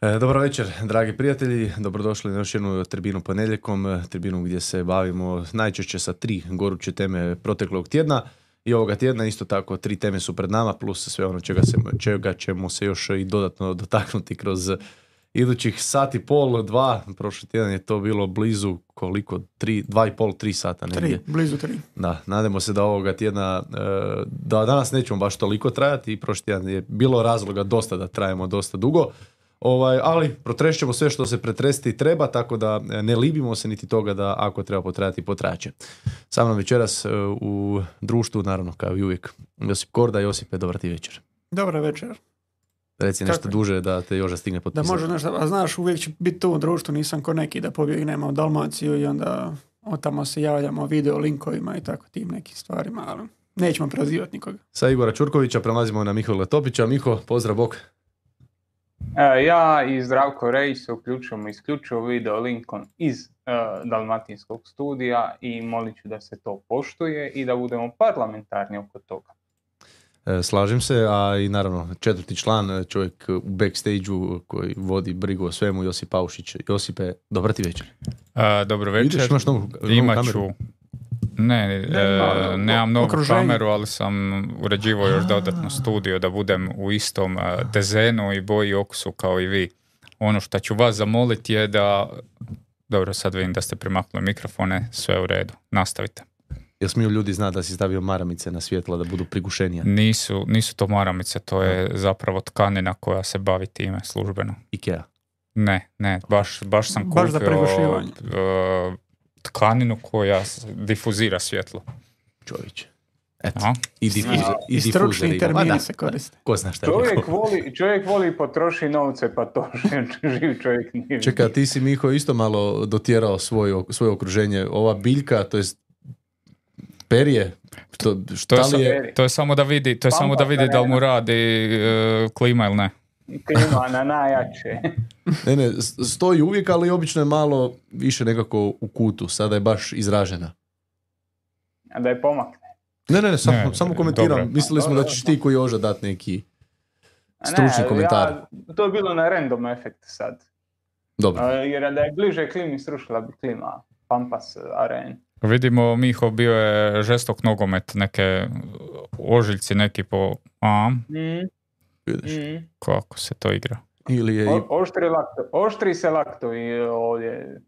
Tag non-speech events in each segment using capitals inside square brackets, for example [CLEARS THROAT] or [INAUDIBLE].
E, Dobar večer, dragi prijatelji. Dobrodošli na još jednu tribinu ponedjeljkom, e, tribinu gdje se bavimo najčešće sa tri goruće teme proteklog tjedna. I ovoga tjedna isto tako tri teme su pred nama, plus sve ono čega, se, čega ćemo se još i dodatno dotaknuti kroz idućih sat i pol, dva. Prošli tjedan je to bilo blizu koliko? Tri, dva i pol, tri sata negdje. Tri, blizu tri. Da, nadamo se da ovoga tjedna, e, da danas nećemo baš toliko trajati i prošli tjedan je bilo razloga dosta da trajemo dosta dugo. Ovaj, ali protrešćemo sve što se pretresti treba, tako da e, ne libimo se niti toga da ako treba potrajati, potrajaće. Sa mnom večeras e, u društvu, naravno kao i uvijek, Josip Korda. Josipe, dobar ti večer. Dobar večer. Reci nešto Kako duže da te Joža stigne Da potpisati. može nešto, a znaš, uvijek ću biti tu u društvu, nisam ko neki da pobjegnemo u Dalmaciju i onda od tamo se javljamo video linkovima i tako tim nekim stvarima, ali nećemo prozivati nikoga. Sa Igora Čurkovića prelazimo na Mihola Topića. Miho, pozdrav, bok. E, Ja i Zdravko Rej se uključujemo isključivo video linkom iz e, Dalmatinskog studija i molit ću da se to poštuje i da budemo parlamentarni oko toga. E, Slažem se, a i naravno četvrti član, čovjek u backstage-u koji vodi brigu o svemu, Josip Paušić. Josipe, dobar ti večer. A, dobro večer. Imaš novu, kameru? Ću. Ne, e, Nema, nemam novu okruženje. kameru, ali sam uređivao još dodatno studio da budem u istom e, dezenu i boji okusu kao i vi. Ono što ću vas zamoliti je da, dobro sad vidim da ste primaknuli mikrofone, sve u redu, nastavite. Jel smiju ljudi znati da si stavio maramice na svjetla da budu prigušenija? Nisu, nisu to maramice, to je zapravo tkanina koja se bavi time službeno. Ikea. Ne, ne, baš, baš sam Baš za kupio prigušivanje. e, tkaninu koja difuzira svjetlo. Čovječe. Eto. A? I, difuzer, i, stručni termini se koriste. Ko zna šta je Čovjek voli, čovjek voli potroši novce, pa to [LAUGHS] živ čovjek nije. Čekaj, a ti si Miho isto malo dotjerao svoje, svoje okruženje. Ova biljka, to jest perje, To šta je, li je, to je samo da vidi, to je samo da vidi da li mu radi e, klima ili ne. Klima [LAUGHS] na najjače. [LAUGHS] ne, ne, stoji uvijek, ali obično je malo više nekako u kutu. Sada je baš izražena. A da je pomakne. Ne, ne, ne, samo, Ne, samo komentiram. dobro. Mislili smo da ćeš ti koji Joža dati neki stručni ne, komentar. Ja, to je bilo na random efekt sad. Dobro. A, jer da je bliže klimi, srušila bi klima Pampas aren. Vidimo, Miho bio je žestok nogomet, neke ožiljci neki po... A, Mm, Vidiš. mm. Kako se to igra? Ili je, O- oštri, lakto, oštri se laktovi ovdje.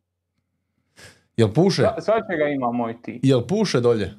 jel puše? Sva- Svačega ima moj ti. Jel puše dolje?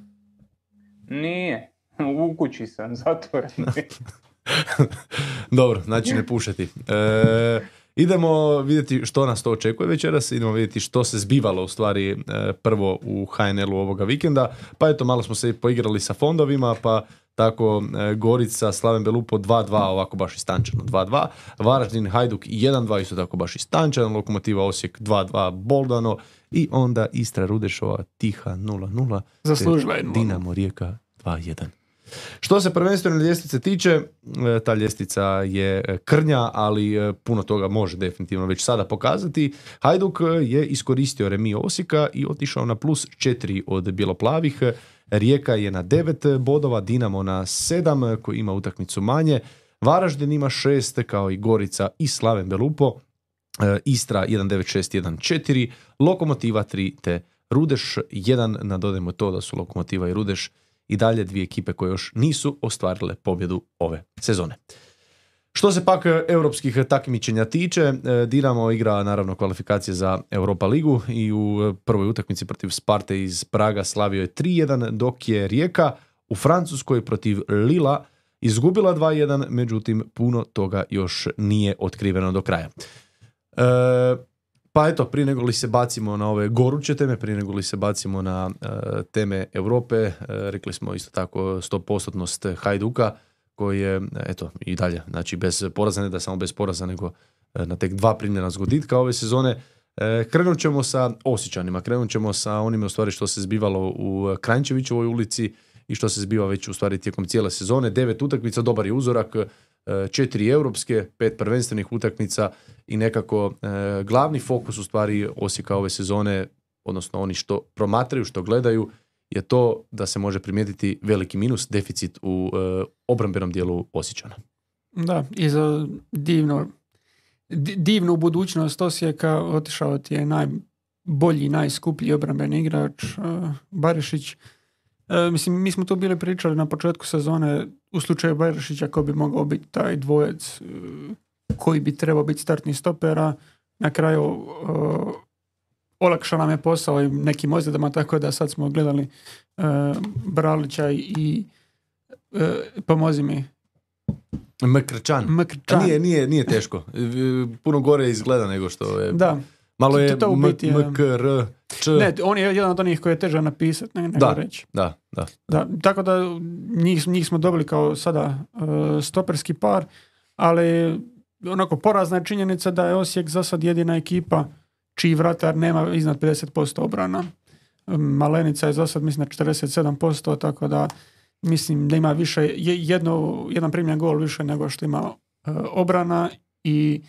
Nije. U kući sam [LAUGHS] zatvoren. [LAUGHS] Dobro, znači ne pušeti. E, idemo vidjeti što nas to očekuje večeras, idemo vidjeti što se zbivalo u stvari e, prvo u HNL-u ovoga vikenda, pa eto malo smo se poigrali sa fondovima, pa tako e, Gorica, Slaven Belupo 2-2, ovako baš istančano 2-2, Varaždin, Hajduk 1-2, isto tako baš istančano, Lokomotiva Osijek 2-2, Boldano i onda Istra Rudešova tiha 0-0, Zaslužila. Dinamo Rijeka 2-1. Što se prvenstvene ljestvice tiče, e, ta ljestvica je e, krnja, ali e, puno toga može definitivno već sada pokazati. Hajduk je iskoristio remi Osijeka i otišao na plus 4 od bjeloplavih. Rijeka je na 9 bodova, Dinamo na 7 koji ima utakmicu manje. Varaždin ima 6 kao i Gorica i Slaven Belupo. Istra 19614, Lokomotiva 3 te Rudeš 1, nadodajmo to da su Lokomotiva i Rudeš i dalje dvije ekipe koje još nisu ostvarile pobjedu ove sezone. Što se pak e, europskih takmičenja tiče, e, Dinamo igra naravno kvalifikacije za Europa ligu i u e, prvoj utakmici protiv Sparte iz Praga slavio je 3-1, dok je Rijeka u Francuskoj protiv Lila izgubila 2-1, međutim puno toga još nije otkriveno do kraja. Pa eto, prije nego li se bacimo na ove goruće teme, prije nego li se bacimo na e, teme Europe, e, rekli smo isto tako 100% Hajduka, koji je, eto, i dalje, znači bez poraza, ne da samo bez poraza, nego e, na tek dva primljena zgoditka ove sezone. Krenut ćemo sa Osjećanima, krenut ćemo sa onime u stvari što se zbivalo u Kranjčevićevoj ulici i što se zbiva već u stvari tijekom cijele sezone. Devet utakmica, dobar je uzorak, četiri europske, pet prvenstvenih utakmica i nekako e, glavni fokus u stvari Osijeka ove sezone, odnosno oni što promatraju, što gledaju, je to da se može primijetiti veliki minus, deficit u e, obrambenom dijelu Osjećana. Da, i za divno di- divnu budućnost Osijeka, otišao ti je najbolji, najskuplji obrambeni igrač Barišić. E, mislim, mi smo tu bili pričali na početku sezone u slučaju Barišića ko bi mogao biti taj dvojec e, koji bi trebao biti startni stopera. Na kraju uh, olakšao nam je posao i nekim ozljedama, tako da sad smo gledali Bralića i e, pomozi mi, Mkrčan. Mkrčan. Nije, nije, nije teško. E, Puno gore izgleda nego što je. Da, Malo je To- to M- biti je- MKR, Č. ne, on je jedan od onih koji je teže napisati nego, nego Da. reći. Da, da. Da, tako da njih, njih smo dobili kao sada e, stoperski par, ali onako porazna je činjenica da je Osijek za sad jedina ekipa čiji vratar nema iznad 50% obrana. Malenica je za sad mislim na 47%, tako da mislim da ima više, je- jedno, jedan primljen gol više nego što ima e, obrana i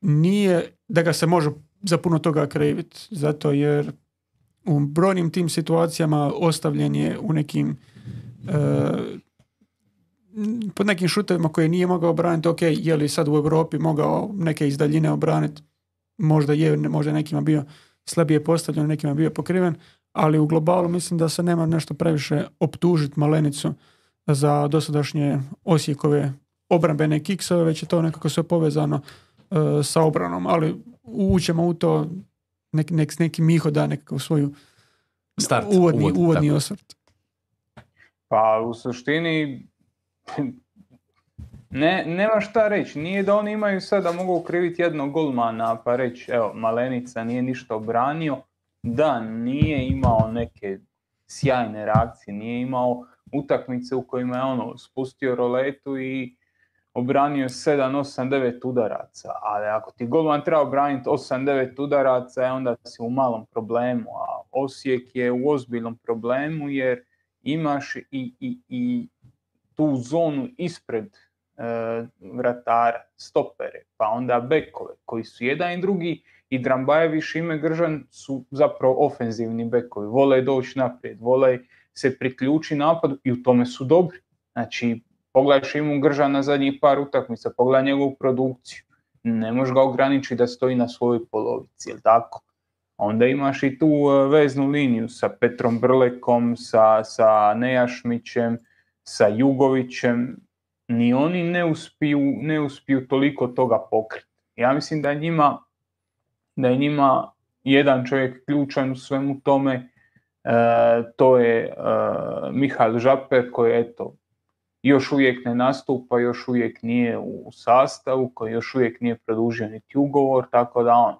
nije da ga se može za puno toga kriviti, zato jer u brojnim tim situacijama ostavljen je u nekim m, pod nekim šutevima koje nije mogao obraniti, ok, je li sad u Europi mogao neke iz daljine obraniti, možda je, možda nekima bio slabije postavljen, nekima bio pokriven, ali u globalu mislim da se nema nešto previše optužiti Malenicu za dosadašnje Osijekove obrambene kiksove, već je to nekako sve povezano e, sa obranom, ali ućemo u to nek, nek, neki Miho da nekako svoju Start, uvodni, uvod, uvodni tako. osvrt. Pa u suštini ne, nema šta reći. Nije da oni imaju sad da mogu kriviti jednog golmana pa reći evo Malenica nije ništa obranio. Da, nije imao neke sjajne reakcije, nije imao utakmice u kojima je ono spustio roletu i obranio 7, 8, 9 udaraca. Ali ako ti golman treba obraniti 8, 9 udaraca, e, onda si u malom problemu. A Osijek je u ozbiljnom problemu jer imaš i, i, i tu zonu ispred e, vratara, stopere, pa onda bekove, koji su jedan i drugi, i Drambajev i Šime Gržan su zapravo ofenzivni bekovi, vole doći naprijed, vole se priključi napadu i u tome su dobri. Znači, pogledaj Šimu Gržan na zadnjih par utakmica, pogledaj njegovu produkciju, ne možeš ga ograničiti da stoji na svojoj polovici, jel tako? Onda imaš i tu e, veznu liniju sa Petrom Brlekom, sa, sa Nejašmićem, sa Jugovićem. Ni oni ne uspiju, ne uspiju toliko toga pokriti. Ja mislim da je njima, da je njima jedan čovjek ključan u svemu tome. E, to je e, Mihael Žaper koji eto, još uvijek ne nastupa, još uvijek nije u sastavu, koji još uvijek nije produžio niti ugovor, tako da on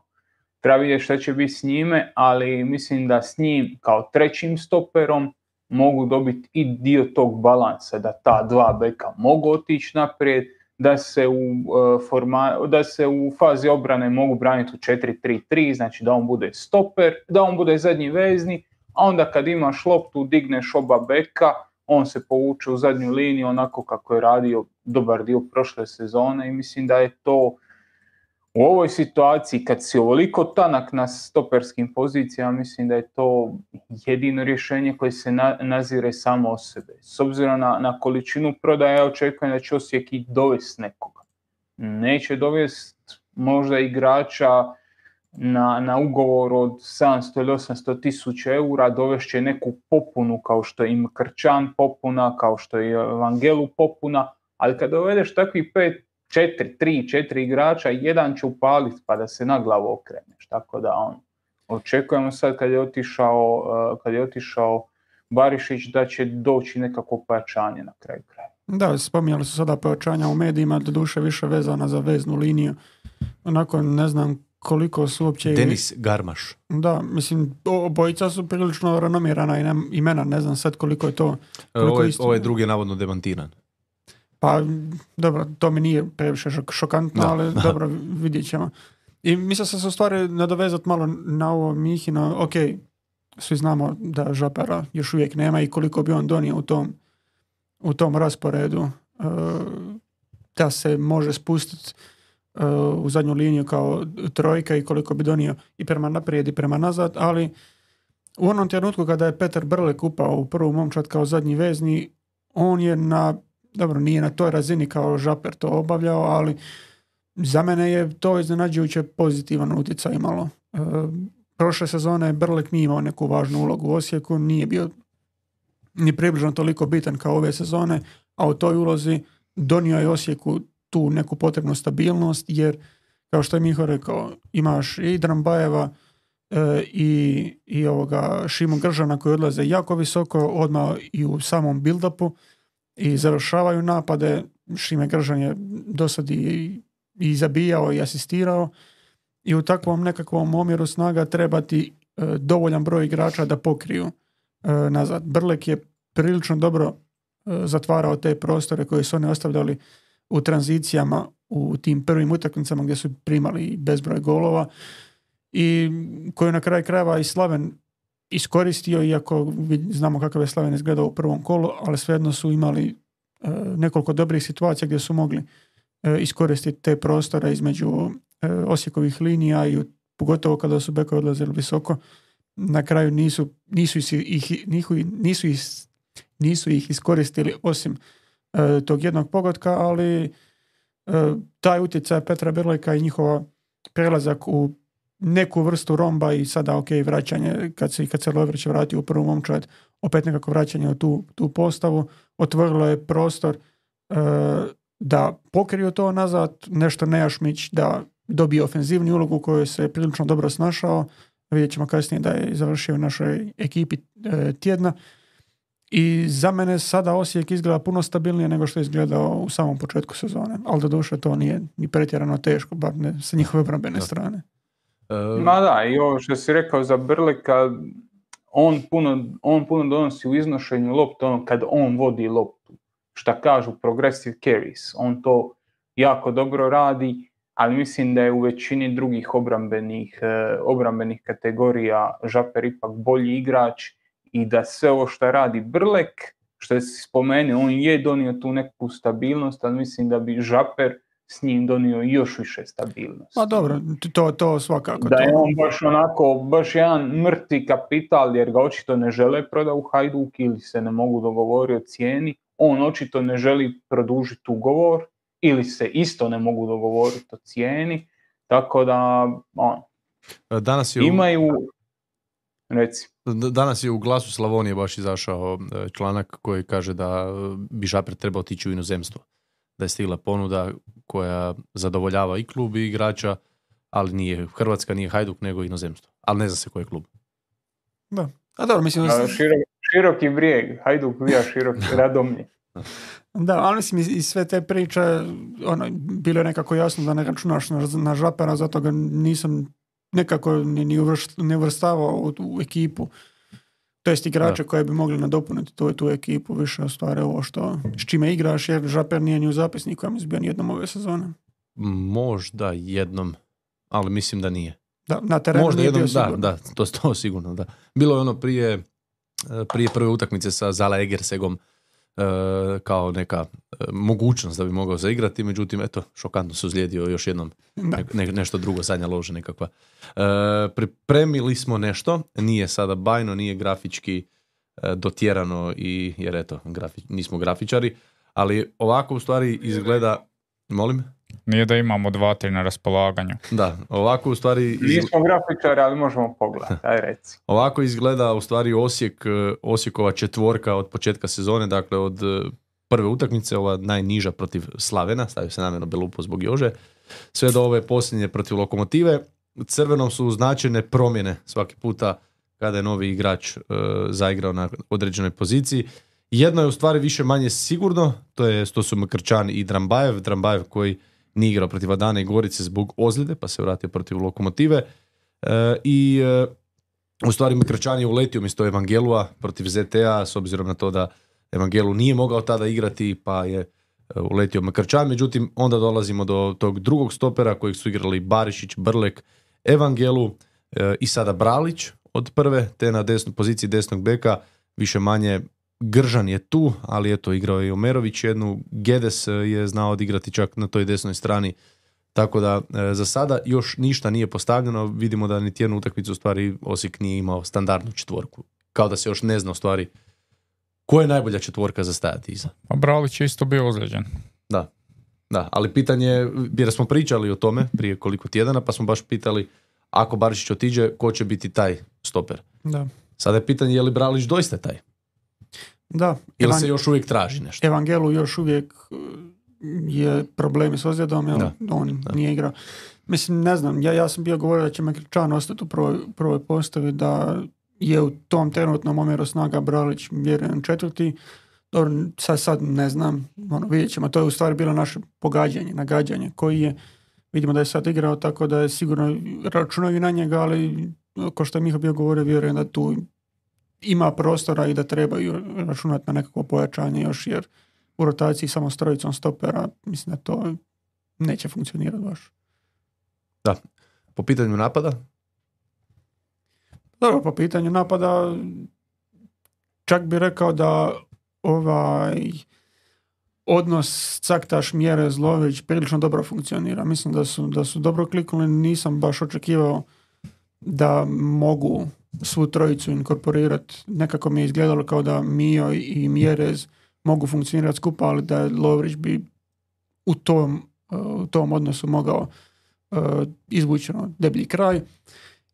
treba vidjeti šta će biti s njime, ali mislim da s njim kao trećim stoperom mogu dobiti i dio tog balansa, da ta dva beka mogu otići naprijed, da se u, e, forma, da se u fazi obrane mogu braniti u 4-3-3, znači da on bude stoper, da on bude zadnji vezni, a onda kad imaš loptu digneš oba beka, on se povuče u zadnju liniju onako kako je radio dobar dio prošle sezone i mislim da je to u ovoj situaciji kad si ovoliko tanak na stoperskim pozicijama, mislim da je to jedino rješenje koje se na, nazire samo o sebe. S obzirom na, na količinu prodaja, ja očekujem da će Osijek i dovesti nekoga. Neće dovesti možda igrača na, na ugovor od 700 ili 800 tisuća eura, dovešće neku popunu kao što je im Krčan popuna, kao što je Evangelu popuna, ali kad dovedeš takvih pet četiri, tri, četiri igrača, jedan će upaliti pa da se na glavu okreneš. Tako da on, očekujemo sad kad je otišao, uh, kad je otišao Barišić da će doći nekako pojačanje na kraju kraja. Da, spominjali su sada pojačanja u medijima, doduše više vezana za veznu liniju. Onako, ne znam koliko su uopće... Denis Garmaš. Da, mislim, obojica su prilično renomirana ime- imena, ne znam sad koliko je to. Koliko Ovo je, istina? ovo je drugi je navodno demantiran. Pa, dobro, to mi nije previše šok- šokantno, Da, ali [LAUGHS] dobro, vidjet ćemo. I mislim se u stvari nadovezati malo na ovo Mihino, ok, svi znamo da Žapera još uvijek nema i koliko bi on donio u tom, u tom rasporedu e, da se može spustiti e, u zadnju liniju kao trojka i koliko bi donio i prema naprijed i prema nazad, ali u onom trenutku kada je Petar Brlek upao u prvu momčad kao zadnji vezni, on je na, dobro nije na toj razini kao Žaper to obavljao, ali za mene je to iznenađujuće pozitivan utjecaj imalo. E, prošle sezone Brlek nije imao neku važnu ulogu u Osijeku, nije bio ni približno toliko bitan kao ove sezone, a u toj ulozi donio je Osijeku tu neku potrebnu stabilnost, jer kao što je Miho rekao, imaš i Drambajeva e, i, i ovoga Šimu Gržana koji odlaze jako visoko odmah i u samom build-upu i završavaju napade. Šime Gržan je do sad i, i zabijao i asistirao i u takvom nekakvom omjeru snaga trebati e, dovoljan broj igrača da pokriju e, nazad. Brlek je prilično dobro e, zatvarao te prostore koje su oni ostavljali u tranzicijama u tim prvim utakmicama gdje su primali bezbroj golova i koju na kraj krajeva i Slaven iskoristio, iako znamo kakav je Slaven izgledao u prvom kolu, ali svejedno su imali nekoliko dobrih situacija gdje su mogli iskoristiti te prostore između Osijekovih linija i pogotovo kada su bekovi odlazili visoko, na kraju nisu, nisu, ih, nisu, ih, nisu ih iskoristili osim e, tog jednog pogotka, ali e, taj utjecaj Petra Berleka i njihova prelazak u neku vrstu romba i sada ok, vraćanje, kad se, kad se Lovrić vrati u prvu momčad, opet nekako vraćanje u tu, tu postavu, otvorilo je prostor e, da pokriju to nazad, nešto Nejašmić da dobio ofenzivnu ulogu u kojoj se prilično dobro snašao. Vidjet ćemo kasnije da je završio u našoj ekipi e, tjedna. I za mene sada Osijek izgleda puno stabilnije nego što je izgledao u samom početku sezone. Ali do duše to nije ni pretjerano teško, bar ne sa njihove obrambene strane. E, Ma da, i ovo što si rekao za Brleka, on puno, on puno donosi u iznošenju loptu ono kad on vodi loptu. Šta kažu progressive carries. On to jako dobro radi ali mislim da je u većini drugih obrambenih, e, obrambenih kategorija Žaper ipak bolji igrač i da sve ovo što radi Brlek, što se spomene, on je donio tu neku stabilnost, ali mislim da bi Žaper s njim donio još više stabilnosti. Pa dobro, to, to svakako. Da je on baš onako, baš jedan mrtvi kapital jer ga očito ne žele prodati u Hajduk ili se ne mogu dogovoriti o cijeni. On očito ne želi produžiti ugovor ili se isto ne mogu dogovoriti o cijeni, tako da on, danas je imaju reci. Danas je u glasu Slavonije baš izašao e, članak koji kaže da bi Žaper trebao otići u inozemstvo. Da je stigla ponuda koja zadovoljava i klub i igrača, ali nije Hrvatska, nije Hajduk, nego inozemstvo. Ali ne zna se koji je klub. Da. A dobro, mislim da... široki brijeg, Hajduk vija široki, [LAUGHS] radomlje. Da, ali mislim i sve te priče, ono, bilo je nekako jasno da ne računaš na, na žapera, zato ga nisam nekako ni, ni ne uvrstavao u, u, ekipu. To jest igrače koje bi mogli nadopuniti tu, tu ekipu više stvari ovo što s čime igraš jer Žaper nije ni u zapisniku, ja mislim bio jednom ove sezone. Možda jednom, ali mislim da nije. Da, na terenu Možda jednom, da, da, to, to sigurno, da. Bilo je ono prije, prije prve utakmice sa Zala Egersegom, kao neka e, mogućnost da bi mogao zaigrati, međutim, eto, šokantno se uzlijedio još jednom ne, nešto drugo, zadnja lože nekakva. E, pripremili smo nešto, nije sada bajno, nije grafički dotjerano i, jer eto, grafi, nismo grafičari, ali ovako u stvari izgleda, molim? Nije da imamo dva, tri na raspolaganju. Da, ovako u stvari... Nismo grafičari, ali možemo pogledati, [LAUGHS] aj reci. Ovako izgleda u stvari Osijek, e, Osijekova četvorka od početka sezone, dakle od e, prve utakmice, ova najniža protiv Slavena, stavio se namjerno Belupo zbog Jože, sve do ove posljednje protiv Lokomotive. Crvenom su značajne promjene svaki puta kada je novi igrač e, zaigrao na određenoj poziciji. Jedno je u stvari više manje sigurno, to je to su Mkrčan i Drambajev, Drambajev koji nije igrao protiv Adana i Gorice zbog ozljede, pa se vratio protiv Lokomotive. E, I e, u stvari Mikrčan je uletio umjesto Evangelua protiv ZTA, s obzirom na to da Evangelu nije mogao tada igrati, pa je e, uletio Mkrčan. Međutim, onda dolazimo do tog drugog stopera kojeg su igrali Barišić, Brlek, Evangelu e, i sada Bralić od prve, te na desnoj poziciji desnog beka više manje Gržan je tu, ali eto igrao je i Omerović jednu, Gedes e, je znao odigrati čak na toj desnoj strani, tako da e, za sada još ništa nije postavljeno, vidimo da niti jednu utakmicu u stvari Osijek nije imao standardnu četvorku, kao da se još ne zna u stvari koja je najbolja četvorka za stajati iza. Pa Bralić je isto bio ozlijeđen. Da. Da, ali pitanje je, jer smo pričali o tome prije koliko tjedana, pa smo baš pitali ako Barišić otiđe, ko će biti taj stoper? Da. Sada je pitanje je li Bralić doista taj? Da. Ili Evan- se još uvijek traži nešto? Evangelu još uvijek uh, je problemi s ozljedom, jel? Da. on nije igrao. Mislim, ne znam, ja, ja sam bio govorio da će Mekričan ostati u prvoj, prvoj postavi, da je u tom trenutnom omjeru snaga Bralić vjerujem četvrti. Dobro, sad, sad ne znam, ono, vidjet ćemo, to je u stvari bilo naše pogađanje, nagađanje koji je, vidimo da je sad igrao, tako da je sigurno računaju na njega, ali ko što je Miha bio govorio, vjerujem da tu ima prostora i da trebaju računati na nekakvo pojačanje još, jer u rotaciji samo s trojicom stopera, mislim da to neće funkcionirati baš. Po pitanju napada? Dobro, po pitanju napada, čak bi rekao da ovaj odnos Caktaš Mjere Zlović prilično dobro funkcionira. Mislim da su, da su dobro kliknuli, nisam baš očekivao da mogu svu trojicu inkorporirati. Nekako mi je izgledalo kao da Mio i Mjerez mogu funkcionirati skupa, ali da Lovrić bi u tom, u tom odnosu mogao uh, izvući ono, deblji kraj.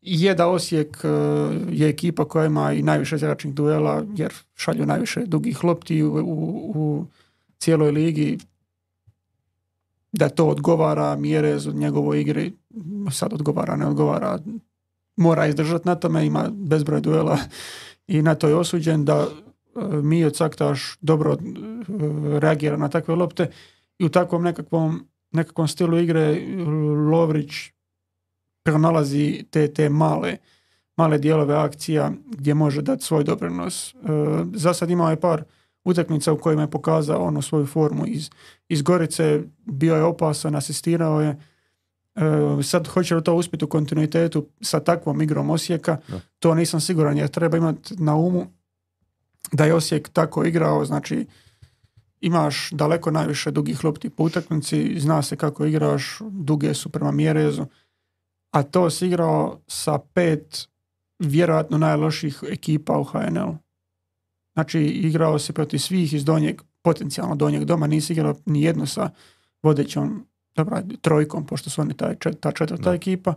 Je da Osijek uh, je ekipa koja ima i najviše zračnih duela, jer šalju najviše dugih lopti u, u, u cijeloj ligi. Da to odgovara Mjerez od njegovoj igri, sad odgovara, ne odgovara, mora izdržati na tome, ima bezbroj duela i na to je osuđen da Mio Caktaš dobro uh, reagira na takve lopte i u takvom nekakvom, nekakvom stilu igre Lovrić pronalazi te, te male, male dijelove akcija gdje može dati svoj doprinos. E, za sad imao je par utakmica u kojima je pokazao onu svoju formu iz, iz Gorice, bio je opasan, asistirao je. E, sad hoće li to uspjeti u kontinuitetu sa takvom igrom Osijeka, Da. to nisam siguran jer treba imati na umu da je Osijek tako igrao, znači imaš daleko najviše dugih lopti po utakmici, zna se kako igraš, duge su prema mjerezu, a to si igrao sa pet vjerojatno najloših ekipa u HNL. Znači igrao si protiv svih iz donjeg, potencijalno donjeg doma, nisi igrao ni jedno sa vodećom dobra, trojkom, pošto su oni taj, čet- ta četvrta Da. ekipa.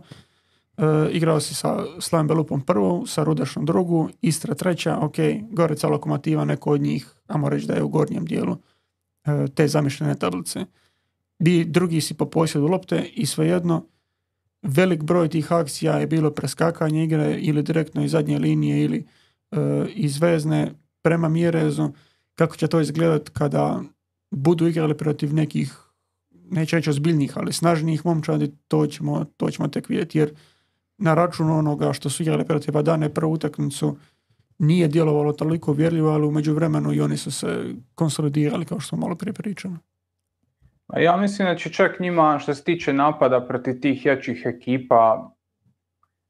E, igrao si sa Slaven Belupom prvu, sa Rudašom drugu, Istra treća, ok, Goreca Lokomotiva, neko od njih, ajmo reći da je u gornjem dijelu e, te zamišljene tablice. Bi drugi si po posjedu lopte i svejedno velik broj tih akcija je bilo preskakanje igre ili direktno iz zadnje linije ili e, iz vezne prema Mjerezu. Kako će to izgledat kada budu igrali protiv nekih neće reći ozbiljnih, ali snažnijih momčadi, to ćemo, to ćemo tek vidjeti, jer na račun onoga što su igrali protiv Adane prvu utakmicu nije djelovalo toliko uvjerljivo, ali u međuvremenu i oni su se konsolidirali, kao što smo malo prije pričali. Ja mislim da će čak njima što se tiče napada protiv tih jačih ekipa,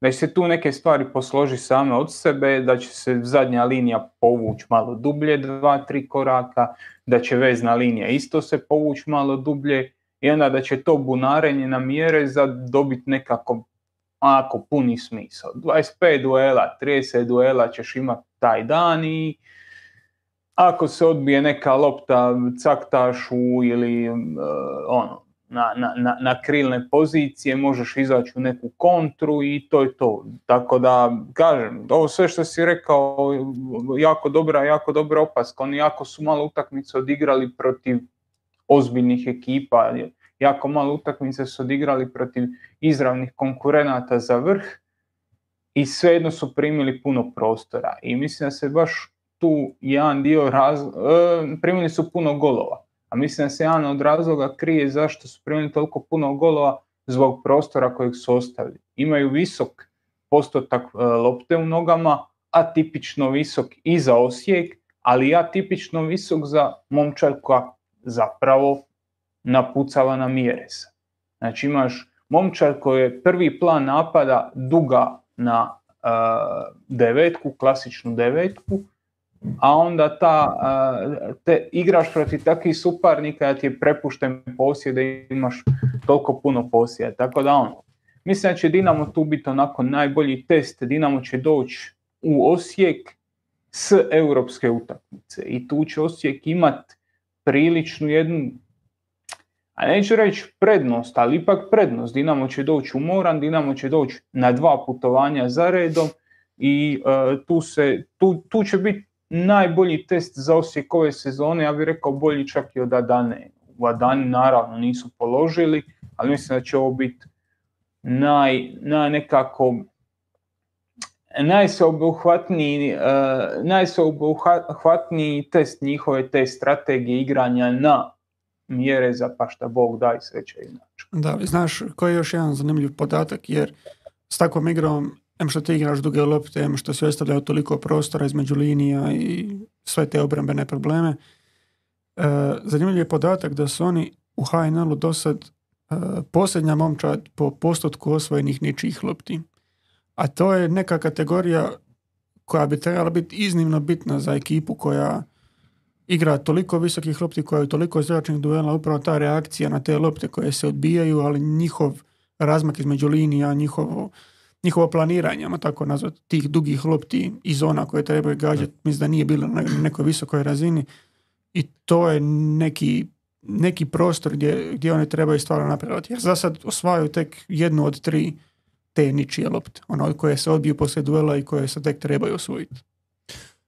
da će se tu neke stvari posloži same od sebe, da će se zadnja linija povući malo dublje, dva, tri koraka, da će vezna linija isto se povući malo dublje i onda da će to bunarenje na mjere za dobiti nekako ako puni smisao. 25 duela, 30 duela ćeš imati taj dan i ako se odbije neka lopta caktašu ili uh, ono, na, na, na, krilne pozicije, možeš izaći u neku kontru i to je to. Tako da, kažem, ovo sve što si rekao, jako dobra, jako dobra opaska. Oni jako su malo utakmice odigrali protiv ozbiljnih ekipa, jako malo utakmice su odigrali protiv izravnih konkurenata za vrh i svejedno su primili puno prostora. I mislim da se baš tu jedan dio raz... e, primili su puno golova. A mislim da se jedan od razloga krije zašto su primili toliko puno golova zbog prostora kojeg su ostavili. Imaju visok postotak e, lopte u nogama, atipično visok i za Osijek, ali atipično visok za momčad koja zapravo napucava na Mjeresa. Znači imaš momčad koji je prvi plan napada duga na e, devetku, klasičnu devetku, a onda ta, a, te, igraš protiv takvih suparnika da ti je prepušten posjed da imaš toliko puno posjeda. Tako da ono, mislim da će Dinamo tu biti onako najbolji test. Dinamo će doći u Osijek s europske utakmice i tu će Osijek imat priličnu jednu a neću reći prednost, ali ipak prednost. Dinamo će doći u Moran, Dinamo će doći na dva putovanja za redom i e, tu, se, tu, tu će biti najbolji test za Osijek ove sezone, ja bih rekao bolji čak i od Adane. U Adani naravno nisu položili, ali mislim da će ovo biti naj, naj nekako najsveobuhvatniji, uh, najsveobuhvatniji test njihove te strategije igranja na mjere za pa šta Bog da i sve će inače. Da, znaš koji je još jedan zanimljiv podatak, jer s takvom igrom, em što ti igraš duge lopte, em što se ostavljaju toliko prostora između linija i sve te obrambene probleme, uh, zanimljiv je podatak da su oni u HNL-u do sad uh, posljednja momčad po postotku osvojenih ničijih lopti a to je neka kategorija koja bi trebala biti iznimno bitna za ekipu koja igra toliko visokih lopti, koja je toliko zračnih duela, upravo ta reakcija na te lopte koje se odbijaju, ali njihov razmak između linija, njihovo, njihovo planiranje, tako nazvati, tih dugih lopti i zona koje trebaju gađati, mislim da nije bilo na nekoj visokoj razini i to je neki, neki prostor gdje, gdje one trebaju stvarno napredovati. Jer za sad osvajaju tek jednu od tri te ničije lopte, ono koje se odbiju poslije duela i koje se tek trebaju osvojiti.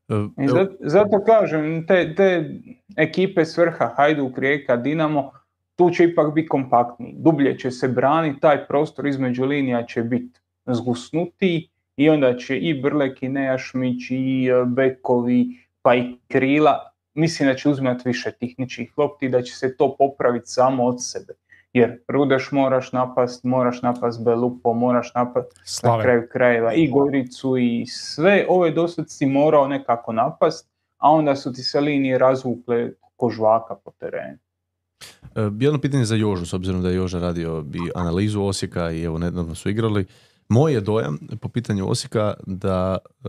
E, zato, zato kažem, te, te ekipe svrha Hajduk, Rijeka, Dinamo, tu će ipak biti kompaktniji. Dublje će se braniti, taj prostor između linija će biti zgusnutiji i onda će i Brlek i Nejašmić i e, Bekovi pa i Krila, mislim da će uzimati više tih ničih lopti i da će se to popraviti samo od sebe jer Rudeš moraš napast, moraš napast Belupo, moraš napast na kraju krajeva i Goricu i sve ove dosad si morao nekako napast, a onda su ti se linije razvukle kožvaka po terenu. E, jedno pitanje za Jožu, s obzirom da je Joža radio bi analizu Osijeka i evo nedavno su igrali. Moj je dojam po pitanju Osijeka da e,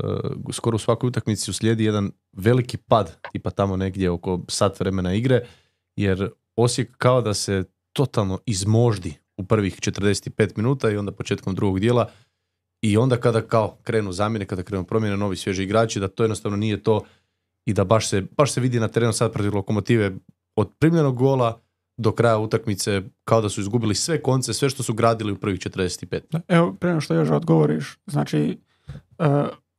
skoro u svakoj utakmici uslijedi jedan veliki pad, tipa tamo negdje oko sat vremena igre, jer Osijek kao da se totalno izmoždi u prvih 45 minuta i onda početkom drugog dijela i onda kada kao krenu zamjene, kada krenu promjene, novi svježi igrači, da to jednostavno nije to i da baš se, baš se vidi na terenu sad protiv lokomotive od primljenog gola do kraja utakmice kao da su izgubili sve konce, sve što su gradili u prvih 45. Evo, prema što još odgovoriš, znači uh,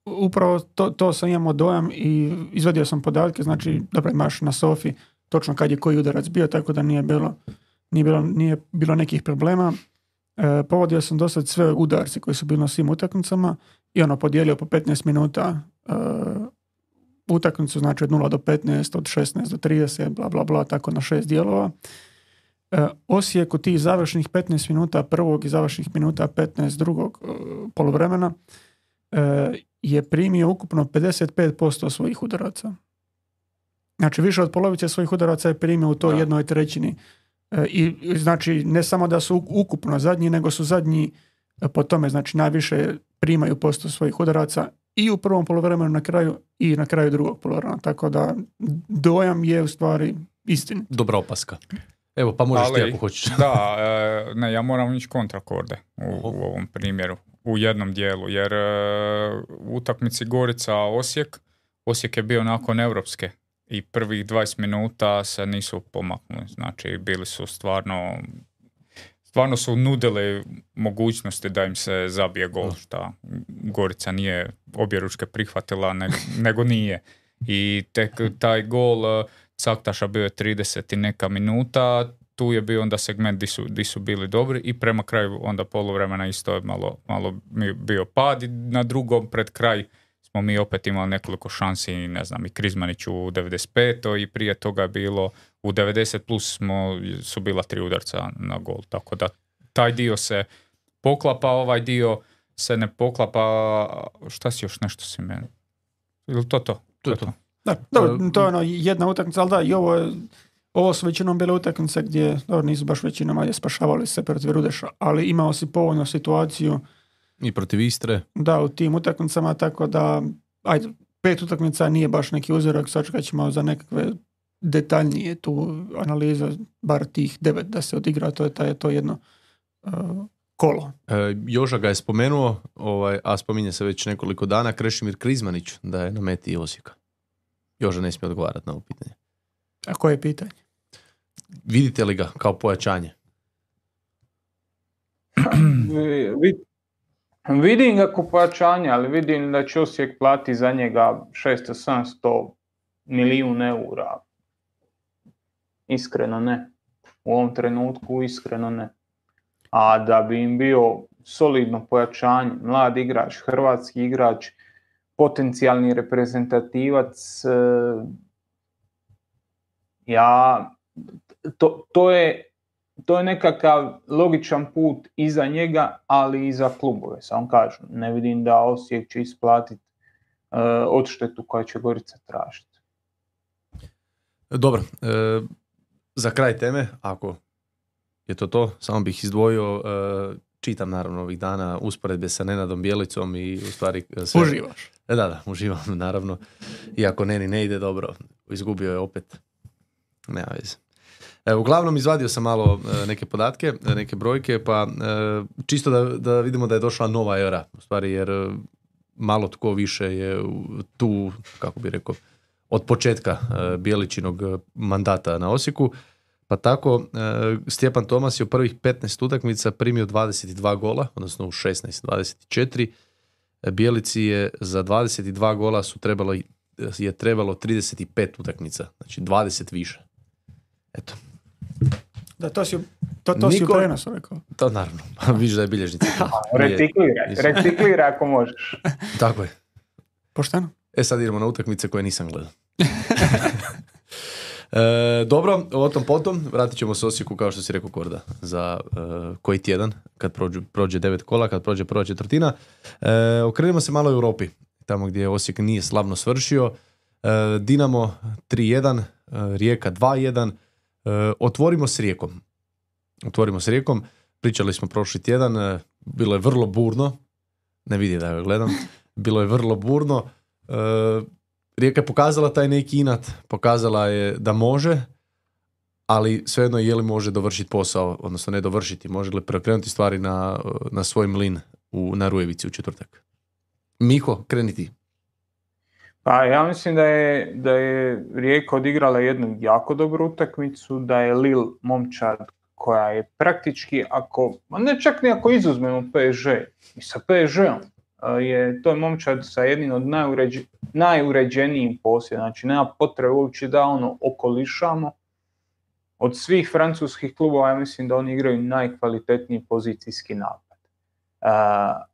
upravo to, to sam imamo dojam i izvadio sam podatke, znači dobro imaš na Sofi točno kad je koji udarac bio, tako da nije bilo nije bilo, nije bilo nekih problema. E, povodio sam dosad sve udarci koji su bili na svim utakmicama i ono podijelio po 15 minuta e, utakmicu, znači od 0 do 15, od 16 do 30, bla bla bla, tako na šest dijelova. E, Osijek u tih završnih 15 minuta prvog i završnih minuta 15 drugog e, poluvremena e, je primio ukupno 55% svojih udaraca. Znači više od polovice svojih udaraca je primio u toj jednoj trećini I znači ne samo da su ukupno zadnji, nego su zadnji e, po tome, znači najviše primaju posto svojih udaraca i u prvom polovremenu na kraju i na kraju drugog polovremena. Tako da dojam je u stvari istin. Dobra opaska. Evo, pa možeš ti ako hoćeš. da, e, ne, ja moram ići kontrakorde u, u ovom primjeru, u jednom dijelu, jer u utakmici Gorica-Osijek, Osijek je bio nakon europske i prvih 20 minuta se nisu pomaknuli. Znači, bili su stvarno stvarno su nudili mogućnosti da im se zabije gol, šta Gorica nije objeručke prihvatila, nego, nego nije. I tek taj gol eh, Caktaša bio je 30 i neka minuta, tu je bio onda segment di su, di su bili dobri i prema kraju onda poluvremena isto je malo, malo bio pad i na drugom pred kraj smo mi opet imali nekoliko šansi, ne znam, i Krizmanić u 95. i prije toga bilo u 90 plus smo, su bila tri udarca na gol, tako da taj dio se poklapa, ovaj dio se ne poklapa, šta si još nešto si meni? Ili to to? To je to. Da, to je ono jedna utakmica, ali da, i ovo je, ovo su većinom bile utakmice gdje, dobro, nisu baš većinom, ali spašavali se protiv Rudeša, ali imao si povoljnu situaciju i protiv Istre. Da, u tim utakmicama, tako da, ajde, pet utakmica nije baš neki uzorak, sačekat ćemo za nekakve detaljnije tu analiza, bar tih devet da se odigra, to je taj, to jedno uh, kolo. E, Joža ga je spomenuo, ovaj, a spominje se već nekoliko dana, Krešimir Krizmanić da je na meti Osijeka. Joža ne smije odgovarati na ovo pitanje. A koje je pitanje? vidite li ga kao pojačanje? [CLEARS THROAT] Vidim ga ko pojačanje, ali vidim da će Osijek plati za njega 600-700 milijun eura. Iskreno ne. U ovom trenutku iskreno ne. A da bi im bio solidno pojačanje, mlad igrač, hrvatski igrač, potencijalni reprezentativac, e, ja, to, to je to je nekakav logičan put i za njega, ali i za klubove. Samo kažem, ne vidim da Osijek će isplatiti uh, odštetu koja će Gorica tražiti. Dobro, e, za kraj teme, ako je to to, samo bih izdvojio, e, čitam naravno ovih dana usporedbe sa Nenadom Bjelicom i u stvari sve... Uživaš. E, Da, da, uživam [LAUGHS] naravno. Iako Neni ne ide dobro, izgubio je opet. Nema veze. E, uglavnom izvadio sam malo e, neke podatke, e, neke brojke, pa e, čisto da, da vidimo da je došla nova era, u stvari jer malo tko više je tu, kako bi rekao, od početka Bijeličinog e, mandata na Osijeku. Pa tako, Stjepan Tomas je u prvih 15 utakmica primio 22 gola, odnosno u 16, 24. E, Bijelici je za 22 gola su trebalo, je trebalo 35 utakmica, znači 20 više. Eto, Da, to si, u- to, to si u Niko- prenosu rekao. to naravno, [LAUGHS] vidiš da je bilježnica. Recikliraj, [LAUGHS] recikliraj ako možeš. [LAUGHS] Tako je. Pošteno? E sad idemo na utakmice koje nisam gledao. E, dobro, o tom potom, vratit ćemo se Osijeku kao što si rekao Korda, za e, koji tjedan, kad prođu, prođe devet kola, kad prođe prva četvrtina. E, okrenimo se malo Europi, tamo gdje Osijek nije slavno svršio. E, Dinamo 3-1, e, Rijeka 2-1. E, otvorimo s Rijekom. Otvorimo s Rijekom. Pričali smo prošli tjedan, e, bilo je vrlo burno, ne vidi da ga gledam, [LAUGHS] bilo je vrlo burno. E, Rijeka je pokazala taj neki inat, pokazala je da može, ali svejedno je li može dovršiti posao, odnosno ne dovršiti, može li preokrenuti stvari na, na svoj mlin u, na Rujevici u četvrtak. Miho, kreni ti. Pa ja mislim da je, da je Rijeka odigrala jednu jako dobru utakmicu, da je Lil momčad koja je praktički, ako, ne čak ni ako izuzmemo PSG, i sa PSG-om, je to je momčad sa jednim od najuređe, najuređenijim posljedom, znači nema potrebe uopće da ono okolišamo. Od svih francuskih klubova ja mislim da oni igraju najkvalitetniji pozicijski napad. A,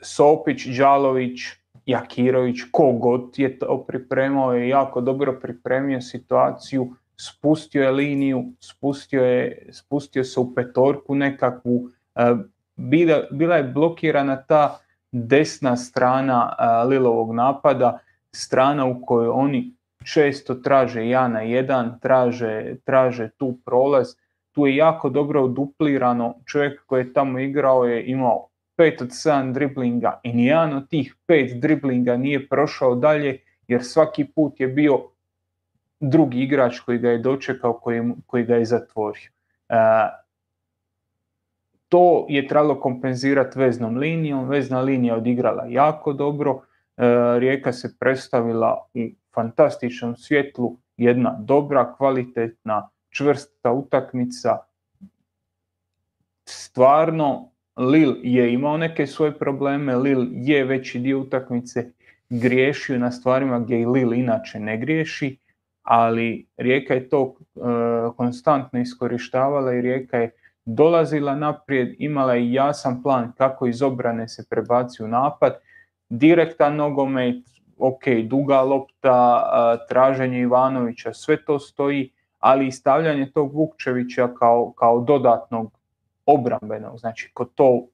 Sopić, Đalović, Jakirović, kogod je to pripremao, je jako dobro pripremio situaciju, spustio je liniju, spustio, je, spustio se u petorku nekakvu, e, bila, bila je blokirana ta desna strana e, Lilovog napada, strana u kojoj oni često traže ja na jedan, traže, traže tu prolaz, tu je jako dobro oduplirano, čovjek koji je tamo igrao je imao 5 od 7 driblinga i nijedan od tih 5 driblinga nije prošao dalje jer svaki put je bio drugi igrač koji ga je dočekao, koji, koji ga je zatvorio. E, to je trebalo kompenzirati veznom linijom, vezna linija odigrala jako dobro, e, Rijeka se predstavila u fantastičnom svjetlu, jedna dobra, kvalitetna, čvrsta utakmica, stvarno Lil je imao neke svoje probleme, Lil je veći dio utakmice griješio na stvarima gdje i Lil inače ne griješi, ali Rijeka je to e, konstantno iskorištavala i Rijeka je dolazila naprijed, imala je jasan plan kako iz obrane se prebaci u napad, direktan nogomet, ok, duga lopta, a, traženje Ivanovića, sve to stoji, ali i stavljanje tog Vukčevića kao, kao dodatnog obrambenog, znači kod to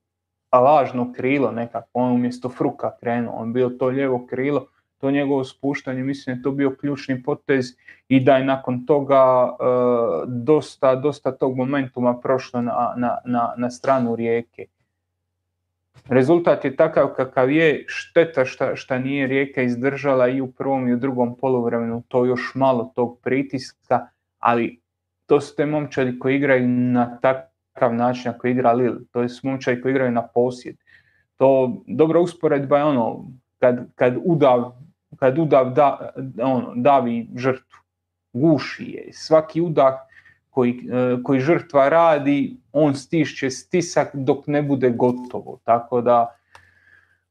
lažno krilo nekako, on umjesto Fruka krenuo, on bio to lijevo krilo, to njegovo spuštanje, mislim je to bio ključni potez i da je nakon toga e, dosta, dosta tog momentuma prošlo na, na, na, na stranu rijeke. Rezultat je takav kakav je, šteta šta, šta nije Rijeka izdržala i u prvom i u drugom poluvremenu to još malo tog pritiska, ali to su te momčadi koji igraju na takav način ako igra Lil, to su momčadi koji igraju na posjed. To dobra usporedba je ono, kad, kad udav, kad udav da, ono, davi žrtvu, guši je, svaki udah koji, e, koji žrtva radi, on stišće stisak dok ne bude gotovo. Tako da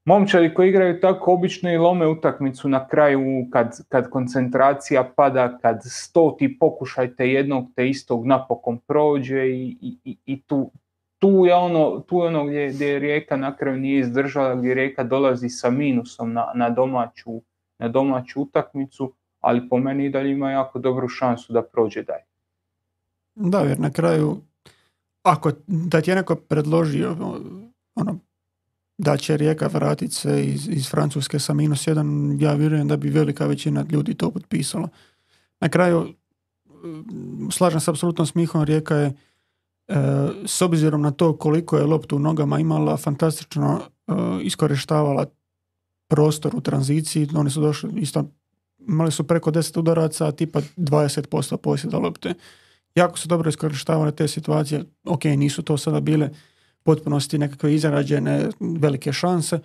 momčari koji igraju tako obično i lome utakmicu na kraju kad, kad koncentracija pada, kad stoti pokušajte jednog te istog napokon prođe i, i, i tu, tu je ono, tu je ono gdje, gdje Rijeka na kraju nije izdržala, gdje Rijeka dolazi sa minusom na, na, domaću, na domaću utakmicu, ali po meni i dalje ima jako dobru šansu da prođe dalje. Da, jer na kraju, ako da ti je neko predložio ono, da će Rijeka vratiti se iz, iz Francuske sa minus jedan, ja vjerujem da bi velika većina ljudi to potpisala. Na kraju, slažem se apsolutno s Mihom, Rijeka je e, s obzirom na to koliko je loptu u nogama imala, fantastično e, iskorištavala prostor u tranziciji. Oni su došli isto, imali su preko 10 udaraca, tipa 20% posjeda lopte. Jako su dobro iskorištavali te situacije. Ok, nisu to sada bile potpunosti nekakve izrađene velike šanse,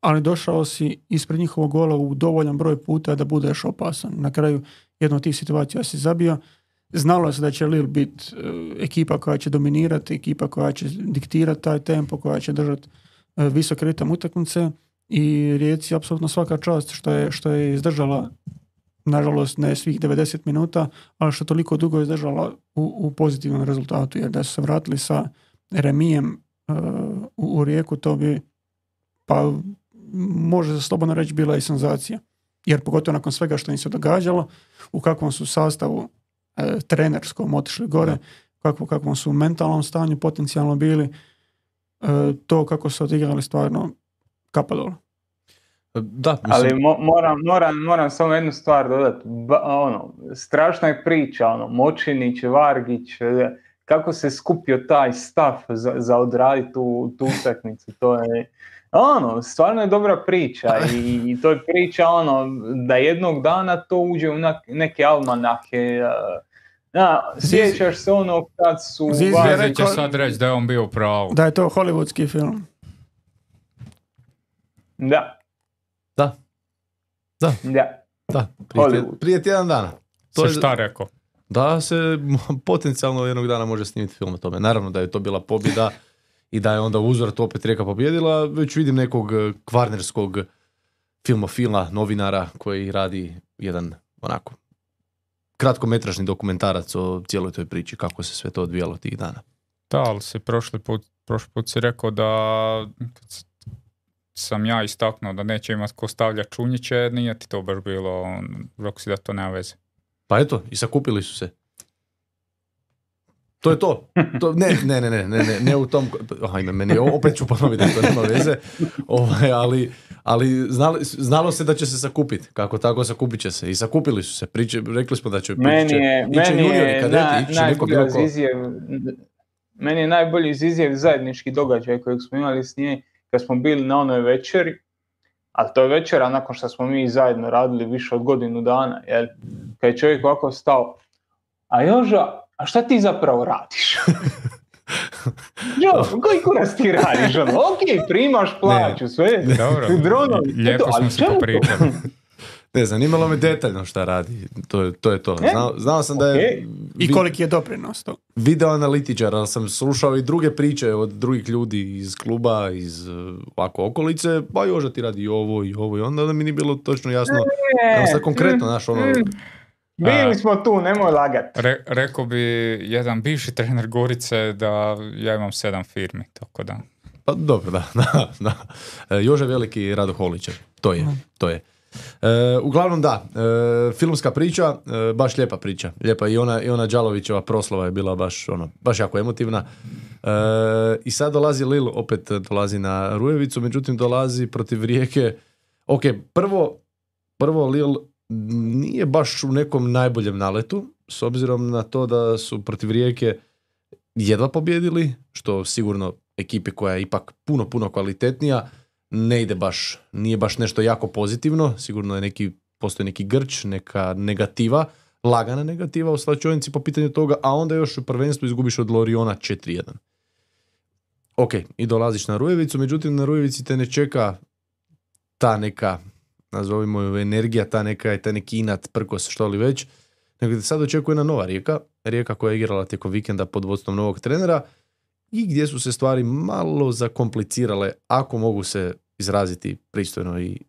ali došao si ispred njihovog gola u dovoljan broj puta da budeš opasan. Na kraju jednu od tih situacija si zabio. Znalo se da će Lil biti e, ekipa koja će dominirati, ekipa koja će diktirati taj tempo, koja će držati e, visok ritam utakmice i Rijeci apsolutno svaka čast što je, što je izdržala nažalost ne svih 90 minuta, ali što toliko dugo izdržala u, u pozitivnom rezultatu, jer da su se vratili sa remijem u, Rijeku, to bi pa može se slobodno reći bila i senzacija. Jer pogotovo nakon svega što im se događalo, u kakvom su sastavu e, trenerskom otišli gore, kako, kakvom su u mentalnom stanju potencijalno bili, e, to kako su odigrali stvarno kapa dole. Da, Ali moram, moram, moram samo jednu stvar dodati. ono, strašna je priča, ono, Močinić, Vargić, kako se skupio taj stav za, za odraditi tu, tu utakmicu. To je, ono, stvarno je dobra priča [LAUGHS] i, to je priča ono, da jednog dana to uđe u neke almanahe, da, sjećaš se ono kad su... Zizi će sad reći da je on bio pravo. Da je to hollywoodski film. Da. Da. Da. Da. Da, prije, prije tjedan dana. To je šta rekao? Da se [LAUGHS] potencijalno jednog dana može snimiti film o tome. Naravno da je to bila pobjeda [LAUGHS] i da je onda uzor to opet Rijeka pobjedila, već vidim nekog eh, kvarnerskog filmofila, novinara koji radi jedan onako kratkometražni dokumentarac o cijeloj toj priči, kako se sve to odvijalo tih dana. Da, ali si prošli put, prošli put si rekao da sam ja istaknuo da neće imati ko stavlja čunjiće, nije ti to baš bilo, rekao si da to nema veze. Pa eto, i sakupili su se. To je to. to ne, ne, ne, ne, ne, ne, u tom... Ajme, meni opet ću ponoviti, to nema veze. Ovaj, ali ali znalo, znalo se da će se sakupiti. Kako tako sakupit će se. I sakupili su se. Priče, rekli smo da će... Meni je, meni je kadeti, na, najbolji izjev, meni je najbolji izjev zajednički događaj kojeg smo imali s nje kad smo bili na onoj večeri ali to je večera nakon što smo mi zajedno radili više od godinu dana, jel? Kad je čovjek ovako stao, a Joža, a šta ti zapravo radiš? [LAUGHS] Jo, koji kurac ti radiš? Ono, ok, primaš plaću, sve. Dobro, dronovi, lijepo smo se popričali. [LAUGHS] Ne, zanimalo me detaljno šta radi. To je to. Je to. E, znao, znao sam da je... I koliki je doprinos to? Video analitičar, ali sam slušao i druge priče od drugih ljudi iz kluba, iz uh, ovako okolice, pa Joža ti radi i ovo i ovo i onda da mi nije bilo točno jasno. E, sad konkretno, mm, naš ono... Mm. Bili smo tu, nemoj lagat. Re, rekao bi jedan bivši trener Gorice da ja imam sedam firmi, tako da... Pa dobro, da, [LAUGHS] da, da. E, Jože Veliki Rado Holićer, to je, to je. E, uglavnom da, e, filmska priča, e, baš lijepa priča. Lijepa i ona, i ona Đalovićeva proslava je bila baš, ono, baš jako emotivna. E, I sad dolazi Lil, opet dolazi na Rujevicu, međutim dolazi protiv Rijeke. Ok, prvo, prvo Lil nije baš u nekom najboljem naletu, s obzirom na to da su protiv Rijeke jedva pobjedili, što sigurno ekipi koja je ipak puno, puno kvalitetnija, ne ide baš, nije baš nešto jako pozitivno, sigurno je neki, postoji neki grč, neka negativa, lagana negativa u slačionici po pitanju toga, a onda još u prvenstvu izgubiš od Loriona 4-1. Ok, i dolaziš na Rujevicu, međutim na Rujevici te ne čeka ta neka, nazovimo ju energija, ta neka, taj neki inat, prkos, što li već, nego da sad očekuje jedna nova rijeka, rijeka koja je igrala tijekom vikenda pod vodstvom novog trenera i gdje su se stvari malo zakomplicirale, ako mogu se izraziti pristojno i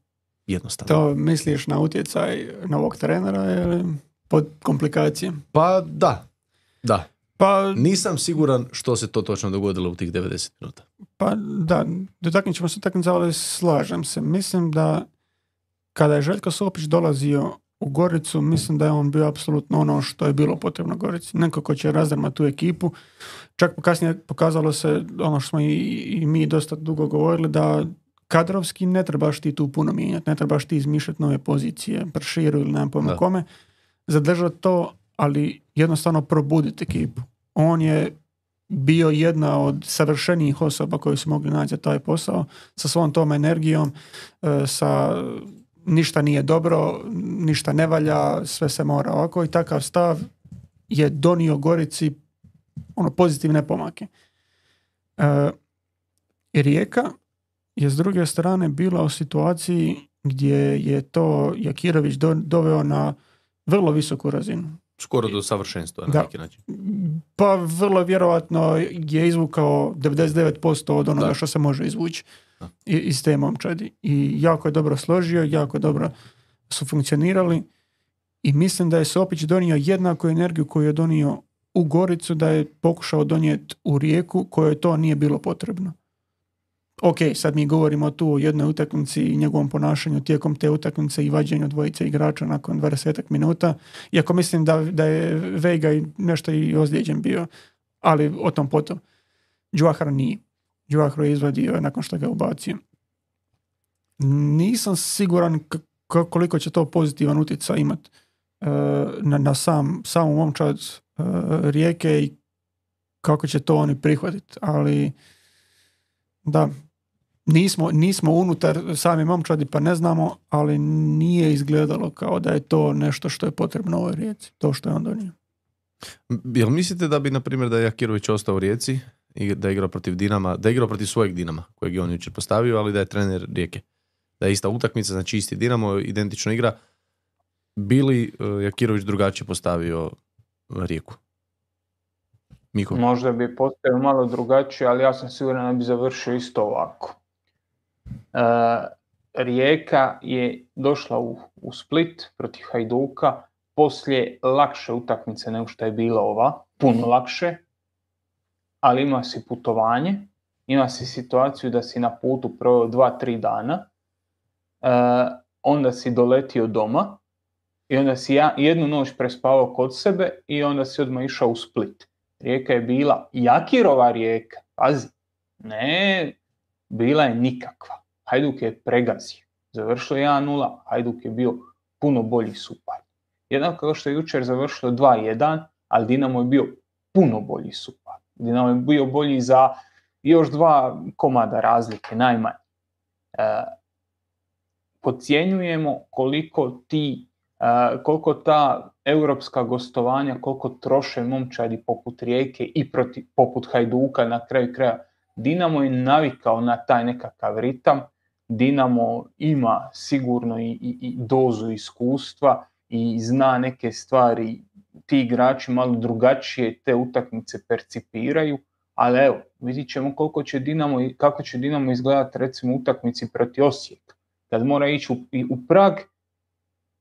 jednostavno. To misliš na utjecaj novog trenera ili pod komplikacije? Pa da, da. Pa, Nisam siguran što se to točno dogodilo u tih 90 minuta. pa da, dotaknut ćemo se utakmice, ali slažem se. Mislim da kada je Željko Sopić dolazio u Goricu, mislim da je on bio apsolutno ono što je bilo potrebno Gorici. Neko ko će razdrmati tu ekipu. Čak kasnije pokazalo se ono što smo i, i mi dosta dugo govorili, da kadrovski ne trebaš ti tu puno mijenjati, ne trebaš ti izmišljati nove pozicije, prširu ili nemam pojma kome, zadržati to, ali jednostavno probuditi ekipu. On je bio jedna od savršenijih osoba koji su mogli naći za taj posao, sa svom tom energijom, e, sa ništa nije dobro, ništa ne valja, sve se mora ovako i takav stav je donio Gorici ono pozitivne pomake. E, Rijeka je s druge strane bila u situaciji gdje je to Jakirović do- doveo na vrlo visoku razinu. Skoro do savršenstva na Da. neki način. Pa vrlo vjerojatno je izvukao 99% od onoga Da. što se može izvući Da. iz te momčadi. I jako je dobro složio, jako dobro su funkcionirali i mislim da je Sopić donio jednaku energiju koju je donio u Goricu, da je pokušao donijeti u Rijeku kojoj to nije bilo potrebno. Ok, sad mi govorimo tu o jednoj utakmici i njegovom ponašanju tijekom te utakmice i vađenju dvojice igrača nakon 20 minuta. Iako mislim da, da je Vega nešto i ozlijeđen bio, ali o tom potom. Đuahar nije. Đuahar je izvadio nakon što ga je ubacio. Nisam siguran koliko će to pozitivan utjecaj imati na, na sam, samu momčad e, rijeke i kako će to oni prihvatiti. Ali da, nismo, nismo unutar same momčadi pa ne znamo, ali nije izgledalo kao da je to nešto što je potrebno ovoj rijeci, to što je on donio. Jel mislite da bi, na primjer, da je Jakirović ostao u Rijeci i da je igrao protiv Dinama, da je igrao protiv svojeg Dinama, kojeg je on jučer postavio, ali da je trener Rijeke. Da je ista utakmica, znači isti Dinamo, identična igra, bili uh, Jakirović drugačije postavio uh, Rijeku? Miko? Možda bi postavio malo drugačije, ali ja sam siguran da bi završio isto ovako. E, Rijeka je došla u, u Split protiv Hajduka poslije lakše utakmice nego što je bila ova, puno lakše, ali ima si putovanje, ima si situaciju da si na putu proveo dva, tri dana, e, onda si doletio doma i onda si ja, jednu noć prespavao kod sebe i onda si odmah išao u Split. Rijeka je bila Jakirova rijeka, pazi, ne, bila je nikakva. Hajduk je pregazio, završilo je 1-0, Hajduk je bio puno bolji super. Jednako kao što je jučer završilo 2-1, ali Dinamo je bio puno bolji super. Dinamo je bio bolji za još dva komada razlike, najmanje. E, podcjenjujemo koliko ti Uh, koliko ta europska gostovanja, koliko troše momčadi poput Rijeke i proti, poput Hajduka na kraju kraja. Dinamo je navikao na taj nekakav ritam, Dinamo ima sigurno i, i, i dozu iskustva i zna neke stvari, ti igrači malo drugačije te utakmice percipiraju, ali evo, vidit ćemo koliko će Dinamo, kako će Dinamo izgledati recimo utakmici protiv Osijeka. Kad mora ići u, u Prag,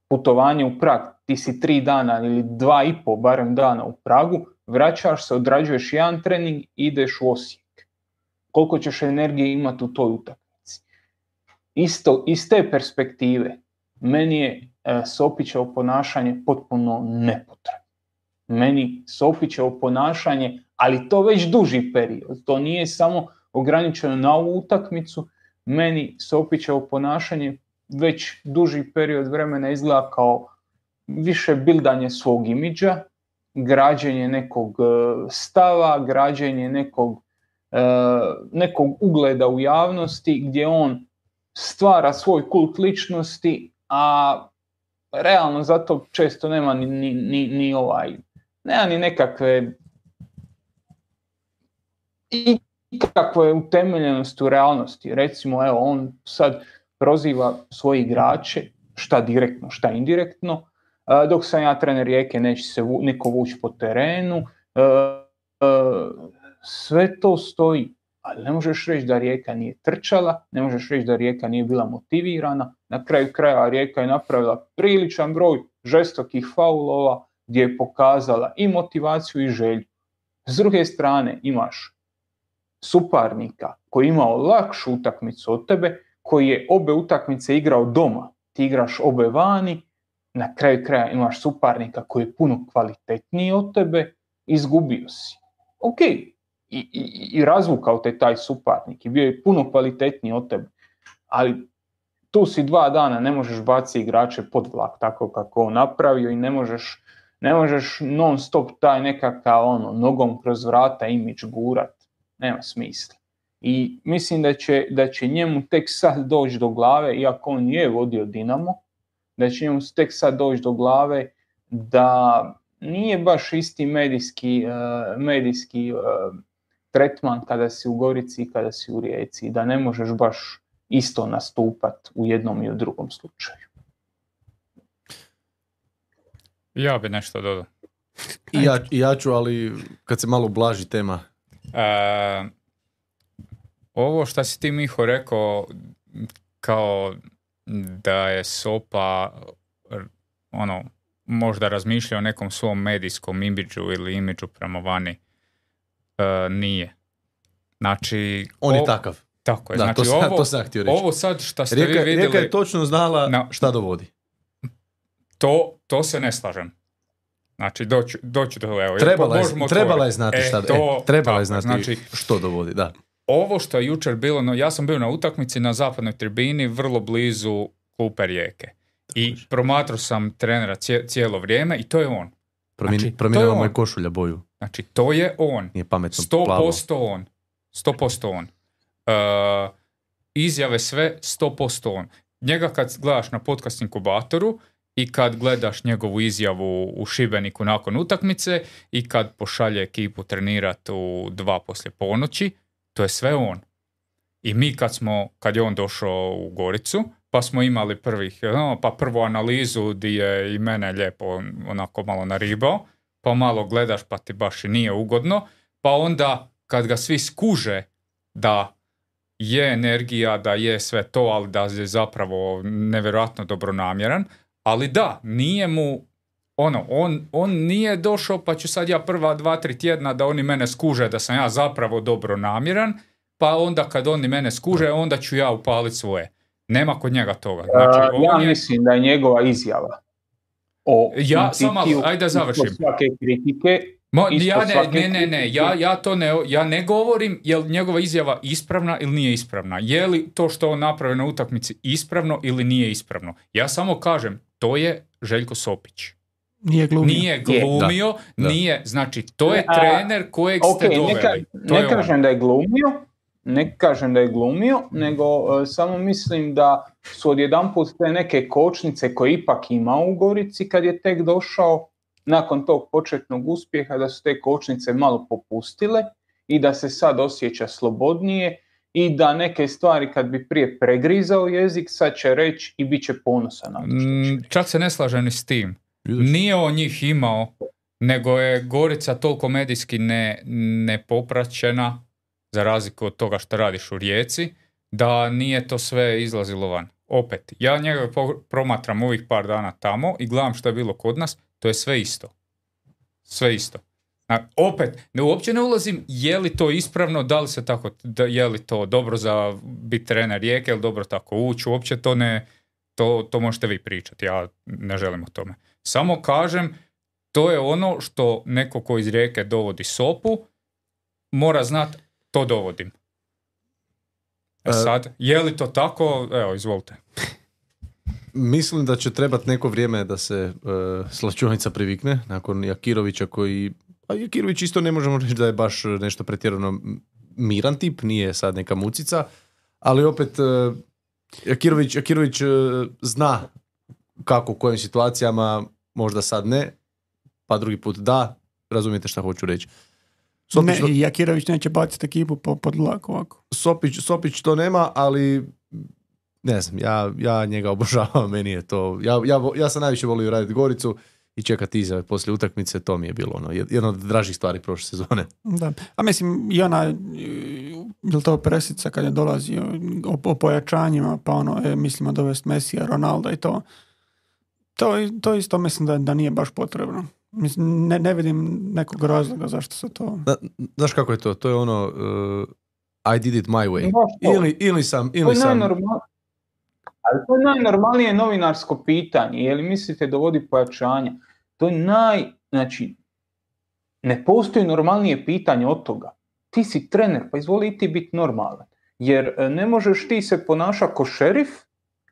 putovanje u Prag, ti si tri dana ili dva i pol barem dana u Pragu, vraćaš se, odrađuješ jedan trening ideš u Osijek. Koliko ćeš energije imati u toj utakmici. Isto, iz te perspektive, meni je e, Sopićevo ponašanje potpuno nepotrebno. Meni Sopićevo ponašanje, ali to već duži period, to nije samo ograničeno na ovu utakmicu, meni Sopićevo ponašanje već duži period vremena izgleda kao više bildanje svog imidža, građenje nekog e, stava, građenje nekog, e, nekog ugleda u javnosti gdje on stvara svoj kult ličnosti, a realno zato često nema ni, ni, ni, ni ovaj, nema ni nekakve ikakve utemeljenosti u realnosti. Recimo, evo, on sad proziva svoje igrače, šta direktno, šta indirektno, a, dok sam ja trener Rijeke neće se niko vući po terenu, a, a, sve to stoji, ali ne možeš reći da Rijeka nije trčala, ne možeš reći da Rijeka nije bila motivirana, na kraju kraja Rijeka je napravila priličan broj žestokih faulova gdje je pokazala i motivaciju i želju. S druge strane imaš suparnika koji je imao lakšu utakmicu od tebe, koji je obe utakmice igrao doma, ti igraš obe vani, na kraju kraja imaš suparnika koji je puno kvalitetniji od tebe, izgubio si. Ok, i, i, i razvukao te taj suparnik i bio je puno kvalitetniji od tebe, ali tu si dva dana, ne možeš baciti igrače pod vlak tako kako on napravio i ne možeš, ne možeš non stop taj nekakav ono, nogom kroz vrata imidž gurat, nema smisla. I mislim da će, da će njemu tek sad doći do glave, iako on je vodio Dinamo, da će njemu tek sad doći do glave da nije baš isti medijski, uh, medijski uh, tretman kada si u Gorici i kada si u Rijeci, da ne možeš baš isto nastupat u jednom i u drugom slučaju. Ja bi nešto dodao. I ja, i ja ću, ali kad se malo blaži tema. E, ovo što si ti Miho rekao kao da je Sopa ono, možda razmišlja o nekom svom medijskom imidžu ili imidžu prema vani, e, nije. Znači, On je o- takav. Tako je. Da, znači, to sam, ovo, to sam htio reći. ovo sad što ste Rijeka, vi vidjeli, Rijeka je točno znala Na- šta dovodi. to, to se ne slažem. Znači, doći, doći do evo. Trebala je, trebala je znati E, šta, to- e, trebala je tako, znati Znači, što dovodi, da. ovo što je jučer bilo, no ja sam bio na utakmici na zapadnoj tribini, vrlo blizu klupe Rijeke. I promatrao sam trenera cije- cijelo vrijeme i to je on. Promijeni, Znači, promijenila je mu je košulja boju. Znači, to je on. Nije pametno 100% plavo. on. 100% on. Uh, izjave sve 100% on. Njega kad gledaš na podcast inkubatoru i kad gledaš njegovu izjavu u Šibeniku nakon utakmice i kad pošalje ekipu trenirat u dva poslje ponoći, to je sve on. I mi kad smo, kad je on došao u Goricu, pa smo imali prvih, no, pa prvu analizu di je i mene lijepo onako malo naribao, pa malo gledaš pa ti baš i nije ugodno, pa onda kad ga svi skuže da je energija, da je sve to, ali da je zapravo nevjerojatno dobronamjeran, ali da, nije mu ono, on, on nije došao pa ću sad ja prva dva, tri tjedna da oni mene skuže da sam ja zapravo dobronamjeran, pa onda kad oni mene skuže, onda ću ja upaliti svoje. Nema kod njega toga. Znači, Uh, ja on je, mislim da je njegova izjava o Ja, samo ajde da završim. svake kritike Mo, ja ne, svake ne, ne, ne, ja, ja to ne, ja ne govorim je li njegova izjava ispravna ili nije ispravna. Je li to što on napravio na utakmici ispravno ili nije ispravno. Ja samo kažem, to je Željko Sopić. Nije glumio. Nije glumio, Da, da. nije, znači to je trener kojeg ste ne, doveli. ka- to ne je on. kažem da je glumio, ne kažem da je glumio, nego e, samo mislim da su odjedanput te neke kočnice koje je ipak imao u Gorici kad je tek došao nakon tog početnog uspjeha, da su te kočnice malo popustile i da se sad osjeća slobodnije i da neke stvari kad bi prije pregrizao jezik, sad će reći i bit će ponosan na to što će Mm. Čak se ne slažem ni s tim. Nije on njih imao, nego je Gorica toliko medijski ne, nepopraćena, za razliku od toga što radiš u Rijeci, da nije to sve izlazilo van. Opet, ja njega promatram ovih par dana tamo i gledam što je bilo kod nas, to je sve isto. Sve isto. A, opet, ne, uopće ne ulazim je li to ispravno, da li se tako, da, je li to dobro za biti trener Rijeke ili dobro tako ući, uopće to ne, to, to možete vi pričati, ja ne želim o tome. Samo kažem, to je ono što neko ko iz Rijeke dovodi sopu, mora znat, to dovodim. E E, sad, je li to tako? Evo, izvolite. Mislim da će trebati neko vrijeme da se uh, slačionica privikne nakon Jakirovića koji, a Jakirović isto ne možemo reći da je baš nešto pretjerano miran tip, nije sad neka mucica, ali opet uh, Jakirović, Jakirović uh, zna kako u kojim situacijama, možda sad ne, pa drugi put da, razumijete šta hoću reći. Sopić, Ne, Jakirović neće baciti ekipu po, pod vlak ovako. Sopić, Sopić to nema, ali ne znam, ja, ja njega [LAUGHS] obožavam, meni je to, ja, ja, ja sam najviše volio raditi Goricu i čekati izjave poslije utakmice, to mi je bilo ono, jed- jedna od dražih stvari prošle sezone. Da. A mislim, i ona, je li to presica kad je dolazio o, o pojačanjima, pa ono, e, mislimo dovesti Mesija, Ronalda i to. To, to isto mislim da, da nije baš potrebno. Mislim, ne, ne vidim nekog razloga zašto se to... Da, znaš kako je to? To je ono, uh, I did it my way. To. Ili, ili sam, To ili je sam, najnormal- Ali to je najnormalnije novinarsko pitanje. Je li mislite dovodi pojačanja? To je naj... Znači, ne postoji normalnije pitanje od toga. Ti si trener, pa izvoli ti biti normalan. Jer e, ne možeš ti se ponašati ko šerif,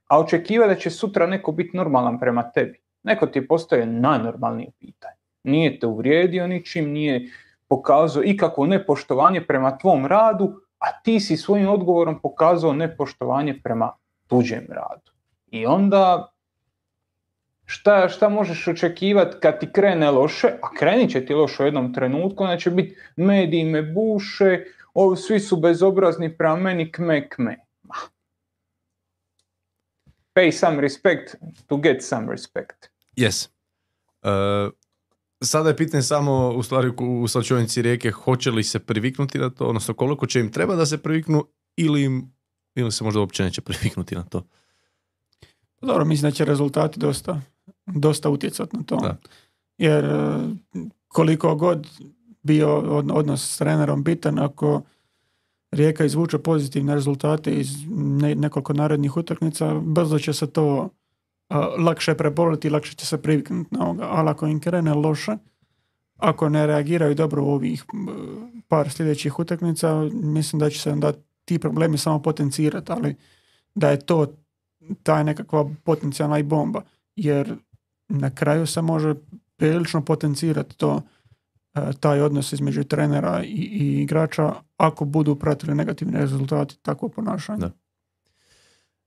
a očekivati da će sutra neko biti normalan prema tebi. Neko ti je postoje najnormalnije pitanje. Nije te uvrijedio ničim, nije pokazao ikakvo nepoštovanje prema tvom radu, a ti si svojim odgovorom pokazao nepoštovanje prema tuđem radu. I onda šta, šta možeš očekivati kad ti krene loše, a krenit će ti loše u jednom trenutku, onda će biti mediji me buše, ovi svi su bezobrazni prema meni, kme, kme. Pay some respect to get some respect. Yes. Uh, sada je pitanje samo u stvari u- slačionici rijeke hoće li se priviknuti na to, odnosno koliko će im treba da se priviknu ili, im, ili se možda uopće neće priviknuti na to. Dobro, mislim da će rezultati dosta, dosta utjecati na to. Da. Jer e, koliko god bio od- odnos s trenerom bitan, ako Rijeka izvuče pozitivne rezultate iz ne- nekoliko narednih utakmica, brzo će se to lakše preboliti lakše će se priviknuti na ovoga. Ali ako im krene loše, ako ne reagiraju dobro u ovih par sljedećih utakmica, mislim da će se onda ti problemi samo potencirati, ali da je to ta nekakva potencijalna i bomba, jer na kraju se može prilično potencirati to e, taj odnos između trenera i, i igrača ako budu pratili negativni rezultati takvo ponašanje. Da.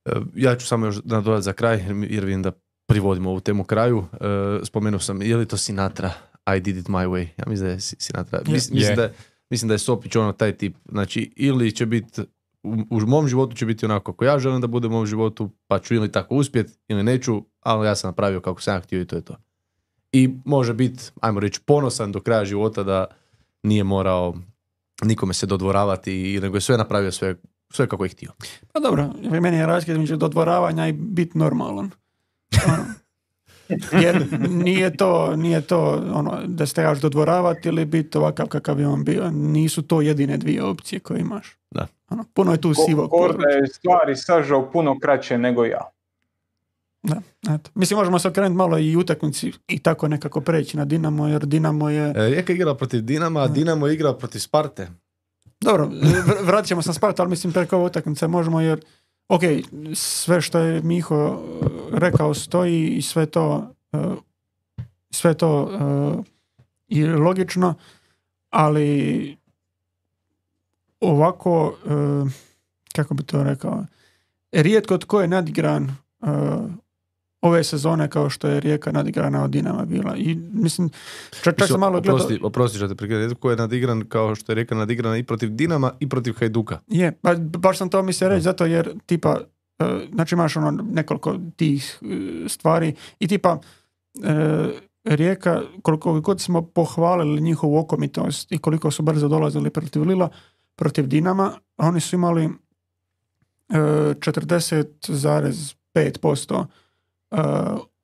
E, Ja ću samo još nadodati za kraj, jer vidim da privodimo ovu temu kraju. E, Spomenuo sam, je li to Sinatra? I did it my way. Ja mislim da je Si- Sinatra. Mis- mislim, Je. da je, mislim da je Sopić ono taj tip. Znači, ili će biti, u, u mom životu će biti onako kako ja želim da bude u mom životu, pa ću ili tako uspjet, ili neću, ali ja sam napravio kako sam ja htio i to je to. I može biti, ajmo reći, ponosan do kraja života da nije morao nikome se dodvoravati, i- nego je sve napravio sve, sve kako je htio. Pa dobro, meni je razlika između dodvoravanja i biti normalan. Ono, [LAUGHS] Jer nije to, nije to ono, da se trebaš dodvoravati ili biti ovakav kakav je on bio. Nisu to jedine dvije opcije koje imaš. Da. Ono, puno je tu Ko- sivog Korda je stvari sažao puno kraće nego ja. Da, eto. Mislim, možemo se okrenuti malo i utakmici i tako nekako preći na Dinamo, jer Dinamo je... E, Rijeka je igrala protiv Dinama, a Dinamo je igrao protiv Sparte. Dobro, vr- vratit ćemo se Spartu, ali mislim preko ove utakmice možemo jer ok, sve što je Miho uh, rekao stoji i sve to uh, sve to uh, je logično, ali ovako uh, kako bi to rekao rijetko tko je nadigran ove sezone kao što je Rijeka nadigrana od Dinama bila i mislim čak, čak sam malo gledao oprosti, oprosti što te prekidam, ko je nadigran kao što je Rijeka nadigrana i protiv Dinama i protiv Hajduka. Je, pa baš sam to mislio reći, zato jer tipa, e, znači imaš ono nekoliko tih e, stvari i tipa e, Rijeka, koliko god smo pohvalili njihovu okomitost i koliko su brzo dolazili protiv Lila, protiv Dinama, oni su imali e, 40,5% e,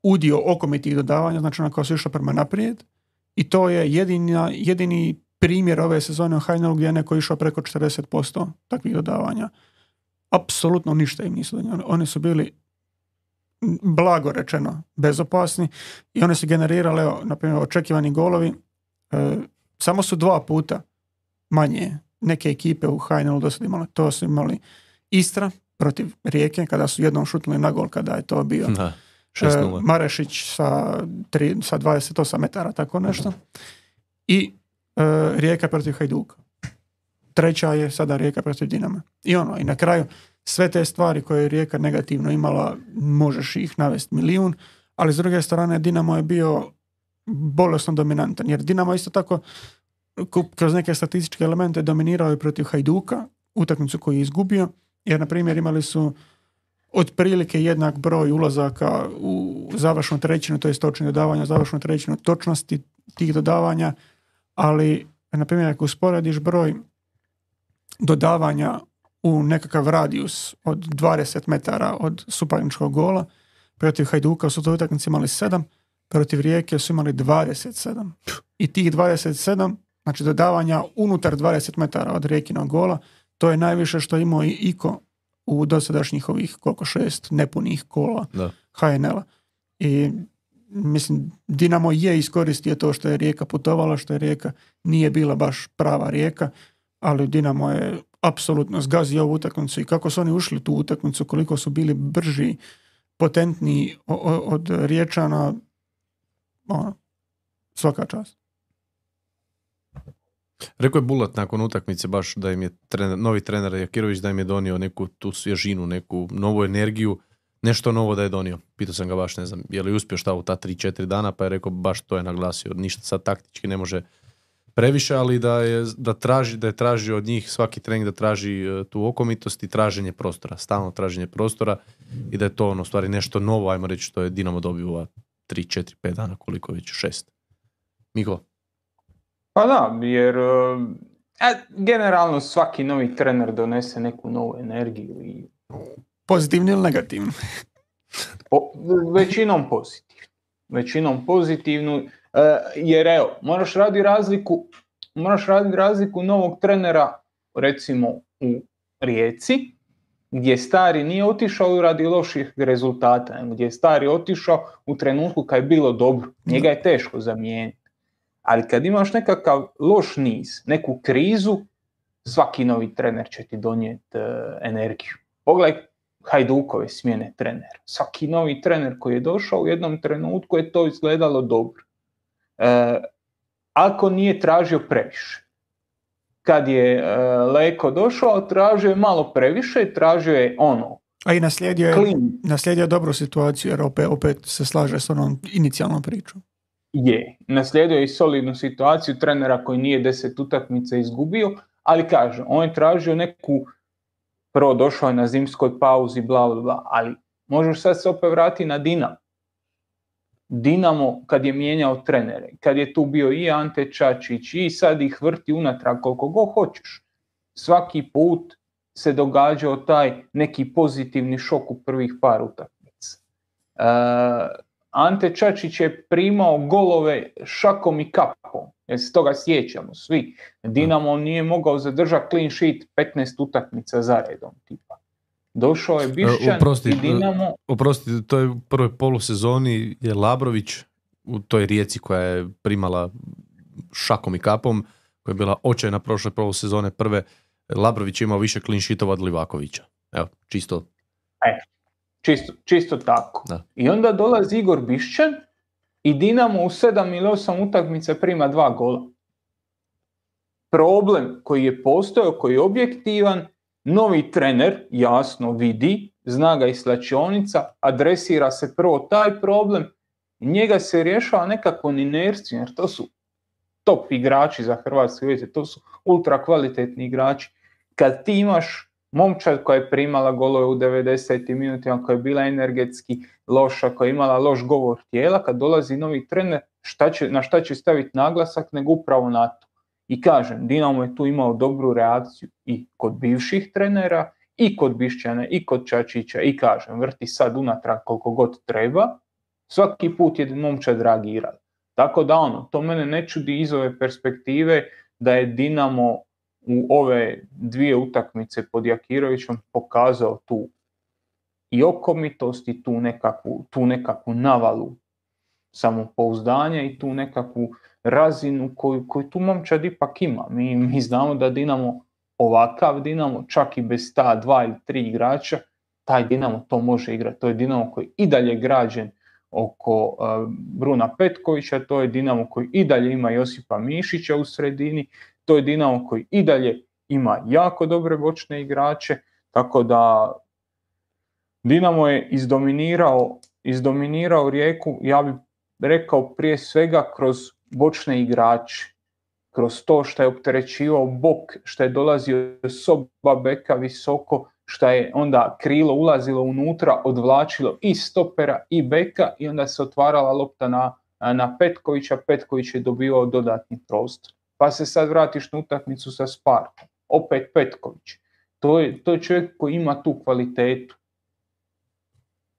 udio okomitih dodavanja, znači ona koja su išla prema naprijed i to je jedina, jedini primjer ove sezone u Hajnelu gdje je neko išao preko 40% takvih dodavanja. Apsolutno ništa im nisu donijeli. Oni su bili blago rečeno bezopasni i one su generirale, na primjer, očekivani golovi. e, samo su dva puta manje neke ekipe u Hajnelu do sad imale. To su imali Istra protiv Rijeke kada su jednom šutnuli na gol kada je to bio Da, 6-0. Marešić sa, tri, sa 28 metara, tako nešto. I e, Rijeka protiv Hajduka. Treća je sada Rijeka protiv Dinama. I ono, i na kraju sve te stvari koje je Rijeka negativno imala, možeš ih navesti milijun, ali s druge strane Dinamo je bio bolesno dominantan, jer Dinamo isto tako kroz neke statističke elemente dominirao je protiv Hajduka, utakmicu koju je izgubio, jer na primjer imali su otprilike jednak broj ulazaka u završnu trećinu, to je točno dodavanja završnu trećinu točnosti tih dodavanja, ali na primjer ako usporediš broj dodavanja u nekakav radijus od 20 metara od suparničkog gola, protiv Hajduka su to utakmici imali 7, protiv Rijeke su imali 27. I tih 27, znači dodavanja unutar 20 metara od Rijekinog gola, to je najviše što je imao i Iko u dosadašnjih ovih koliko šest nepunih kola Da. HNL-a. I mislim, Dinamo je iskoristio to što je Rijeka putovala, što je Rijeka nije bila baš prava Rijeka, ali Dinamo je apsolutno zgazio ovu utakmicu i kako su oni ušli tu utakmicu, koliko su bili brži, potentniji o- od Riječana, ono, svaka čast. Rekao je Bulat nakon utakmice baš da im je trener, novi trener Jakirović da im je donio neku tu svježinu, neku novu energiju, nešto novo da je donio. Pitao sam ga baš, ne znam, je li uspio šta u ta 3-4 dana, pa je rekao baš to je naglasio. Ništa sad taktički ne može previše, ali da je, da traži, da je tražio od njih svaki trening da traži e, tu okomitost i traženje prostora, stalno traženje prostora i da je to ono, stvari nešto novo, ajmo reći, što je Dinamo dobio u ova 3, 4, 5 dana, koliko već, šest. Miko, Pa da, jer e, e, generalno svaki novi trener donese neku novu energiju i Pozitivni ili negativni? [LAUGHS] po- većinom pozitivnu. Većinom pozitivnu, e, jer evo, moraš raditi razliku, moraš raditi razliku novog trenera, recimo u Rijeci, gdje stari nije otišao radi loših rezultata, gdje je stari otišao u trenutku kad je bilo dobro. Njega je teško zamijeniti. Ali kad imaš nekakav loš niz, neku krizu, svaki novi trener će ti donijeti e, energiju. Pogledaj Hajdukove smjene trenera. Svaki novi trener koji je došao u jednom trenutku je to izgledalo dobro. E, ako nije tražio previše. Kad je e, Leko došao, tražio je malo previše, tražio je ono, A i naslijedio je, naslijedio je dobru situaciju, jer opet, opet se slaže s onom inicijalnom pričom. Je. Naslijedio je i solidnu situaciju trenera koji nije deset utakmica izgubio, ali kaže, on je tražio neku, prvo došao je na zimskoj pauzi, bla, bla, bla, ali možeš sad se opet vratiti na Dinamo. Dinamo kad je mijenjao trenere, kad je tu bio i Ante Čačić i sad ih vrti unatrag koliko god hoćeš. Svaki put se događao taj neki pozitivni šok u prvih par utakmica. E, Ante Čačić je primao golove šakom i kapom, jer se toga sjećamo svi. Dinamo nije mogao zadržati clean sheet 15 utakmica za redom. Tipa. Došao je Bišćan oprosti, i Dinamo, Oprosti, to je u prvoj polusezoni je Labrović u toj rijeci koja je primala šakom i kapom, koja je bila očajna prošle polusezone prve, Labrović je imao više clean sheetova od Livakovića. Evo, čisto. Čisto, čisto tako. Da. I onda dolazi Igor Bišćan i Dinamo u 7 ili 8 utakmica prima dva gola. Problem koji je postojao, koji je objektivan, novi trener jasno vidi, zna ga i slačionica, adresira se prvo taj problem, njega se rješava nekakvom inercijom, jer to su top igrači za Hrvatske uvjete, to su ultra kvalitetni igrači. Kad ti imaš momčad koja je primala golove u 90. minutima, koja je bila energetski loša, koja je imala loš govor tijela, kad dolazi novi trener, šta će, na šta će staviti naglasak, nego upravo na to. I kažem, Dinamo je tu imao dobru reakciju i kod bivših trenera, i kod Bišćana, i kod Čačića, i kažem, vrti sad unatrag koliko god treba, svaki put je momčad reagirala. Tako da ono, to mene ne čudi iz ove perspektive da je Dinamo u ove dvije utakmice pod Jakirovićem pokazao tu i okomitost i tu nekakvu, tu nekakvu navalu samopouzdanja i tu nekakvu razinu koju, koju tu momčad ipak ima. Mi, mi znamo da Dinamo ovakav Dinamo, čak i bez ta dva ili tri igrača, taj Dinamo to može igrati. To je Dinamo koji i dalje građen oko uh, Bruna Petkovića, to je Dinamo koji i dalje ima Josipa Mišića u sredini, to je Dinamo koji i dalje ima jako dobre bočne igrače, tako da Dinamo je izdominirao, izdominirao Rijeku, ja bih rekao prije svega kroz bočne igrače, kroz to što je opterećivao bok, što je dolazio soba beka visoko, šta je onda krilo ulazilo unutra, odvlačilo i stopera i beka i onda se otvarala lopta na, na Petkovića, Petković je dobivao dodatni prostor. Pa se sad vratiš na utakmicu sa Spartom, opet Petković. To je, to je čovjek koji ima tu kvalitetu.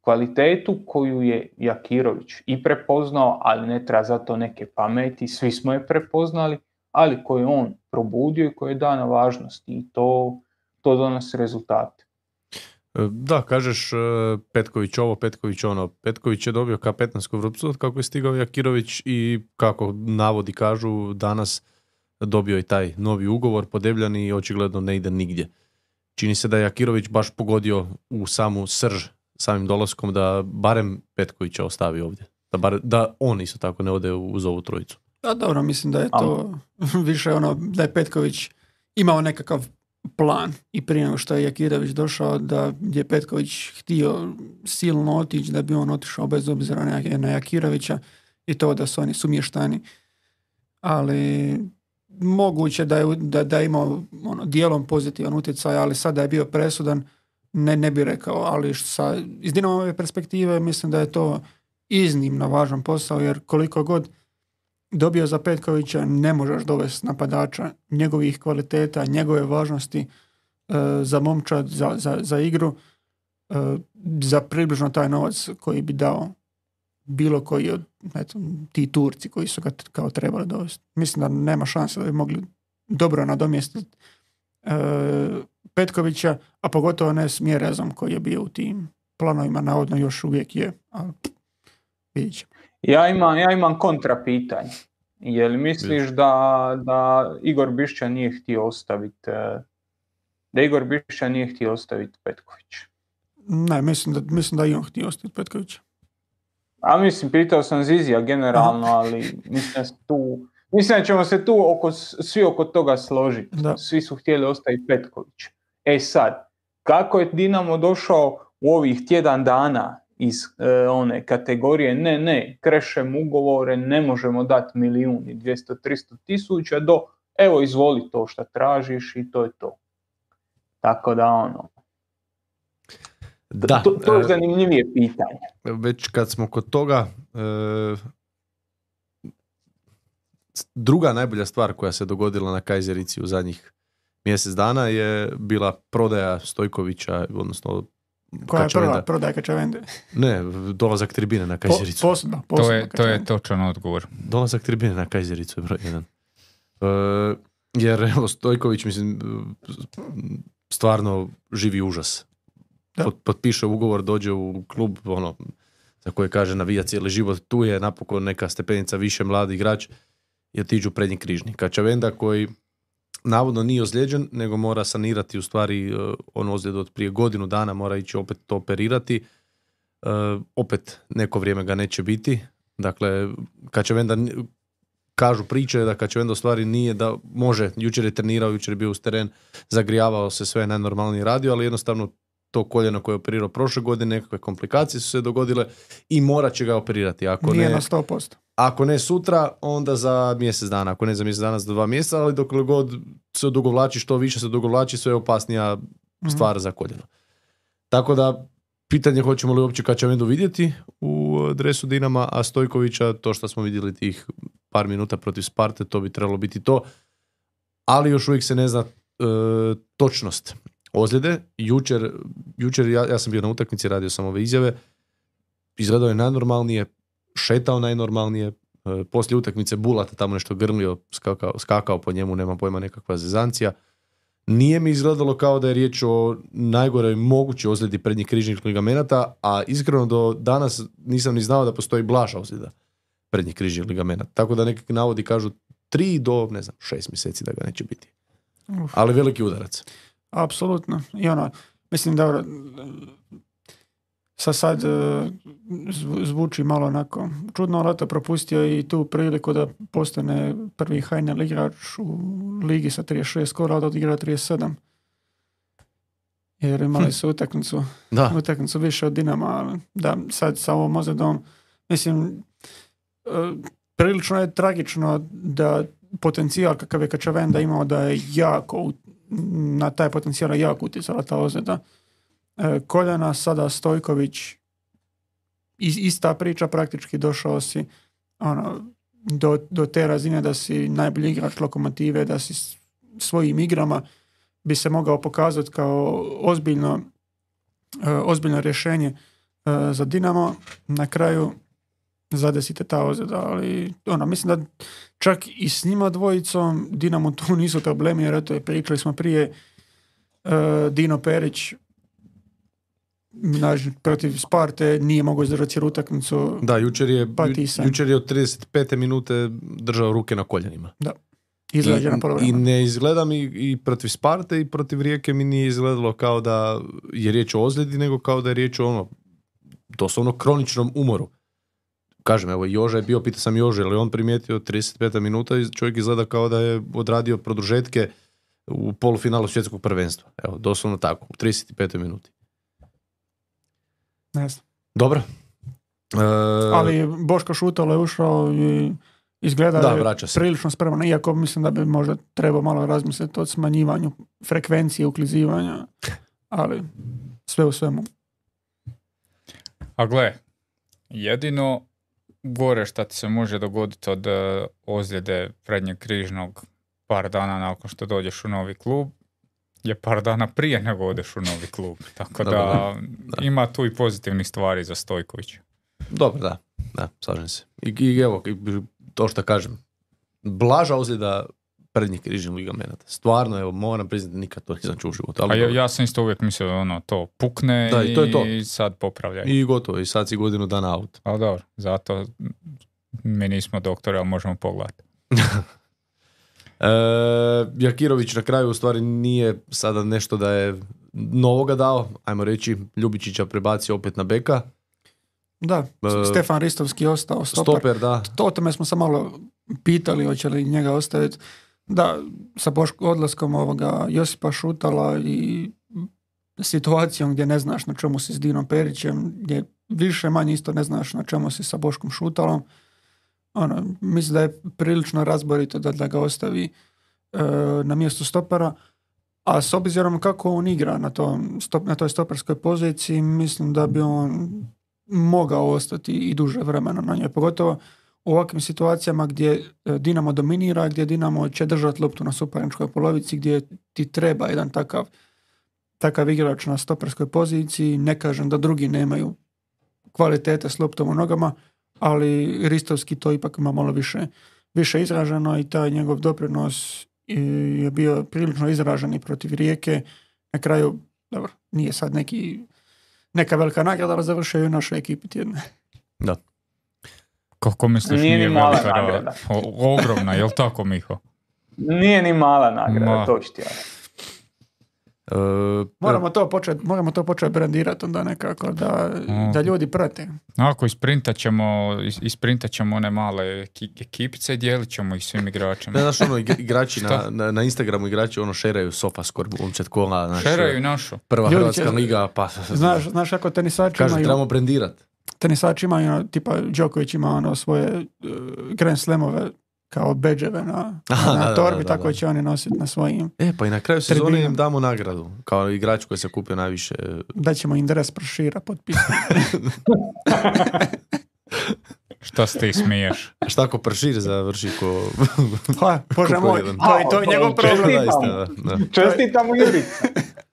Kvalitetu koju je Jakirović i prepoznao, ali ne treba zato neke pameti, svi smo je prepoznali, ali koje je on probudio i koje je dao na važnosti i to, to donosi rezultate. E, da, kažeš e, Petković ovo, Petković ono. Petković je dobio kapetansku vrpcu kako je stigao Jakirović i kako navodi kažu danas dobio i taj novi ugovor podebljan i očigledno ne ide nigdje. Čini se da je Jakirović baš pogodio u samu srž samim dolaskom da barem Petkovića ostavi ovdje. Da, bar, da on isto tako ne ode uz ovu trojicu. Da, dobro, mislim da je to [LAUGHS] više ono da je Petković imao nekakav plan i prije nego što je Jakirović došao da je Petković htio silno otići da bi on otišao bez obzira na Jakirovića i to da su oni sumještani. Ali moguće da je, da, da imao ono, dijelom pozitivan utjecaj, ali sada je bio presudan, ne, ne bi rekao, ali sa, iz Dinamove perspektive mislim da je to iznimno važan posao, jer koliko god dobio za Petkovića ne možeš dovesti napadača njegovih kvaliteta, njegove važnosti e, za momčad, za, za, za igru, e, za približno taj novac koji bi dao bilo koji od eto, ti Turci koji su ga kao trebali dovesti. Mislim da nema šanse da bi mogli dobro nadomjestiti e, Petkovića, a pogotovo ne s Mjerezom koji je bio u tim planovima, navodno još uvijek je, ali vidit ćemo. Ja imam, ja imam kontra pitanje. Je li misliš da, da Igor Bišća nije htio ostaviti e, da Igor Bišća nije htio ostaviti Petković? Ne, mislim da, mislim da i on htio ostaviti Petkovića. A mislim, pitao sam Zizija generalno, ali mislim da, tu, mislim da ćemo se tu oko, svi oko toga složiti. Svi su htjeli ostaviti Petković. E sad, kako je Dinamo došao u ovih tjedan dana iz e, one kategorije ne, ne, krešem ugovore, ne možemo dati milijun i 200-300 tisuća do evo izvoli to što tražiš i to je to. Tako da ono, da, to, to je e, zanimljivije pitanje. Već kad smo kod toga, e, druga najbolja stvar koja se dogodila na Kajzerici u zadnjih mjesec dana je bila prodaja Stojkovića, odnosno koja je prva prodaja Kačavende? Ne, dolazak tribine na Kajzericu. Po, posudba, to, je, to je točan odgovor. Dolazak tribine na Kajzericu je broj jedan. E, jer evo, Stojković, mislim, stvarno živi užas. Pot, potpiše ugovor, dođe u klub, ono, za koje kaže navija cijeli život, tu je napokon neka stepenica više mladi igrač i otiđu prednji križni. Kačavenda koji navodno nije ozlijeđen, nego mora sanirati u stvari uh, on ozljedu od prije godinu dana, mora ići opet to operirati. Uh, opet neko vrijeme ga neće biti. Dakle, Kačavenda kažu priče da Kačavenda u stvari nije da može, jučer je trenirao, jučer je bio uz teren, zagrijavao se sve najnormalnije radio, ali jednostavno to koljeno koje je operirao prošle godine, nekakve komplikacije su se dogodile i morat će ga operirati. Ako Nije ne, na 100%. Ako ne sutra, onda za mjesec dana. Ako ne za mjesec dana, za dva mjeseca, ali dok god se odugovlači, što više se odugovlači, sve je opasnija mhm. stvar za koljeno. Tako da, pitanje hoćemo li uopće Kačavendu vidjeti u dresu Dinama, a Stojkovića, to što smo vidjeli tih par minuta protiv Sparte, to bi trebalo biti to. Ali još uvijek se ne zna e, točnost ozljede. Jučer, jučer ja, ja sam bio na utakmici, radio sam ove izjave, izgledao je najnormalnije, šetao najnormalnije, e, poslije utakmice Bulata tamo nešto grmlio, skakao, skakao po njemu, nema pojma nekakva zezancija. Nije mi izgledalo kao da je riječ o najgoroj mogućoj ozljedi prednjih križnih ligamenata, a iskreno do danas nisam ni znao da postoji blaža ozljeda prednjih križnih ligamenata. Tako da neki navodi kažu tri do, ne znam, šest mjeseci da ga neće biti. Ali veliki udarac. Apsolutno. I ono, mislim da sa sad e, zvuči malo onako čudno, ali to propustio i tu priliku da postane prvi Hajner igrač u ligi sa 36 skora, od odigra 37. Jer imali su [LAUGHS] utakmicu, da. utakmicu više od Dinama, ali da sad sa ovom ozadom, mislim, e, prilično je tragično da potencijal kakav je Kačavenda imao da je jako na taj potencijal jako utjecala ta ozljeda. E, koljena, sada Stojković, is- ista priča, praktički došao si ono, do, do te razine da si najbolji igrač lokomotive, da si svojim igrama bi se mogao pokazati kao ozbiljno, e, ozbiljno rješenje e, za Dinamo. Na kraju zadesite ta ozljeda, ali ono, mislim da čak i s njima dvojicom Dinamo tu nisu problemi, jer eto, pričali smo prije e, Dino Perić znači, protiv Sparte nije mogao izdržati cijelu utakmicu. Da, jučer je, ju- jučer je od 35. minute držao ruke na koljenima. Izrađena I, I ne izgleda mi i protiv Sparte i protiv Rijeke mi nije izgledalo kao da je riječ o ozljedi, nego kao da je riječ o ono, doslovno kroničnom umoru. Kažem, evo, Joža je bio, pitao sam Jože, ali on primijetio 35 minuta i čovjek izgleda kao da je odradio produžetke u polufinalu svjetskog prvenstva. Evo, doslovno tako, u 35 minuti. Ne znam. Dobro. E, Ali Boško Šutalo je ušao i izgleda Da, je vraća se. prilično spreman, iako mislim da bi možda trebao malo razmisliti o smanjivanju frekvencije uklizivanja, ali sve u svemu. A gle, jedino gore šta ti se može dogoditi od e, ozljede prednjeg križnog par dana nakon što dođeš u novi klub je par dana prije nego odeš u novi klub. [LAUGHS] Tako Dobro, da, ima tu i pozitivnih stvari za Stojkovića. Dobro, da, da, slažem se. I, i evo, to što kažem, blaža ozljeda prednjih križnih ligamenata. Stvarno, evo, moram priznati, nikad to nisam čuo u životu. Ali A ja, ja sam isto uvijek mislio ono, to pukne Da, i to je to. i sad popravljaj. I gotovo, i sad si godinu dana out. Ali dobro, zato mi nismo doktori, ali možemo pogledati. [LAUGHS] E, Jakirović na kraju u stvari nije sada nešto da je novoga dao, ajmo reći, Ljubičića prebacio opet na beka. Da, E, Stefan Ristovski je ostao stoper. Stoper, da. To o tome smo se malo pitali hoće li njega ostaviti. Da, sa Boško, odlaskom ovoga Josipa Šutala i situacijom gdje ne znaš na čemu si s Dinom Perićem, gdje više manje isto ne znaš na čemu si sa Boškom Šutalom. Ono, mislim da je prilično razborito da, da ga ostavi e, na mjestu stopera. A s obzirom kako on igra na, tom, stop, na toj stoperskoj poziciji, mislim da bi on mogao ostati i duže vremena na njoj. Pogotovo u ovakvim situacijama gdje e, Dinamo dominira, gdje Dinamo će držati loptu na suparničkoj polovici, gdje ti treba jedan takav takav igrač na stoperskoj poziciji. Ne kažem da drugi nemaju kvalitete s loptom u nogama, ali Ristovski to ipak ima malo više, više izraženo i taj njegov doprinos je bio prilično izražen i protiv Rijeke. Na kraju, dobro, nije sad neki neka velika nagrada, ali završio je u našoj ekipi tjedne. Kako misliš Nije nije, ni mala velika ra- nagrada. o- ogromna, jel tako Miho? Nije ni mala nagrada, Ma. to ću ti ja. E, Moramo to početi moramo to početi brandirati onda nekako da, Mm. da ljudi prate. Ako isprintat ćemo, is- isprintat ćemo one male eki- ekipice i dijelit ćemo ih svim igračima. Ne, znaš, ono, ig- igrači na, na, na Instagramu igrači ono šeraju SofaScore, Bumčet Kola, znaš, Šeraju našu. prva Ljudi Hrvatska će- liga, pa... Znaš, znaš kako tenisači Kažu, imaju, trebamo brendirat. Tenisači imaju, ono, tipa Đoković ima ono svoje uh, Grand Slamove kao bedževe na, [LAUGHS] Aha, na da, da, torbi, da, tako da. će oni nositi na svojim. E, pa i na kraju sezone im damo nagradu, kao igrač koji se kupio najviše. Da ćemo im dres prošira potpis. [LAUGHS] Šta se ti smiješ? Šta ako pršir završi ko... Ha, Bože moj, to, je- to je A, njegov problem. čestitam. Da, da. Jurica. [LAUGHS]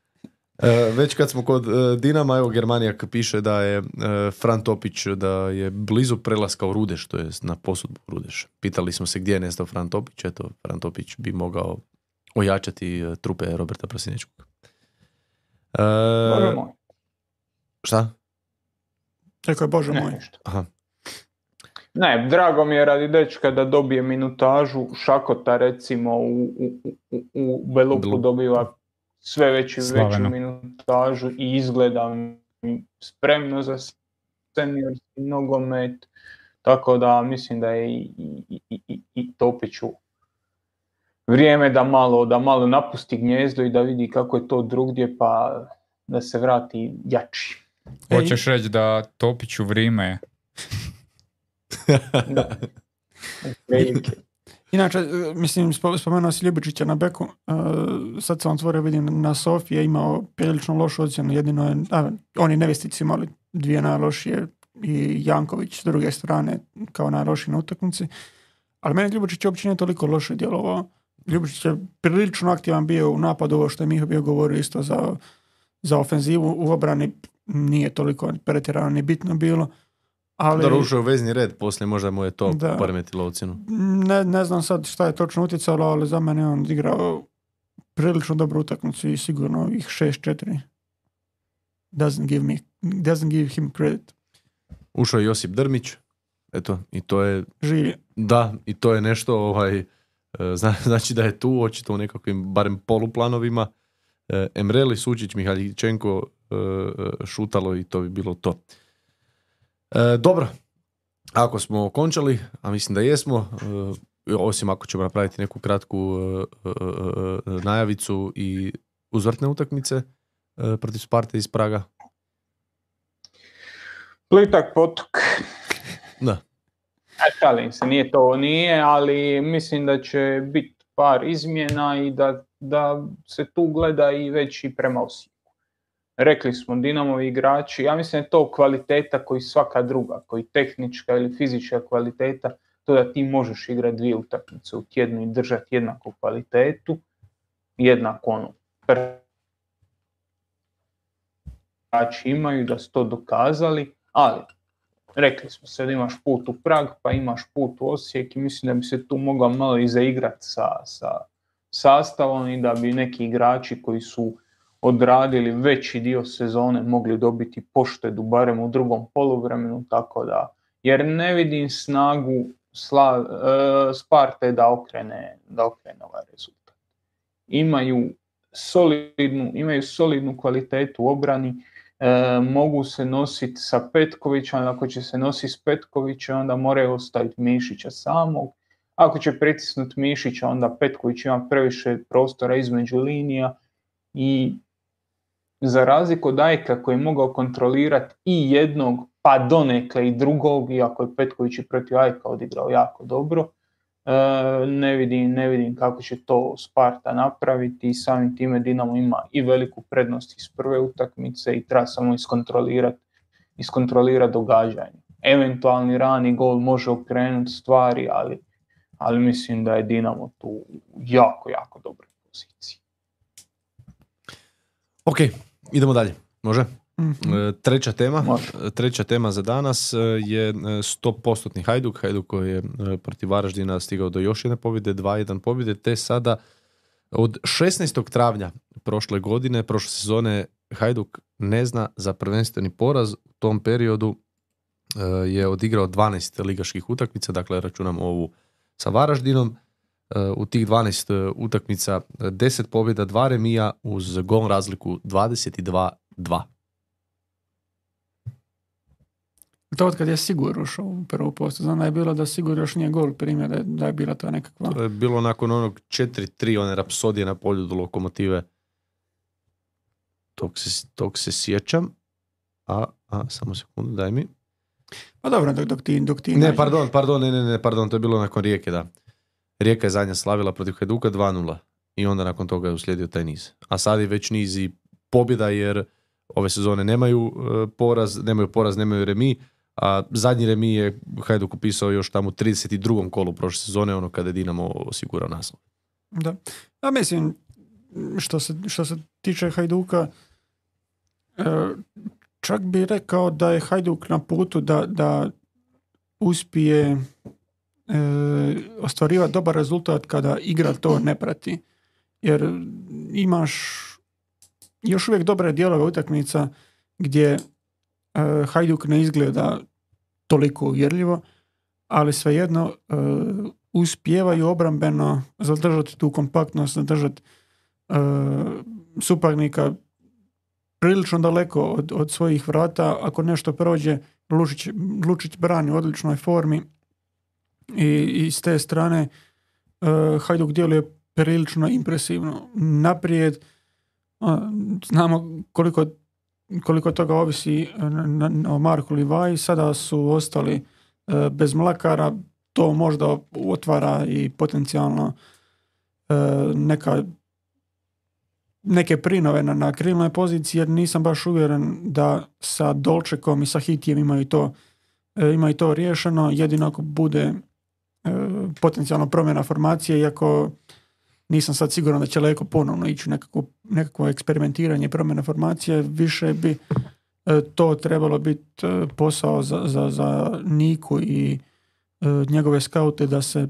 E, već kad smo kod e, Dinama, evo Germanijak piše da je e, Fran Topić da je blizu prelaska u Rudeš, to je na posudbu Rudeš. Pitali smo se gdje je nestao Fran Topić, eto, Fran Topić bi mogao ojačati trupe Roberta Prasinečkog. E, Bože moj. šta? Rekao je, Bože Ne, moj. Aha. Ne, drago mi je radi dečka da dobije minutažu. Šakota recimo u, u, u, u Belupu. dobiva sve veću i veću minutažu i izgleda mi spremno za seniorski nogomet. Tako da mislim da je i, i, i, i, i Topiću vrijeme da malo, da malo napusti gnjezdo i da vidi kako je to drugdje pa da se vrati jači. E, Hoćeš reći da Topiću vrijeme je? [LAUGHS] Velike. Inače, e, mislim, spo- spomenuo si Ljubičića na beku, e, sad sam otvorio, vidim, na Sofiji je imao prilično lošu ocjenu, jedino je, a, oni nevestici imali dvije najlošije i Janković s druge strane kao najlošiji na utakmici, ali meni Ljubičić uopće nije toliko loše djelovao. Ljubičić je prilično aktivan bio u napadu, ovo što je Miho bio govorio isto za, za ofenzivu, u obrani nije toliko pretjerano ni bitno bilo. Ali, Da ušao je vezni red, poslije možda mu je to Da. poremetilo ocjenu. ne, ne znam sad šta je točno utjecalo, ali za mene on igrao prilično dobru utakmicu i sigurno ovih 6-4 doesn't give me doesn't give him credit. Ušao je Josip Drmić, eto, i to je, da, i to je nešto, ovaj, e, zna- [LAUGHS] znači da je tu, očito u nekakvim, barem poluplanovima, E, Emreli, Sučić, Mihaljičenko, e, Šutalo i to bi bilo to. E, dobro, ako smo okončali, a mislim da jesmo, e, osim ako ćemo napraviti neku kratku e, e, e, najavicu i uzvrtne utakmice e, protiv Sparte iz Praga. Plitak potok. Da. A šalim se, nije to nije, ali mislim da će biti par izmjena i da, da se tu gleda i već i prema Osijeku. Rekli smo, Dinamovi igrači, ja mislim je to kvaliteta koji svaka druga, koji tehnička ili fizička kvaliteta, to da ti možeš igrati dvije utakmice u tjednu i držati jednaku kvalitetu, jednako ono, igrači imaju, da su to dokazali, ali rekli smo sad imaš put u Prag, pa imaš put u Osijek i mislim da bi se tu mogao malo i zaigrati sa, sa sastavom i da bi neki igrači koji su odradili veći dio sezone mogli dobiti poštedu barem u drugom poluvremenu, tako da, jer ne vidim snagu sla, e, Sparte da okrene, da okrene ovaj rezultat. Imaju solidnu, imaju solidnu kvalitetu u obrani, e, mogu se nositi sa Petkovićem, ali ako će se nositi s Petkovićem, onda moraju ostaviti Mišića samog. Ako će pritisnuti Mišića, onda Petković ima previše prostora između linija i za razliku od Ajka koji je mogao kontrolirati i jednog, pa donekle i drugog, iako je Petković i protiv Ajka odigrao jako dobro, e, ne vidim, ne vidim kako će to Sparta napraviti i samim time Dinamo ima i veliku prednost iz prve utakmice i treba samo iskontrolirati iskontrolirati događanje. Eventualni rani gol može okrenuti stvari, ali, ali mislim da je Dinamo tu jako, jako dobroj poziciji. Ok, idemo dalje. Može? Mhm. E, Treća tema, Može. e, treća tema za danas e, je e, 100% Hajduk. Hajduk koji je e, protiv Varaždina stigao do još jedne pobjede, 2-1 pobjede, te sada od 16. travnja prošle godine, prošle sezone, Hajduk ne zna za prvenstveni poraz. U tom periodu e, je odigrao 12 ligaških utakmica, dakle računam ovu sa Varaždinom. E, U tih 12 utakmica 10 pobjeda, 2 remija uz gol razliku 22-2. To od kad je Sigur ušao u prvu postu. Znam da je bilo da Sigur još nije gol primjer, da je, da je bila to nekakva... To je bilo nakon onog 4-3, one rapsodije na polju do lokomotive. Tog se, tog se sjećam. A, a, samo sekundu, daj mi. Pa dobro, dok, dok ti, dok ti Ne, nađeš- pardon, pardon, ne, ne, ne, pardon, to je bilo nakon Rijeke, da. Rijeka je zadnja slavila protiv Hajduka 2-0 i onda nakon toga je uslijedio taj niz. A sad je već niz i pobjeda jer ove sezone nemaju e, poraz, nemaju poraz, nemaju remi, a zadnji remi je Hajduk upisao još tamo u 32. kolu prošle sezone, ono kada je Dinamo osigurao naslov. Da. Ja mislim, što se, što se tiče Hajduka, e, čak bi rekao da je Hajduk na putu da, da uspije e, ostvarivati dobar rezultat kada igra to ne prati. Jer imaš još uvijek dobre dijelove utakmica gdje e, Hajduk ne izgleda toliko uvjerljivo, ali svejedno e, uspijevaju obrambeno zadržati tu kompaktnost, zadržati e, suparnika prilično daleko od, od svojih vrata. Ako nešto prođe, Lučić, Lučić brani u odličnoj formi i, i s te strane e, Hajduk djeluje prilično impresivno. Naprijed a, znamo koliko, koliko toga ovisi o Marku Livaji. Sada su ostali e, bez Mlakara. to možda otvara i potencijalno e, neka neke prinove na, na krilnoj poziciji jer nisam baš uvjeren da sa Dolčekom i sa Hitijem imaju to, imaju to riješeno. Jedino ako bude potencijalno promjena formacije, iako nisam sad siguran da će Leko ponovno ići u nekakvo, nekakvo eksperimentiranje promjena formacije, više bi e, to trebalo biti posao za, za, za Niku i njegove skaute da se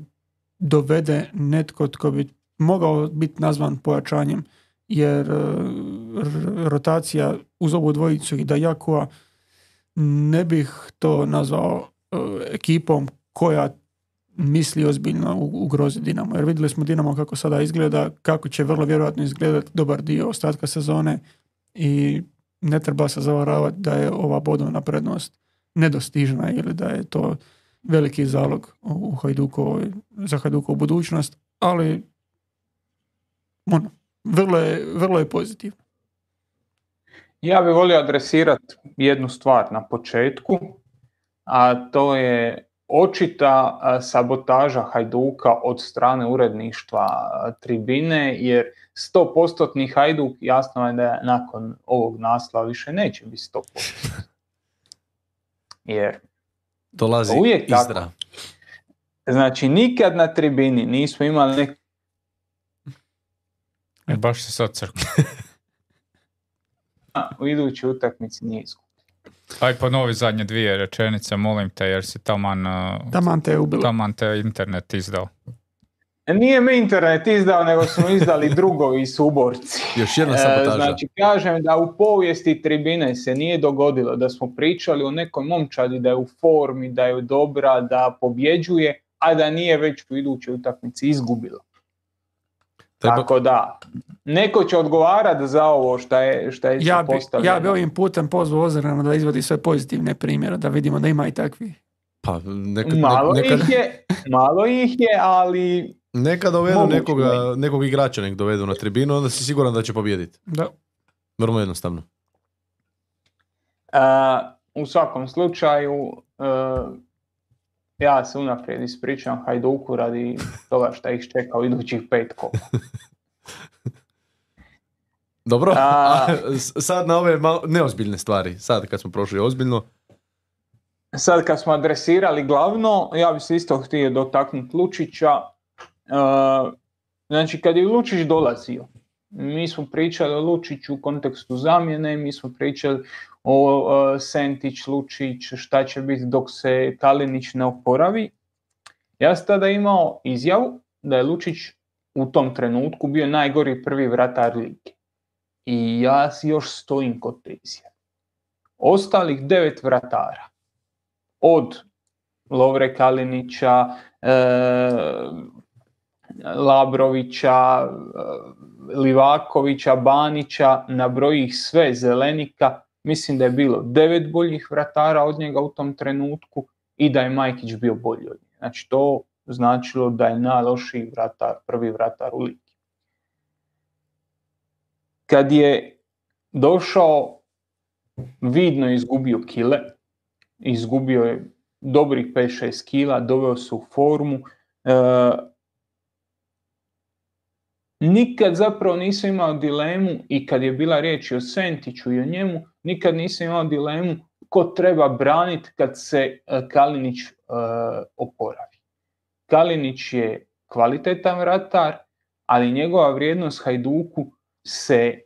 dovede netko tko bi mogao biti nazvan pojačanjem jer e, rotacija uz ovu dvojicu i da Jakua ne bih to nazvao e, ekipom koja misli ozbiljno ugroziti Dinamo. Jer vidjeli smo Dinamo kako sada izgleda, kako će vrlo vjerojatno izgledati dobar dio ostatka sezone i ne treba se zavaravati da je ova bodovna prednost nedostižna ili da je to veliki zalog u Hajdukovoj, za Hajdukovu budućnost, ali ono, vrlo je, vrlo je pozitivno. Ja bih volio adresirati jednu stvar na početku, a to je očita sabotaža Hajduka od strane uredništva tribine, jer 100% Hajduk jasno je da nakon ovog naslova više neće biti 100%. Jer Dolazi uvijek Tako. Znači, nikad na tribini nismo imali nek E, baš se sad crkva. [LAUGHS] u idućoj utakmici nije izgubio. Aj ponovi zadnje dvije rečenice, molim te, jer si taman... Uh, taman te ubilo. Taman te internet izdao. E, nije me internet izdao, nego smo izdali [LAUGHS] drugovi suborci. Još jedna sabotaža. Znači, kažem da u povijesti tribine se nije dogodilo da smo pričali o nekoj momčadi da je u formi, da je dobra, da pobjeđuje, a da nije već u idućoj utakmici izgubilo. Tako da, neko će odgovarati za ovo što je, šta je ja bi, Ja bi ovim putem pozvao Ozirana da izvadi sve pozitivne primjere, da vidimo da ima i takvi. Pa, nekad, malo, ih je, malo ih je, ali... Neka dovedu nekoga, nekog igrača nek dovedu na tribinu, onda si siguran da će pobijediti. Da. Vrlo jednostavno. Uh, u svakom slučaju, uh, ja se unaprijed ispričam Hajduku radi toga što ih čeka u idućih pet kola. [LAUGHS] Dobro, A, sad na ove malo, neozbiljne stvari, sad kad smo prošli ozbiljno. Sad kad smo adresirali glavno, ja bi se isto htio dotaknuti Lučića. Uh, znači kad je Lučić dolazio, mi smo pričali o Lučiću u kontekstu zamjene, mi smo pričali o Sentić, Lučić, šta će biti dok se Kalinić ne oporavi. Ja sam tada imao izjavu da je Lučić u tom trenutku bio najgori prvi vratar lige. I ja još stojim kod te izjave. Ostalih devet vratara, od Lovre Kalinića, e, Labrovića, e, Livakovića, Banića, nabroji ih sve, Zelenika, Mislim da je bilo devet boljih vratara od njega u tom trenutku i da je Majkić bio bolji od njega. Znači to značilo da je najlošiji vratar, prvi vratar u ligi. Kad je došao, vidno je izgubio kile, izgubio je dobrih 5-6 kila, doveo se u formu. E, nikad zapravo nisam imao dilemu i kad je bila riječ o Sentiću i o njemu, nikad nisam imao dilemu ko treba braniti kad se e, Kalinić e, oporavi. Kalinić je kvalitetan vratar, ali njegova vrijednost Hajduku se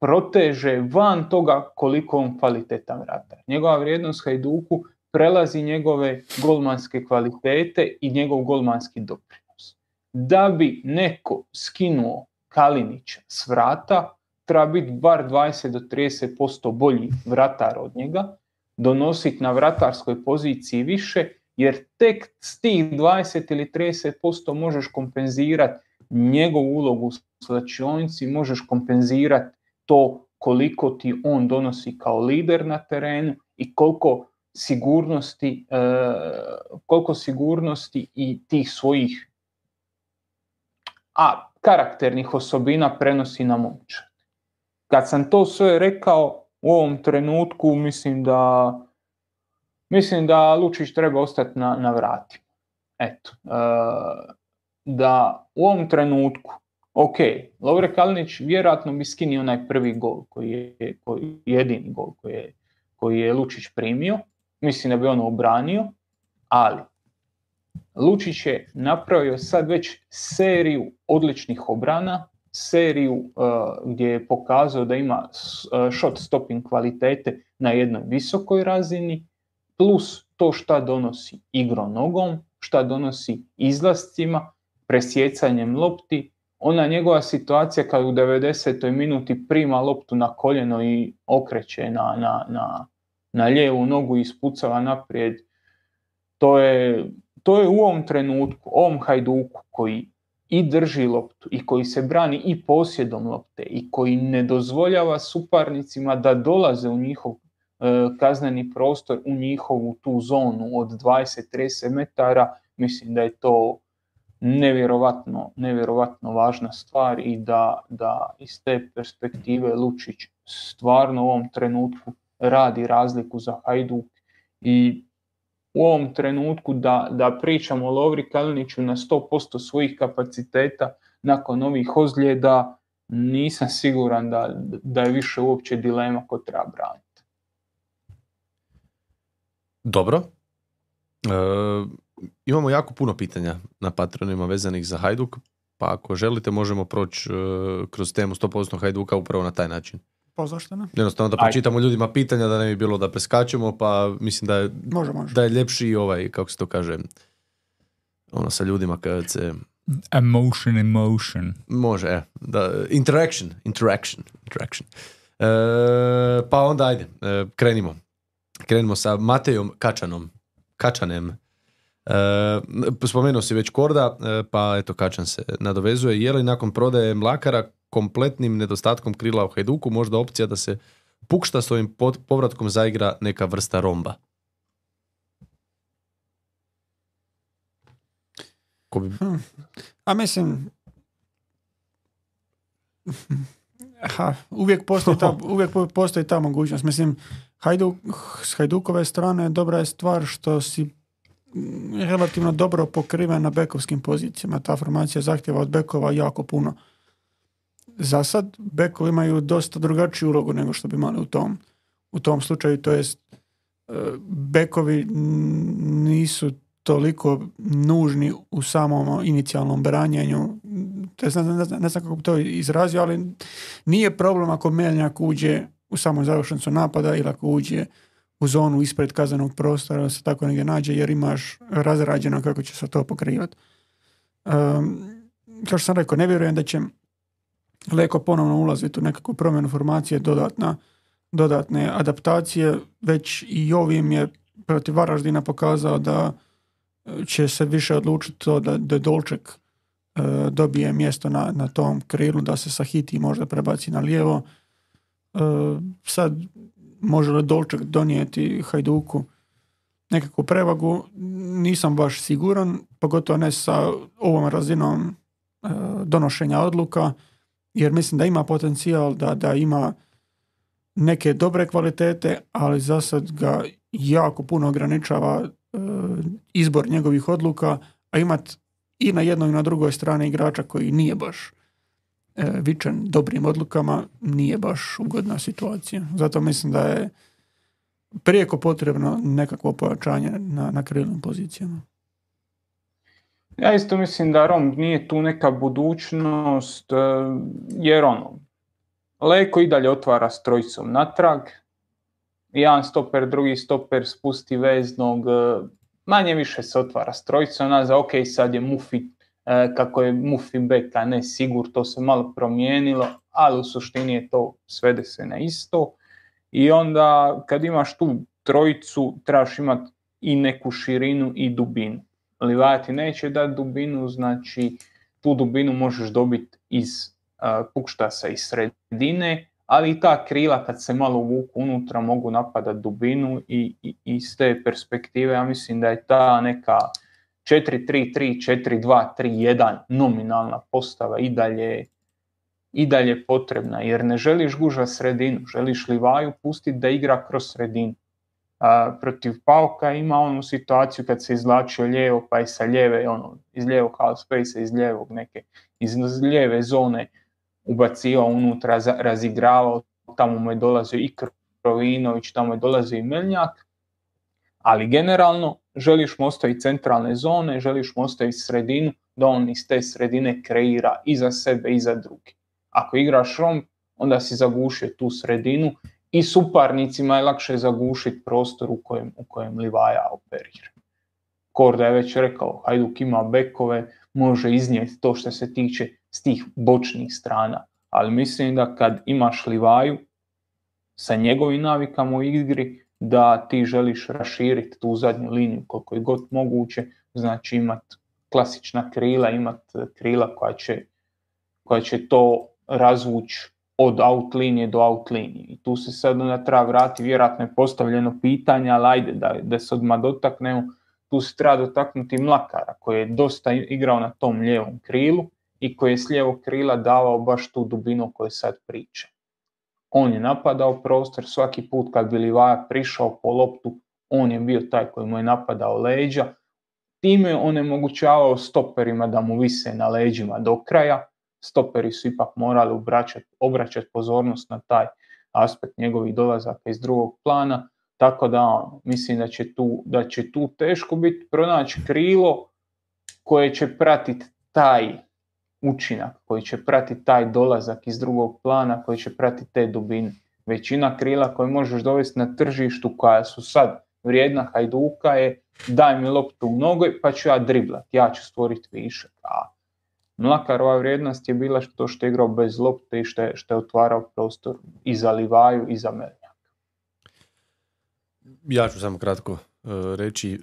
proteže van toga koliko on kvalitetan vratar. Njegova vrijednost Hajduku prelazi njegove golmanske kvalitete i njegov golmanski doprinos. Da bi neko skinuo Kalinića s vrata, treba biti bar 20 do 30% bolji vratar od njega, donositi na vratarskoj poziciji više, jer tek s tih 20 ili 30% možeš kompenzirati njegovu ulogu u slačionici, možeš kompenzirati to koliko ti on donosi kao lider na terenu i koliko sigurnosti, e, koliko sigurnosti i tih svojih a karakternih osobina prenosi na momčad. Kad sam to sve rekao, u ovom trenutku mislim da mislim da Lučić treba ostati na, na vratima. eto, da u ovom trenutku, ok, Lovre Kalinić vjerojatno bi skinio onaj prvi gol, koji je koji, jedini gol koji je, koji je Lučić primio, mislim da bi ono obranio, ali Lučić je napravio sad već seriju odličnih obrana, seriju uh, gdje je pokazao da ima uh, shot stopping kvalitete na jednoj visokoj razini, plus to šta donosi igrom nogom, šta donosi izlascima, presjecanjem lopti. Ona njegova situacija kad u 90. minuti prima loptu na koljeno i okreće na, na, na, na lijevu nogu i ispucava naprijed, to je, to je u ovom trenutku, ovom hajduku koji i drži loptu i koji se brani i posjedom lopte i koji ne dozvoljava suparnicima da dolaze u njihov e, kazneni prostor, u njihovu tu zonu od 20-30 metara, mislim da je to nevjerovatno, nevjerovatno važna stvar i da, da iz te perspektive Lučić stvarno u ovom trenutku radi razliku za Hajduk i u ovom trenutku da, da pričamo o Lovri Kaliniću na 100% svojih kapaciteta nakon ovih ozljeda, nisam siguran da, da je više uopće dilema ko treba braniti. Dobro. E, imamo jako puno pitanja na patronima vezanih za Hajduk, pa ako želite možemo proći e, kroz temu 100% Hajduka upravo na taj način. Pa zašto ne? Jednostavno da pročitamo ljudima pitanja da ne bi bilo da preskačemo, pa mislim da je, Može, može. da je ljepši ovaj, kako se to kaže, ono sa ljudima kad se... Emotion, emotion. Može, e, da, interaction, interaction, interaction. E, pa onda ajde, e, krenimo. Krenimo sa Matejom Kačanom. Kačanem. E, spomenuo si već Korda, e, pa eto Kačan se nadovezuje. Je li nakon prodaje Mlakara kompletnim nedostatkom krila u Hajduku možda opcija da se Pukšta s ovim povratkom zaigra neka vrsta romba? Ko bi... Hm. A mislim, ha, uvijek, postoji ta, [LAUGHS] uvijek postoji ta mogućnost. Mislim, Hajduk, s Hajdukove strane dobra je stvar što si relativno dobro pokriven na bekovskim pozicijama. Ta formacija zahtjeva od bekova jako puno za sad bekovi imaju dosta drugačiju ulogu nego što bi imali u tom, u tom slučaju, to jest e, bekovi nisu toliko nužni u samom inicijalnom branjenju. To ne, ne, ne znam kako bi to izrazio, ali nije problem ako Meljnjak uđe u samoj završencu napada ili ako uđe u zonu ispred kazanog prostora se tako negdje nađe jer imaš razrađeno kako će se to pokrivati. Um, kao što sam rekao, ne vjerujem da će Leko ponovno ulaziti u nekakvu promjenu formacije, dodatna, dodatne adaptacije, već i ovim je protiv Varaždina pokazao da će se više odlučiti to da, da Dolček e, dobije mjesto na, na tom krilu, da se Sahiti možda prebaci na lijevo. E, sad, može li Dolček donijeti Hajduku nekakvu prevagu, nisam baš siguran, pogotovo ne sa ovom razinom e, donošenja odluka jer mislim da ima potencijal da, da ima neke dobre kvalitete, ali za sad ga jako puno ograničava e, izbor njegovih odluka, a imat i na jednoj i na drugoj strani igrača koji nije baš e, vičan dobrim odlukama, nije baš ugodna situacija. Zato mislim da je prijeko potrebno nekakvo pojačanje na, na krilnim pozicijama. Ja isto mislim da Rom nije tu neka budućnost, e, jer ono, Leko i dalje otvara s trojicom natrag, jedan stoper, drugi stoper spusti veznog, e, manje više se otvara s trojicom, za ok, sad je Mufi, e, kako je Mufi beka, ne Sigur, to se malo promijenilo, ali u suštini je to, svede se na isto. I onda kad imaš tu trojicu, trebaš imati i neku širinu i dubinu. Livati neće dati dubinu, znači tu dubinu možeš dobiti iz pukštasa iz sredine, ali i ta krila kad se malo uvuku unutra mogu napadati dubinu i, i iz te perspektive ja mislim da je ta neka 4-3-3, 4-2-3-1 nominalna postava i dalje, i dalje potrebna jer ne želiš gužva sredinu, želiš Livaju pustiti da igra kroz sredinu. A, protiv Pauka ima onu situaciju kad se izvlačio lijevo pa je sa lijeve, ono, iz lijevog half space, iz lijevog neke, iz lijeve zone ubacio unutra, razigravao, tamo mu je dolazio i Krovinović, tamo je dolazio i Meljnjak, ali generalno želiš mu ostaviti centralne zone, želiš mu ostaviti sredinu, da on iz te sredine kreira i za sebe i za druge. Ako igraš romb, onda si zagušio tu sredinu i suparnicima je lakše zagušiti prostor u kojem, u kojem Livaja operira. Korda je već rekao, Hajduk ima bekove, može iznijeti to što se tiče s tih bočnih strana, ali mislim da kad imaš Livaju sa njegovim navikama u igri, da ti želiš raširiti tu zadnju liniju koliko je god moguće, znači imat klasična krila, imat krila koja će, koja će to razvući od out linije do out linije. I tu se sad onda treba vratiti, vjerojatno je postavljeno pitanje, ali ajde da, da se odmah dotaknemo, tu se treba dotaknuti Mlakara koji je dosta igrao na tom lijevom krilu i koji je s lijevog krila davao baš tu dubinu o kojoj sad priča. On je napadao prostor, svaki put kad bi Livaja prišao po loptu, on je bio taj koji mu je napadao leđa, time je onemogućavao stoperima da mu vise na leđima do kraja, stoperi su ipak morali obraćati, obraćati pozornost na taj aspekt njegovih dolazaka iz drugog plana, tako da ono, mislim da će, tu, da će tu teško biti pronaći krilo koje će pratiti taj učinak, koji će pratiti taj dolazak iz drugog plana, koji će pratiti te dubine. Većina krila koje možeš dovesti na tržištu koja su sad vrijedna Hajduka je daj mi loptu u nogoj pa ću ja driblat, ja ću stvoriti višak. A Mlakarova vrijednost je bila to što je igrao bez lopte i što je, što je otvarao prostor i za Livaju i za Meljnjaka. Ja ću samo kratko e, reći e,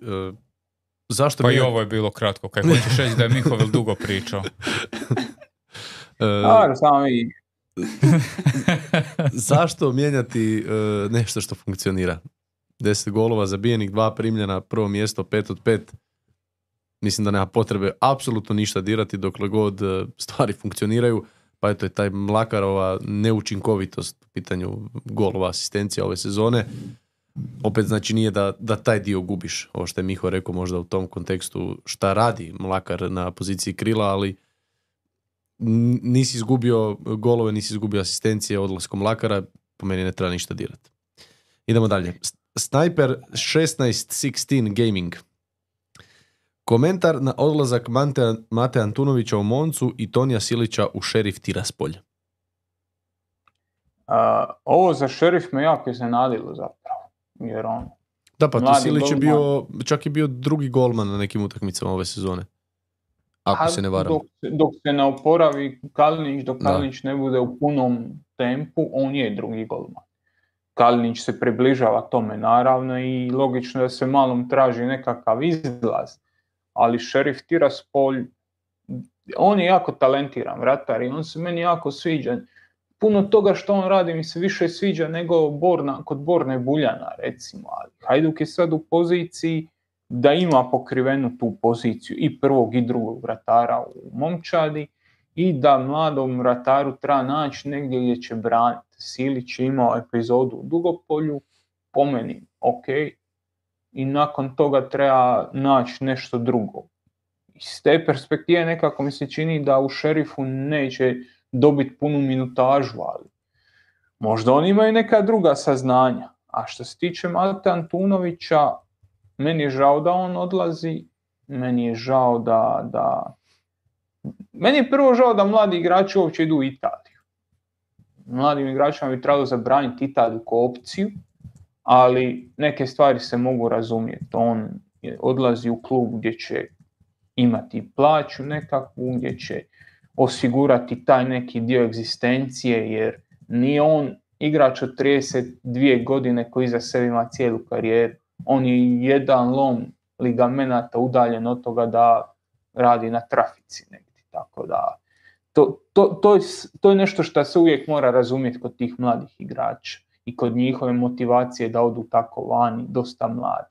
zašto Pa i ovo je bilo kratko, kaj hoćeš [LAUGHS] reći da je Mihovel dugo pričao. e, A, samo i [LAUGHS] zašto mijenjati nešto što funkcionira? 10 golova zabijenih, dva primljena, prvo mjesto, pet od pet. Mislim da nema potrebe apsolutno ništa dirati dokle god e, stvari funkcioniraju. Pa eto je taj Mlakarova neučinkovitost u pitanju golova asistencija ove sezone. Opet znači nije da, da taj dio gubiš. Ovo što je Miho rekao možda u tom kontekstu šta radi Mlakar na poziciji krila, ali nisi izgubio golove, nisi izgubio asistencije odlaskom Mlakara, po meni ne treba ništa dirati. Idemo dalje. Sniper 1616 Gaming. Komentar na odlazak Mante, Mate Antunovića u Moncu i Tonija Silića u šerif Tiraspolj. a, ovo za šerif me jako iznenadilo zapravo. Jer on, Da, pa Mladi Silić je bio, čak je bio drugi golman na nekim utakmicama ove sezone. Ako a se ne varam. Dok, dok se ne oporavi Kalinić, dok. Kalinić ne bude u punom tempu, on je drugi golman. Kalinić se približava tome naravno i logično da se malom traži nekakav izlaz. Ali šerif Tiraspolj, on je jako talentiran vratar i on se meni jako sviđa. Puno toga što on radi mi se više sviđa nego Borna, kod Borne Buljana recimo. Ali Hajduk je sad u poziciji da ima pokrivenu tu poziciju i prvog i drugog vratara u momčadi i da mladom vrataru treba naći negdje gdje će braniti. Silić je imao epizodu u Dugopolju, po meni ok, i nakon toga treba naći nešto drugo. Iz te perspektive nekako mi se čini da u šerifu neće dobiti punu minutažu, ali možda oni imaju neka druga saznanja. A što se tiče Mate Antunovića, meni je žao da on odlazi, meni je žao da, da... Meni je prvo žao da mladi igrači uopće idu u Italiju. Mladim igračima bi trebalo zabraniti Italiju kao opciju, ali neke stvari se mogu razumjeti. On odlazi u klub gdje će imati plaću nekakvu, gdje će osigurati taj neki dio egzistencije, jer nije on igrač od 32 godine koji iza sebe ima cijelu karijeru. On je jedan lom ligamenata udaljen od toga da radi na trafici negdje. Tako da, to, to, to, je, to je nešto što se uvijek mora razumjeti kod tih mladih igrača i kod njihove motivacije da odu tako vani, dosta mladi.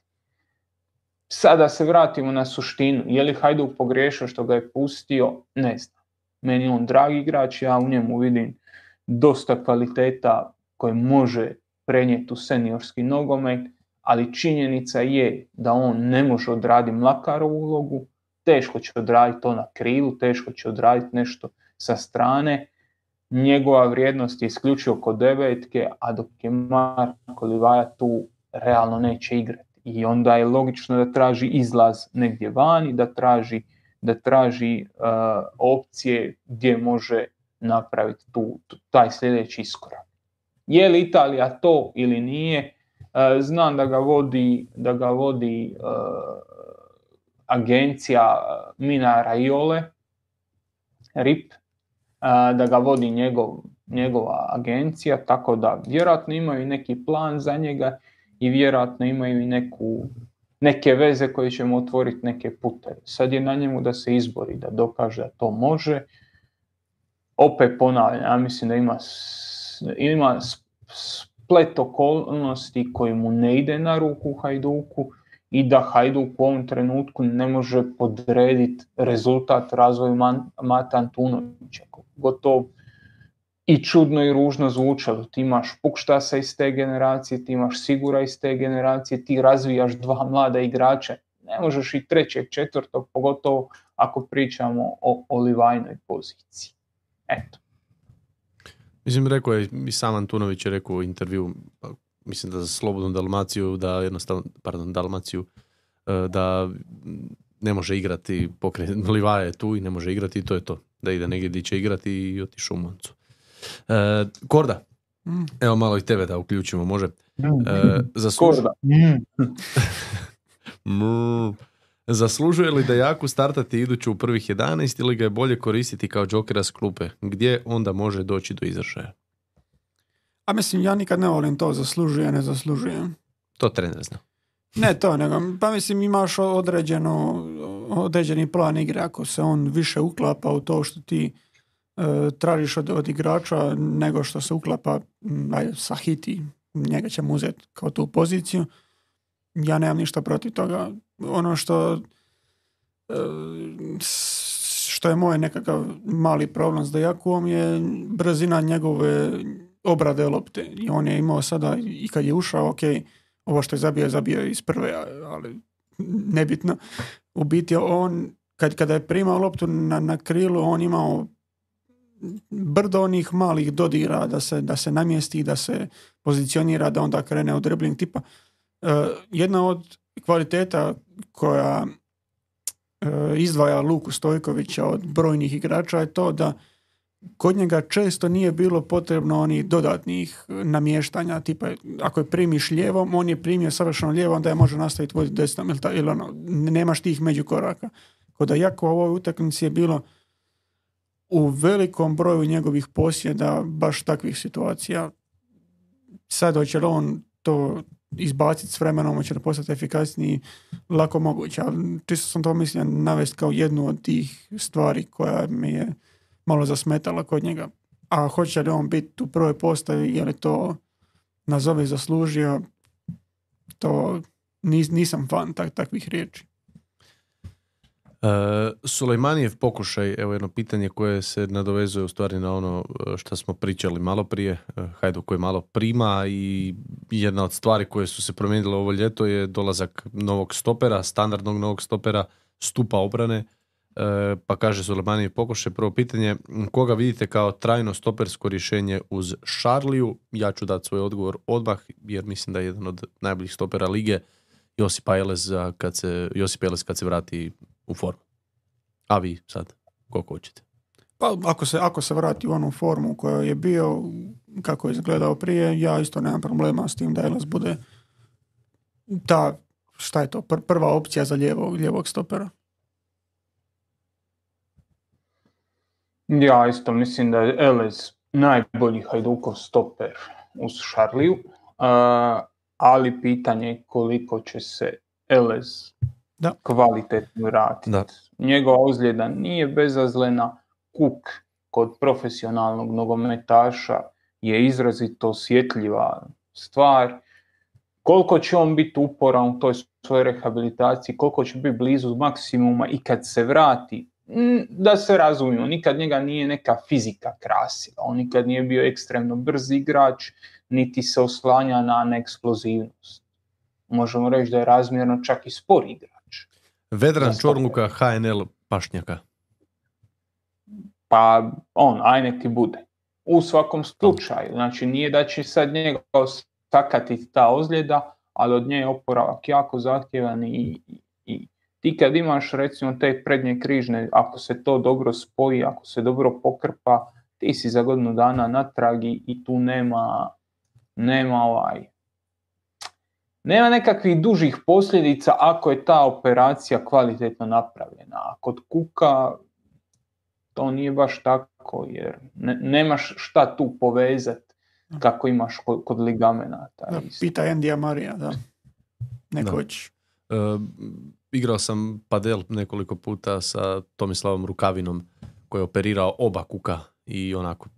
Sada se vratimo na suštinu. Je li Hajduk pogriješio što ga je pustio? Ne znam. Meni je on dragi igrač, ja u njemu vidim dosta kvaliteta koje može prenijeti u seniorski nogomet, ali činjenica je da on ne može odraditi Mlakarovu ulogu, teško će odraditi to na krilu, teško će odraditi nešto sa strane, njegova vrijednost je isključivo kod devetke, a dok je Marko Livaja tu realno neće igrati. I onda je logično da traži izlaz negdje vani, da traži, da traži uh, opcije gdje može napraviti tu, taj sljedeći iskorak. Je li Italija to ili nije? Uh, znam da ga vodi, da ga vodi uh, agencija Mina Raiole, RIP, da ga vodi njegov, njegova agencija, tako da vjerojatno imaju neki plan za njega i vjerojatno imaju i neku, neke veze koje će mu otvoriti neke pute. Sad je na njemu da se izbori, da dokaže da to može. Opet ponavljam, ja mislim da ima, ima splet okolnosti koji mu ne ide na ruku Hajduku i da Hajduk u ovom trenutku ne može podrediti rezultat razvoju Mata Antunovića. Gotovo i čudno i ružno zvučalo. Ti imaš Pukštasa iz te generacije, ti imaš Sigura iz te generacije, ti razvijaš dva mlada igrača. Ne možeš i trećeg, četvrtog, pogotovo ako pričamo o olivajnoj poziciji. Eto. Mislim, rekao je i sam Antunović je rekao u intervju, mislim da za Slobodnu Dalmaciju, da jednostavno, pardon, Dalmaciju, e, da ne može igrati, pokret, [LAUGHS] Livaja je tu i ne može igrati i to je to. Da ide negdje gdje će igrati i otišu u Moncu. E, Korda, mm. evo malo i tebe da uključimo, može. Mm. E, Korda. [LAUGHS] Mm. Zaslužuje li da jako startati iduću u prvih 11 ili ga je bolje koristiti kao džokera s klupe? Gdje onda može doći do izražaja? A mislim, ja nikad ne volim to zaslužuje, ne zaslužujem. To trener zna. Ne to, nego, pa mislim imaš određeno, određeni plan igre, ako se on više uklapa u to što ti e, tražiš od, od igrača nego što se uklapa aj, sa hiti, njega ćemo uzeti kao tu poziciju. Ja nemam ništa protiv toga. Ono što e, što je moj nekakav mali problem s Dejakuom je brzina njegove obrade lopte. I on je imao sada, i kad je ušao, ok, ovo što je zabio, zabio iz prve, ali nebitno. U biti on, kad, kada je primao loptu na, na krilu, on imao brdo onih malih dodira da se, da se namjesti, da se pozicionira, da onda krene u dribbling tipa. Uh, jedna od kvaliteta koja uh, izdvaja Luku Stojkovića od brojnih igrača je to da kod njega često nije bilo potrebno onih dodatnih namještanja, tipa ako je primiš lijevom, on je primio savršeno lijevo, onda je može nastaviti voditi desnom ili, ta, ili ono, nemaš tih međukoraka. Kod jako u ovoj utakmici je bilo u velikom broju njegovih posjeda baš takvih situacija. Sad hoće on to izbaciti s vremenom, hoće li postati efikasniji, lako moguće. Ali čisto sam to mislio navesti kao jednu od tih stvari koja mi je malo zasmetala kod njega. A hoće li on biti u prvoj postavi, je li to nazovi zaslužio, to nisam fan tak, takvih riječi. Uh, Sulejmanijev pokušaj, evo jedno pitanje koje se nadovezuje u stvari na ono e, što smo pričali malo prije, uh, Hajdu koji malo prima i jedna od stvari koje su se promijenile ovo ljeto je dolazak novog stopera, standardnog novog stopera, stupa obrane E, pa kaže Sulemani pokušaj prvo pitanje, koga vidite kao trajno stopersko rješenje uz Šarliju? Ja ću dati svoj odgovor odmah, jer mislim da je jedan od najboljih stopera lige Josip Elez kad se, Josip Elez kad se vrati u formu. A vi sad, koliko hoćete? Pa ako se, ako se vrati u onu formu koja je bio, kako je izgledao prije, ja isto nemam problema s tim da Elez bude ta, šta je to, prva opcija za lijevog, lijevog stopera. Ja isto mislim da je Elez najbolji Hajdukov stoper uz Šarliju, ali pitanje je koliko će se Elez da. kvalitetno vratiti. Njegova ozljeda nije bezazlena, kuk kod profesionalnog nogometaša je izrazito osjetljiva stvar. Koliko će on biti uporan u toj svojoj rehabilitaciji, koliko će biti blizu maksimuma i kad se vrati, da se razumiju, nikad njega nije neka fizika krasila, on nikad nije bio ekstremno brz igrač, niti se oslanja na, eksplozivnost. možemo reći da je razmjerno čak i spor igrač. Vedran Za Čorluka, HNL Pašnjaka. Pa on, aj ti bude. U svakom slučaju, znači nije da će sad njega sakatiti ta ozljeda, ali od nje je oporavak jako zahtjevan i- i ti kad imaš recimo te prednje križne, ako se to dobro spoji, ako se dobro pokrpa, ti si za godinu dana natrag i, i tu nema, nema ovaj, nema nekakvih dužih posljedica ako je ta operacija kvalitetno napravljena. A kod kuka to nije baš tako jer ne, nemaš šta tu povezati kako imaš kod, kod. Da, isto. pita Endija Marija, da. Nekoć. E, igrao sam padel nekoliko puta sa Tomislavom Rukavinom koji je operirao oba kuka i onako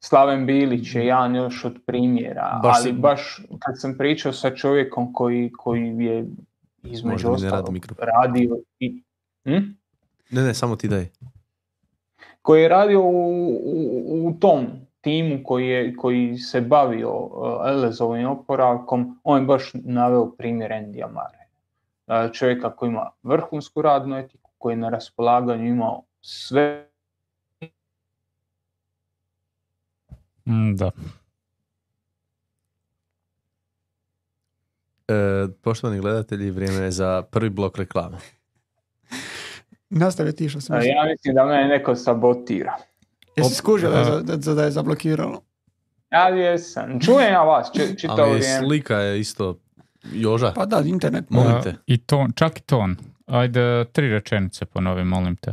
Slaven Bilić je jedan još od primjera, Baš ali si- baš kad sam pričao sa čovjekom koji, koji je između ostalog radio i... Hm? Ne, ne, samo ti daj. koji je radio u, u, u tom timu koji, je, koji se bavio uh, Elezovim oporavkom, on je baš naveo primjer Endija Mare. Uh, čovjeka koji ima vrhunsku radnu etiku, koji je na raspolaganju imao sve Mm, da. E, poštovani gledatelji, vrijeme je za prvi blok reklame. Nastavi ti što sam Uh, mislio. ja mislim da me neko sabotira. Jesi skužio da, da, da je zablokiralo? Ja jesam. Čujem ja vas či- čitavo Ali vrijeme. slika je isto Joža. Pa da, internet. Molim te. I ton, čak i ton. Ajde, tri rečenice ponovi, molim te.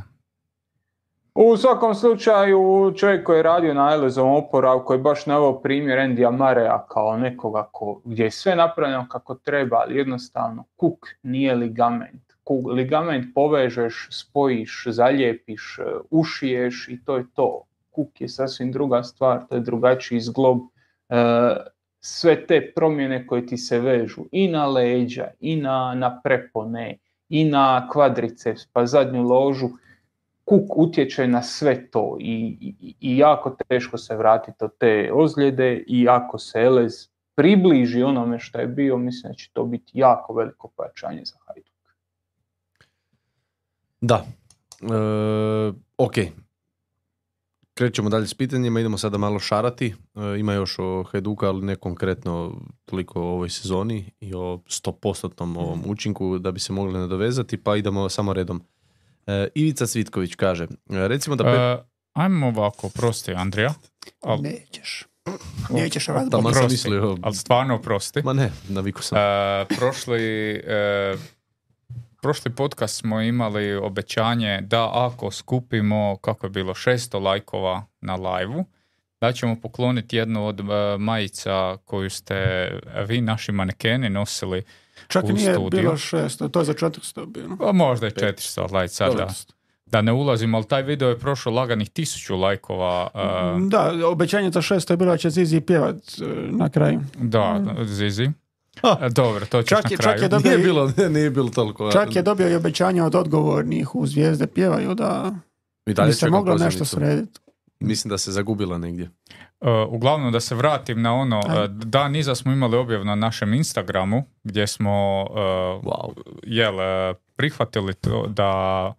U svakom slučaju, čovjek koji je radio na Elezovom oporavku je baš naveo primjer Endija Marea kao nekoga ko, gdje je sve napravljeno kako treba, ali jednostavno kuk nije ligament. Kuk, ligament povežeš, spojiš, zaljepiš, e, ušiješ i to je to. Kuk je sasvim druga stvar, to je drugačiji zglob. E, sve te promjene koje ti se vežu i na leđa, i na, na prepone, i na kvadriceps, pa zadnju ložu, kuk utječe na sve to i, i, i jako teško se vratiti od te ozljede i ako se Elez približi onome što je bio, mislim da će to biti jako veliko pojačanje za Hajduk. Da. E, ok. Krećemo dalje s pitanjima, idemo sada malo šarati. E, ima još o Hajduka, ali ne konkretno toliko o ovoj sezoni i o 100% ovom učinku da bi se mogli nadovezati, pa idemo samo redom. E, Ivica Cvitković kaže, recimo da... Pet- E, ajmo ovako, prosti Andrija. Al, Nećeš. Nećeš sam oprosti, mislio... ali stvarno oprosti. Ma ne, naviku sam. E, prošli, e, prošli podcast smo imali obećanje da ako skupimo, kako je bilo, 600 lajkova na live da ćemo pokloniti jednu od e, majica koju ste vi, naši manekeni, nosili. Čak u nije studiju. bilo 600, to je za 400 bilo. Pa možda je 400, ali ajde sad da, da ne ulazim, ali taj video je prošao laganih 1000 lajkova. e, Da, obećanje za 600 je bilo da će Zizi pjevat e, na kraju. da, Zizi. [LAUGHS] E, Dobro, to ćeš Čak na je- čak kraju. je dobio Nije bilo, nije bilo toliko. Čak je dobio i obećanje od odgovornih u Zvijezde pjevaju da I dalje bi se moglo nešto srediti. Mislim da se zagubila negdje. E, uglavnom da se vratim na ono, Ajde. e, dan iza smo imali objav na našem Instagramu gdje smo e, Wow. jel, prihvatili to da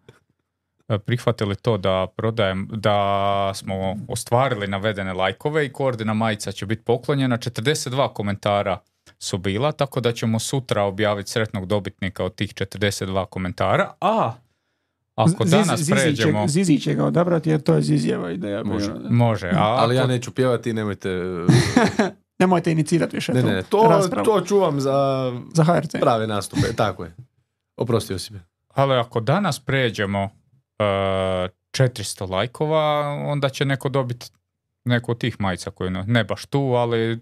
prihvatili to da prodajem, da smo ostvarili navedene lajkove i koordina majica će biti poklonjena. 42 komentara su bila, tako da ćemo sutra objaviti sretnog dobitnika od tih 42 komentara. A ako danas Zizi će- pređemo... Zizi će ga odabrati jer to je Zizijeva ideja. Može. bila. Može, a Ali ja neću pjevati, nemojte... [LAUGHS] Nemojte inicirati više Ne, tu ne, to, raspravu. to čuvam za Za HRT. prave nastupe, tako je. Oprosti Josipe. Ali ako danas pređemo uh, 400 lajkova, onda će neko dobiti neku od tih majica koju ne, ne baš tu, ali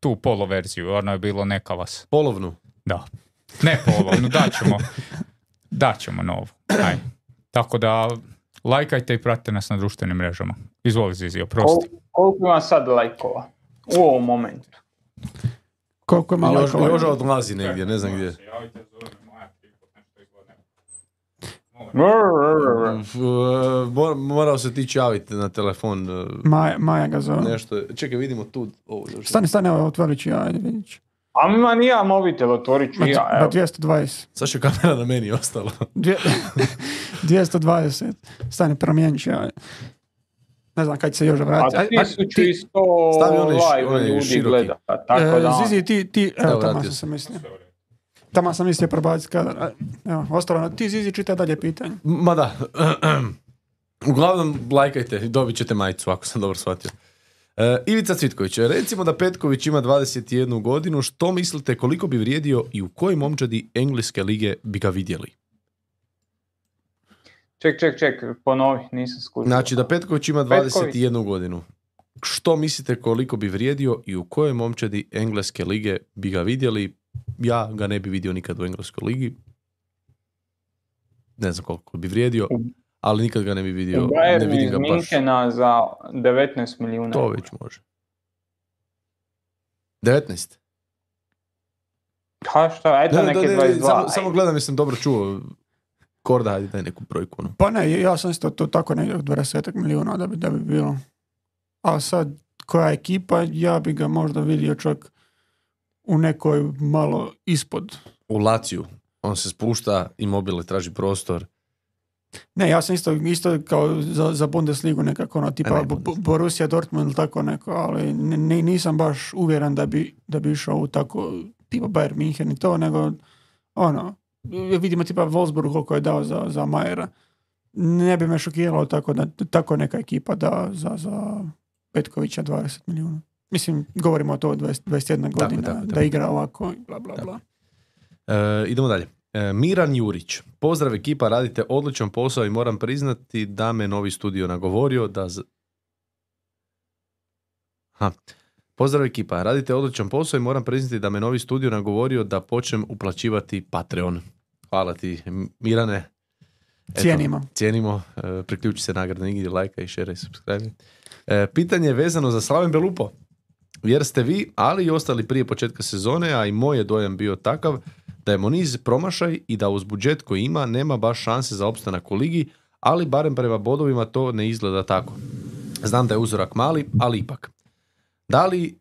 tu poloverziju, ono je bilo neka vas. Polovnu. Da. Ne polovnu, daćemo, daćemo novu. Aj. Tako da lajkajte i pratite nas na društvenim mrežama. Izvoli Zizi, oprosti. Kol- koliko ima sad lajkova u ovom momentu? Koliko je malo Još, lajkova? Joža odlazi negdje, ne znam gdje. F- mor- Morao se ti javiti na telefon. uh, Maja, Maja ga zove. Nešto. Čekaj, vidimo tu. Ovo. Stani, stani, evo, otvorit ću ja, ajde vidit ću. A ma ni ja mobitel otvorit ću Ma, ja, evo. 220. Sad je kamera na meni ostala. Dvije- [LAUGHS] 220. Stani, promijenit ću ja. Ne znam kad će se još A vratiti. Aj- aj, 1100 Stavi onaj š- live ljudi gleda, tako E, da... Zizi, ti, ti, evo, Evo, tamo sam se. se mislio. Tamo sam mislio prebaciti kadar. A, Evo, ostalo, ti Zizi čita dalje pitanje. Ma da. [CLEARS THROAT] Uglavnom, lajkajte, dobit ćete majicu, ako sam dobro shvatio. E, Ivica Cvitković, recimo da Petković ima 21 godinu, što mislite koliko bi vrijedio i u kojoj momčadi engleske lige bi ga vidjeli? Ček, ček, ček, ponovi, nisam skušao. Znači da Petković ima Petković. 21 godinu. Što mislite koliko bi vrijedio i u kojoj momčadi engleske lige bi ga vidjeli? Ja ga ne bi vidio nikad u engleskoj ligi. Ne znam koliko bi vrijedio, ali nikad ga ne bi vidio. U Ne vidim iz ga baš. Za 19 milijuna. To već može. 19. Ha šta, eto Ne, ne, neke ne, ne, 22. samo, samo gledam jesam dobro čuo. Korda, hajde daj neku brojku. ono. Pa ne, ja sam isto to tako nekak 20 milijuna da bi, da bi bilo. A sad, koja ekipa, ja bi ga možda vidio čak u nekoj malo ispod. U Laciju. On se spušta, imobile traži prostor. Ne, ja sam isto, isto kao za, za Bundesligu nekako ono, tipa ne. Borussia Dortmund ili tako neko, ali ni- nisam baš uvjeren da bi, da bi išao u tako tipa Bayern München i to, nego ono, vidimo tipa Wolfsburg koliko je dao za, za Majera. Ne bi me šokiralo tako, da, tako neka ekipa da za, za Petkovića 20 milijuna. Mislim, govorimo o to 20, 21 godina, tako, da tako. igra ovako i bla bla bla. E, idemo dalje. E, Miran Jurić. Pozdrav ekipa, radite odličan posao i moram priznati da me novi studio nagovorio da... Z... Ha. Pozdrav ekipa, radite odličan posao i moram priznati da me novi studio nagovorio da počnem uplaćivati Patreon. Hvala ti, Mirane. Eto, Cijenimo. Cijenimo. E, priključi se nagradnoj igri, lajka i share i subscribe. E, pitanje je vezano za Slaven Belupo. Jer ste vi, ali i ostali prije početka sezone, a i moj je dojam bio takav, da je Moniz promašaj i da uz budžet koji ima nema baš šanse za opstanak u ligi, ali barem prema bodovima to ne izgleda tako. Znam da je uzorak mali, ali ipak. Da li,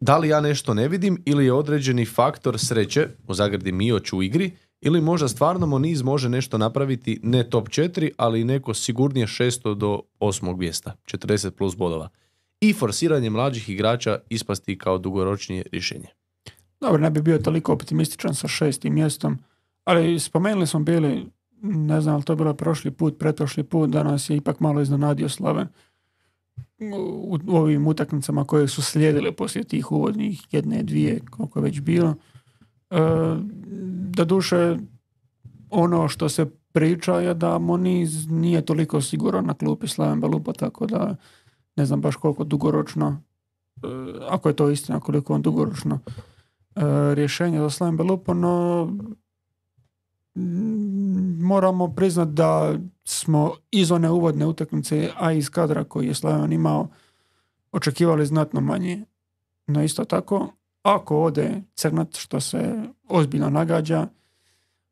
da li ja nešto ne vidim ili je određeni faktor sreće, u zagradi Mioć u igri, ili možda stvarno Moniz može nešto napraviti ne top 4, ali neko sigurnije 600 do 8. mjesta, 40 plus bodova. I forsiranje mlađih igrača ispasti kao dugoročnije rješenje. Dobro, ne bi bio toliko optimističan sa šestim mjestom, ali spomenuli smo bili, ne znam, ali to je bilo prošli put, pretprošli put, da nas je ipak malo iznenadio Slaven u, ovim utakmicama koje su slijedile poslije tih uvodnih jedne, dvije, koliko je već bilo. E, da duše, ono što se priča je da Moniz nije toliko siguran na klupi Slaven Belupa, tako da ne znam baš koliko dugoročno, e, ako je to istina, koliko on dugoročno e, rješenje za Slaven Belupo, no moramo priznati da smo iz one uvodne utakmice, a iz kadra koji je Slaven imao, očekivali znatno manje. No isto tako, ako ode crnat što se ozbiljno nagađa,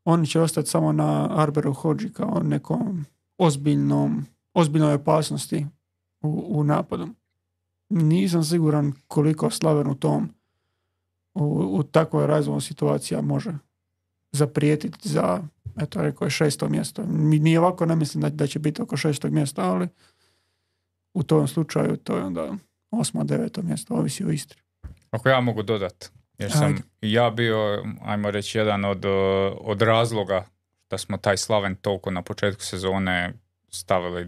oni će ostati samo na Arberu Hođi kao nekom ozbiljnom, ozbiljnoj opasnosti u, u napadu. Nisam siguran koliko Slaven u tom u, u takvoj razvojnoj situacija može zaprijetiti za, eto rekao je šesto mjesto. Mi- Nije ovako, ne mislim da, da će biti oko šestog mjesta, ali u tom slučaju to je onda osmo, deveto mjesto, ovisi o Istri. Ako ja mogu dodat, jer sam Ajde. ja bio, ajmo reći, jedan od, od razloga da smo taj slaven toliko na početku sezone stavili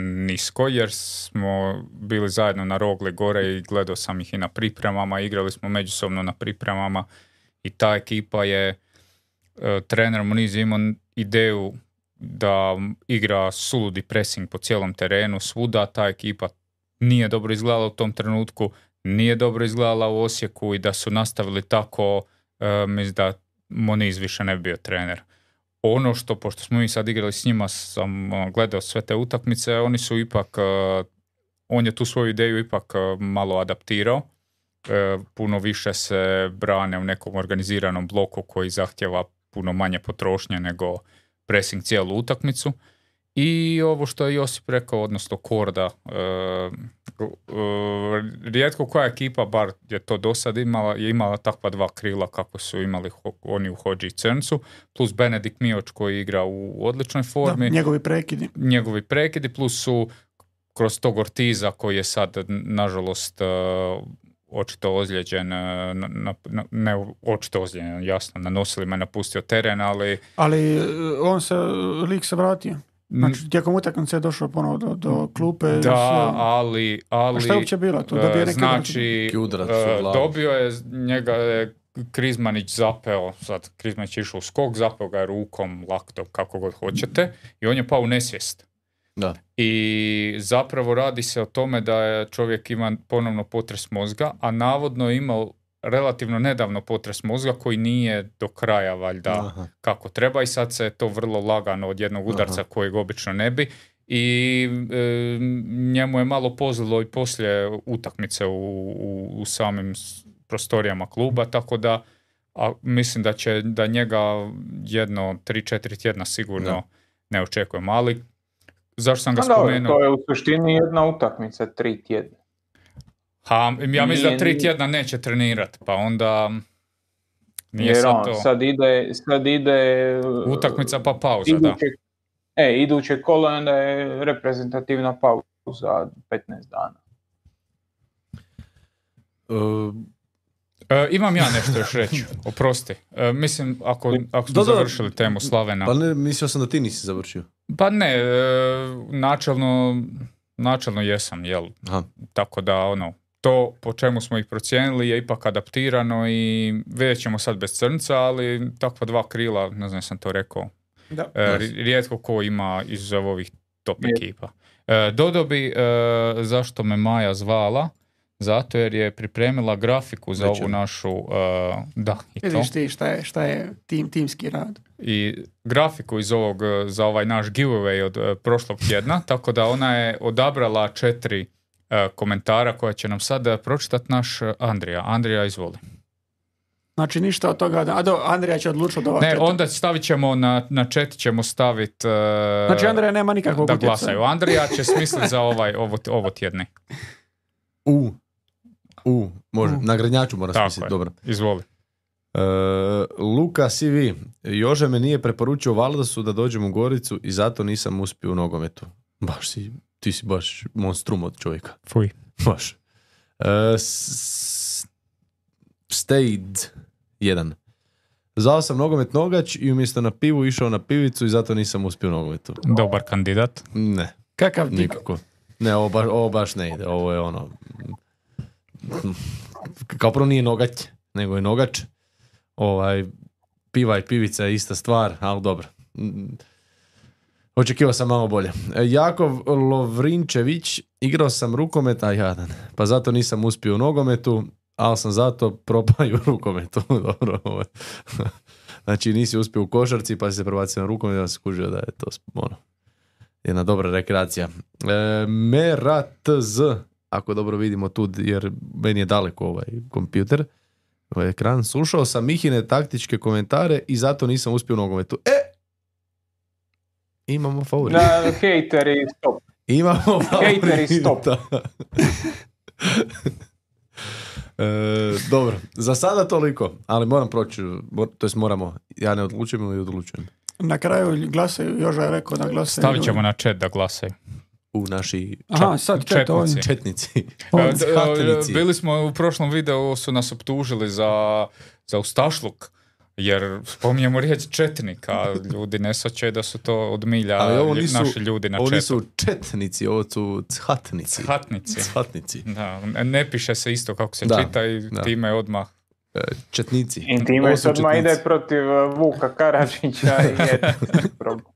nisko, jer smo bili zajedno na rogli gore i gledao sam ih i na pripremama, igrali smo međusobno na pripremama i ta ekipa je, uh, trener Muniz imao ideju da igra suludi pressing po cijelom terenu, svuda ta ekipa nije dobro izgledala u tom trenutku, nije dobro izgledala u Osijeku i da su nastavili tako, e, mislim da Moniz više ne bi bio trener. Ono što, pošto smo mi sad igrali s njima, sam e, gledao sve te utakmice, oni su ipak, e, on je tu svoju ideju ipak e, malo adaptirao. E, puno više se brane u nekom organiziranom bloku koji zahtjeva puno manje potrošnje nego pressing cijelu utakmicu. I ovo što je Josip rekao, odnosno Korda, rijetko koja ekipa, bar je to do sad imala, je imala takva dva krila kako su imali ho- oni u Hođi i Crncu, plus Benedik Mioč koji igra u odličnoj Da, formi, njegovi prekidi. njegovi prekidi, plus su kroz tog Ortiza koji je sad, nažalost, uh, očito ozlijeđen, uh, na, na- ne očito ozlijeđen, jasno, na nosilima je napustio teren, ali Ali on se, lik se vratio. Znači, tijekom utakmice je došao ponovo do, do klupe. Da, sve. ali... ali A šta je uopće bilo tu? e, Dobio je neki znači, udarac e, glavu. dobio je, njega je Krizmanić zapeo, sad Krizmanić je išao u skok, zapeo ga je rukom, laktom, kako god hoćete, i on je pao u nesvijest. Da. I zapravo radi se o tome da je čovjek ima ponovno potres mozga, a navodno je imao relativno nedavno potres mozga koji nije do kraja valjda Aha. kako treba i sad se to vrlo lagano od jednog udarca kojeg obično ne bi i e, njemu je malo pozlilo i poslije utakmice u, u, u samim prostorijama kluba, tako da a mislim da će da njega jedno 3-4 tjedna sigurno Da. ne očekujemo, ali zašto sam ga Pa dobro, spomenuo? to je u suštini jedna utakmica, tri tjedna. Ha, ja mislim da Nije- tri tjedna neće trenirati, pa onda nije Jer sad on to sad ide, sad ide uh, utakmica pa pauza, da. iduće, e, iduće kolo onda je reprezentativna pauza 15 dana. E, E, imam ja nešto još reći, [LAUGHS] oprosti. E, mislim, ako, ako smo Da, da. završili temu Slavena. pa ne, mislio sam da ti nisi završio. Pa ne, e, načelno, načelno jesam, jel? Aha. Tako da, ono, to po čemu smo ih procijenili je ipak adaptirano i vidjet ćemo sad bez crnca, ali takva dva krila, ne znam jesam to rekao, Da. e, rijetko ko ima iz ovih top Je. ekipa. E, Dodo bi, e, zašto me Maja zvala, zato jer je pripremila grafiku za Večer. ovu našu, e, da, i to. Vidiš ti šta je, šta je tim, timski rad. i grafiku iz ovog, e, za ovaj naš giveaway od e, prošlog tjedna, tako da ona je odabrala četiri komentara koja će nam sad e, pročitati naš e, Andrija. Andrija, izvoli. Znači ništa od toga. A do, Andrija će odlučiti da ova Ne, četiri- onda stavit ćemo na, na chat ćemo staviti e, Znači Andrija nema nikakvog da glasaju. Andrija će smisliti za ovaj, ovo, ovo tjedni. U. U. Može. U. Na gradnjaču mora Tako smisliti. je. Dobro. Izvoli. E, Luka CV. Jože me nije preporučio Valdasu da dođem u Goricu i zato nisam uspio u nogometu. Baš si, ti si baš monstrum od čovjeka. Fuj. Baš. E, s- Stayed. Jedan. Zvao sam nogomet nogač i umjesto na pivu išao na pivicu i zato nisam uspio u nogometu. Dobar kandidat. Ne, Kakav ti nikako. Ne, ovo baš, ovo baš ne ide. Ovo je ono... Kao prvo nije nogać, nego je nogač. Ovaj, piva i pivica je ista stvar, ali dobro. Mm, Očekivao sam malo bolje. E, Jakov Lovrinčević, igrao sam rukomet, a jadan. Pa zato nisam uspio u nogometu, ali sam zato propao i [LAUGHS] u rukometu. [LAUGHS] dobro, ovo. [LAUGHS] Znači nisi uspio u košarci, pa si se prebacio na rukomet, ja skužio da je to ono, jedna dobra rekreacija. E, Meratz, ako dobro vidimo tu, jer meni je daleko ovaj kompjuter, ovaj ekran, slušao sam Mihine taktičke komentare i zato nisam uspio u nogometu. E! Imamo favorit. Da, hejteri, stop. Imamo [LAUGHS] Hejteri, stop. favorita. [LAUGHS] E, dobro, za sada toliko, ali moram proći, to jest moramo, ja ne odlučujem ili odlučujem Na kraju glasaju, Joža je rekao da glasaju. Stavit ćemo na chat da glasaju. u naši Aha, sad čet četnici. četnici. [LAUGHS] Ovdje. E. Bili smo u prošlom videu, su nas optužili za, za ustašluk, jer spominjemo riječ četnik, a ljudi ne svaćaju da su to od milja Ali ovo lju- nisu- naši ljudi na Oni četu. su četnici, ovo su chatnici. Hatnici. Chatnici. Da, ne piše se isto kako se Da, čita i da. time je odmah E, Četnici. I Ovo time se odmah četnici. ide protiv uh, Vuka Karadžića i [LAUGHS] eto, problem.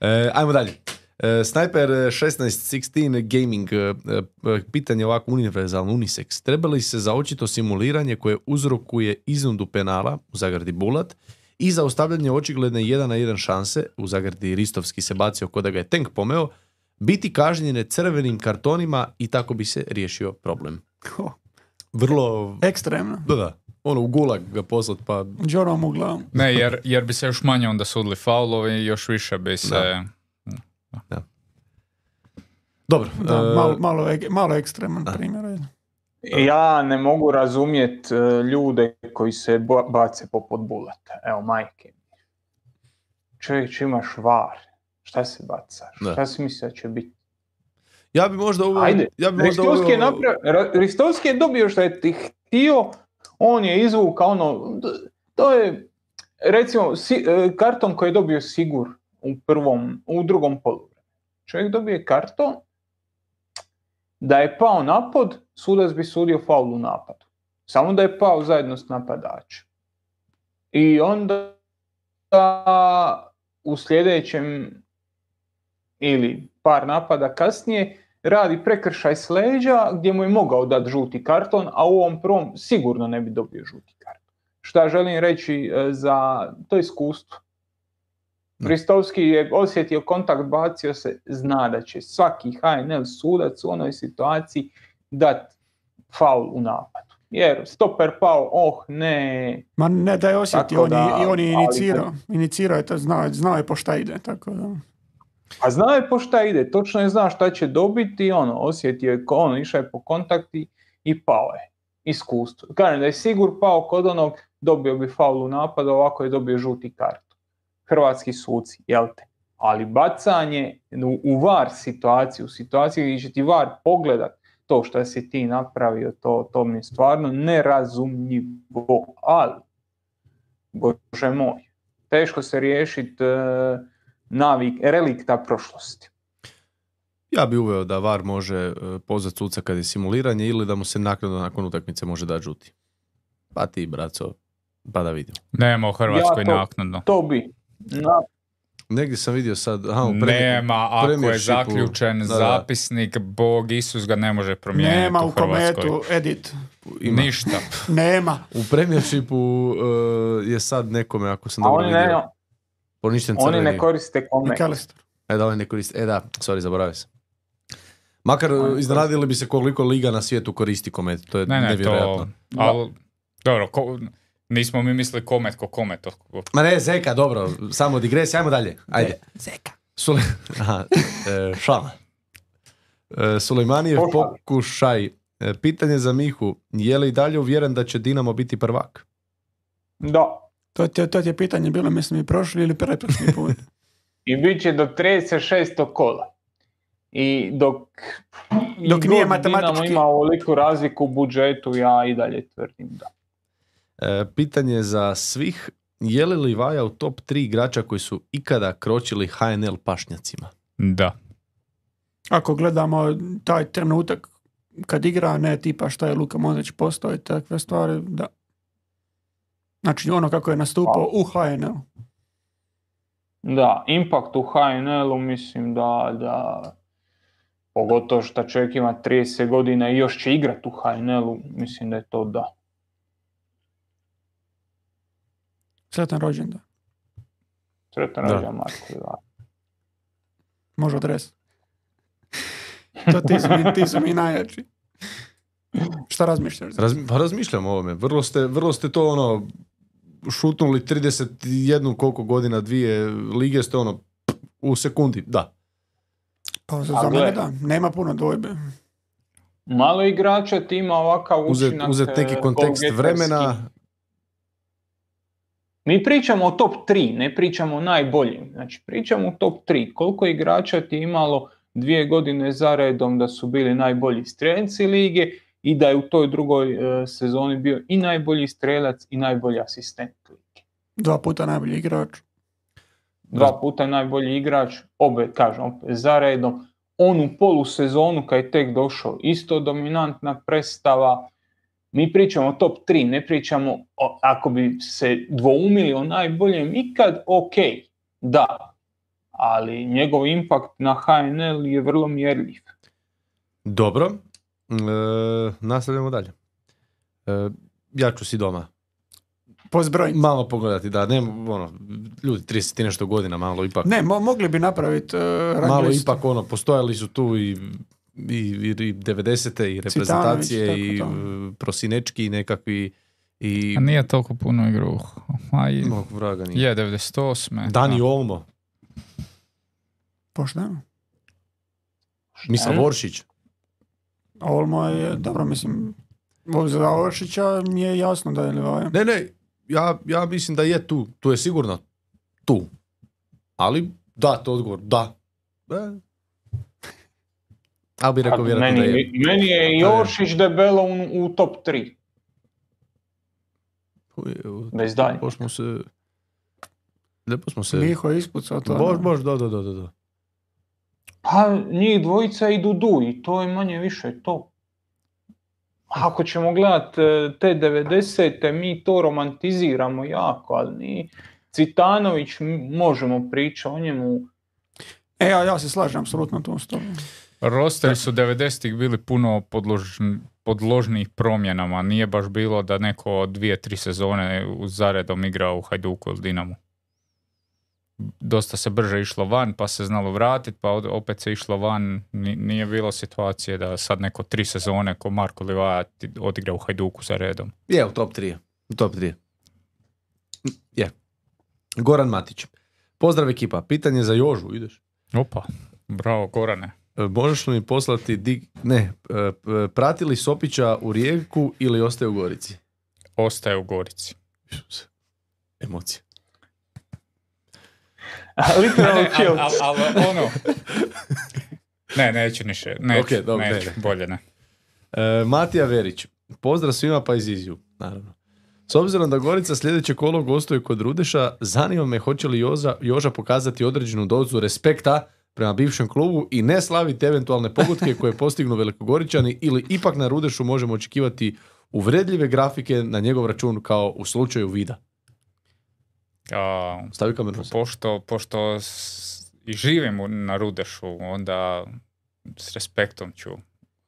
E, ajmo dalje. E, Sniper 1616 Gaming, e, e, pitanje ovako univerzalno, unisex. Treba li se za očito simuliranje koje uzrokuje iznudu penala u zagradi Bulat i za ostavljanje očigledne 1 na 1 šanse u zagradi Ristovski se bacio kod da ga je tank pomeo, biti kažnjene crvenim kartonima i tako bi se riješio problem. Vrlo, Ekstremno. da da, ono u gulag ga poslat pa Đorom u glavu. Ne, jer, jer bi se još manje onda sudili faulovi još više bi se... Da. Dobro. Da, e, malo, malo, malo ekstreman primjer. ajde. Ja ne mogu razumjet e, ljude koji se bace poput buleta. Evo, majke. Čovječ, imaš var. Šta se bacaš? Da. Šta si mislio da će biti? ja bi možda uveo... Ajde, ja bi možda Ristovski je, uveo- napra- Ra- Ristovski je dobio što je ti htio, on je izvuka ono, to je recimo si- e, karton koji je dobio Sigur u prvom, u drugom poluvremenu. Čovjek dobije karton, da je pao napad, sudac bi sudio faul u napadu. Samo da je pao zajedno s napadačem. I onda u sljedećem ili par napada kasnije radi prekršaj s leđa gdje mu je mogao dati žuti karton, a u ovom prvom sigurno ne bi dobio žuti karton. Šta želim reći e, za to iskustvo? Da. Ristovski je osjetio kontakt, bacio se, zna da će svaki HNL sudac u onoj situaciji dat faul u napadu. Jer stoper pao, oh ne, Ma ne da je osjetio, on, i on je ali- inicirao. Inicirao je to, znao, znao je po šta ide, tako da... A znao je po šta ide, točno je znao šta će dobiti i ono, osjetio je, ono, išao je po kontakti i pao je. Iskustvo. Kažem da je Sigur pao kod onog, dobio bi faul u napadu, ovako je dobio žuti kartu. Hrvatski suci, jel te? Ali bacanje u, u var situaciju, u situaciji gdje će ti var pogledat to što si ti napravio, to, to mi je stvarno nerazumljivo, ali, bože moj, teško se riješiti navik, relikta prošlosti. Ja bi uveo da VAR može e, pozvat suca kad je simuliranje ili da mu se naknadno nakon utakmice može dati žuti. Pa ti, braco, pa da vidimo. Nema u Hrvatskoj Ja to- naknadno. To bi. Na, Negdje sam vidio sad, aha, u premi- Nema, ako je Premiershipu, zaključen da, da. zapisnik, Bog Isus ga ne može promijeniti Nema u u kometu, edit. ima. Ništa. [LAUGHS] Nema. U premijershipu e, je sad nekome, ako sam a dobro oni ne, vidio, poništen oni crveni. ne koriste kome. McAllister. E da, oni ne koriste. E da, sorry, zaboravio sam. Makar Oni iznenadili bi se koliko liga na svijetu koristi komet. To je Ne, ne, nevjerojatno. to... Al, dobro, ko, nismo mi mislili komet ko komet. Ma ne, Zeka, dobro, samo digresija, ajmo dalje. Ajde. Zeka. Sule... [LAUGHS] Aha, e, šala. E, Sulejmanijev pokušaj. E, pitanje za Mihu. Je li i dalje uvjeren da će Dinamo biti prvak? Da. To, ti- to ti je pitanje bilo, mislim, i prošli ili pretprošli [LAUGHS] put. I bit će do 36. kola. I dok, i Dok nije matematički- Dinamo ima ovoliku razliku u budžetu, ja i dalje tvrdim da. E, pitanje za svih. Je li Livaja u top 3 igrača koji su ikada kročili HNL pašnjacima? Da. Ako gledamo taj trenutak kad igra, ne tipa šta je Luka Modrić postao i takve stvari, da. Znači ono kako je nastupao u HNL. Da, impact u HNL-u mislim da, da pogotovo što čovjek ima 30 godina i još će igrat u HNL-u, mislim da je to da. Sretan rođendan. Sretan Da. rođendan Marko Livaja. Može adres. [LAUGHS] to ti su, mi, ti su mi najjači. Šta razmišljaš? Razmi- pa razmišljam o ovome. Vrlo ste, vrlo ste to ono šutnuli 31 koliko godina dvije lige ste ono u sekundi, da. Pa, za A za mene da, nema puno dvojbe. Malo igrača ti ima ovakav Uzet, učinak. uzet neki e, kontekst vremena, Mi pričamo o top 3, ne pričamo o najboljim. Znači, pričamo o top 3. Koliko igrača ti je imalo dvije godine za redom da su bili najbolji strelci lige i da je u toj drugoj e, sezoni bio i najbolji strelac i najbolji asistent lige. Dva puta najbolji igrač. Dva puta najbolji igrač, obe, kažem, opet za redom. On u polusezonu kad je tek došao, isto dominantna predstava. Mi pričamo o top 3, ne pričamo o, ako bi se dvoumili o najboljem ikad, ok, da. Ali njegov impakt na HNL je vrlo mjerljiv. dobro. E, nastavljamo dalje. E, ja ću si doma Po zbroj. malo pogledati, da, ne, ono, ljudi 30 i nešto godina, malo ipak, Ne, mo- mogli bi napraviti uh, rang malo ipak ono, postojali su tu i i, i, i 90. i reprezentacije tako i to. e, prosinečki i nekakvi i A nije toliko puno igru. Ma i- Mog vraga nije. je, 98. Dani da. Olmo. Pošteno. Misla Pošteno. Voršić. Olmo je, dobro, mislim, za Oršića mi je jasno da je Livaja. Ne, ne, ja, ja mislim da je tu. Tu je sigurno tu. Ali da, to odgovor, da. E. Ali bi rekao vjerojatno meni, da je. meni je Joršić debelo u, u top 3, bez dalje. Lijepo smo se... Lijepo smo se... Miho je ispucao to. Bož, da. bož, da, da, da, da. Pa njih dvojica i Dudu i to je manje više to. Ako ćemo gledat e, te 90. mi to romantiziramo jako, ali ni Citanović možemo pričati o njemu. E, ja, ja se slažem apsolutno tu s tobom. Rosteri su 90-ih bili puno podložn, podložnijih promjenama. Nije baš bilo da neko dvije, tri sezone u zaredom igra u Hajduku ili Dinamu. Dosta se brže išlo van, pa se znalo vratiti, pa opet se išlo van. Ni- Nije bilo situacije da sad neko tri sezone ko Marko Livaja odigra u Hajduku za redom. Je, u top 3. U top 3. Je. Goran Matić. Pozdrav ekipa. Pitanje za Jožu, ideš? Opa, bravo Gorane. E, Možeš li mi poslati dig... Ne, e, p- prati li Sopića u Rijeku ili ostaje u Gorici? Ostaje u Gorici. Emocije. Ne, chill. al- al- al- ono... Ne, neću niše. Neću, Ok, dobro, ne, neću, ne. bolje ne. E, Matija Verić. Pozdrav svima pa iz Iziju, naravno. S obzirom da Gorica sljedeće kolo gostuje kod Rudeša, zanima me hoće li Joza, Joža pokazati određenu dozu respekta prema bivšem klubu i ne slaviti eventualne pogotke koje postignu velikogoričani ili ipak na Rudešu možemo očekivati uvredljive grafike na njegov račun kao u slučaju Vida. A, Stavi kameru. pošto, pošto s- i živim na Rudešu, onda s respektom ću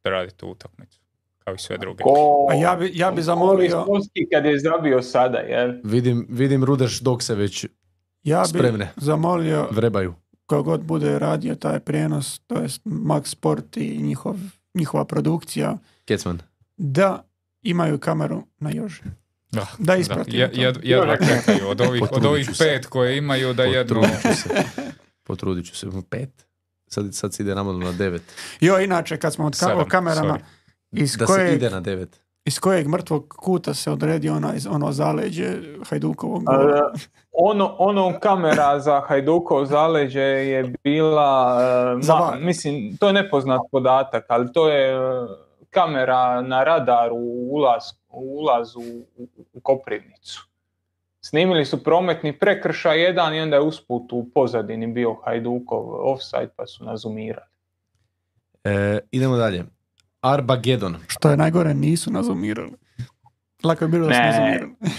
raditi tu utakmicu. Kao i sve druge. Ko, A ja bi, ja bi zamolio, kad je zabio sada, jel? Vidim, vidim Rudeš dok se već ja bi spremne. zamolio vrebaju. Ko god bude radio taj prijenos, to jest Max Sport i njihov, njihova produkcija, Kecman. da imaju kameru na Joži. Da, Da ispratimo Je- to. jed- jedva čekaju od ovih, od ovih se. pet koje imaju da jedno... Potrudit ću se. Potrudit ću se. Pet? Sad, sad se ide navodno na devet. Jo, inače, kad smo od ka- Sedam, o kamerama, sorry. iz Da se kojeg, ide na devet. Iz kojeg mrtvog kuta se odredi ona, ono zaleđe Hajdukovog A, ono, ono kamera za Hajdukov zaleđe je bila, e, [LAUGHS] Za ma- mislim, to je nepoznat podatak, ali to je e, kamera na radaru u, ulaz, u ulazu u, u Koprivnicu. Snimili su prometni prekršaj jedan i onda je usput u pozadini bio Hajdukov offside pa su nas zoomirali. E, idemo dalje. Arbagedon. Što je najgore, nisu nazumirali. Lako je bilo da nazumirali. [LAUGHS]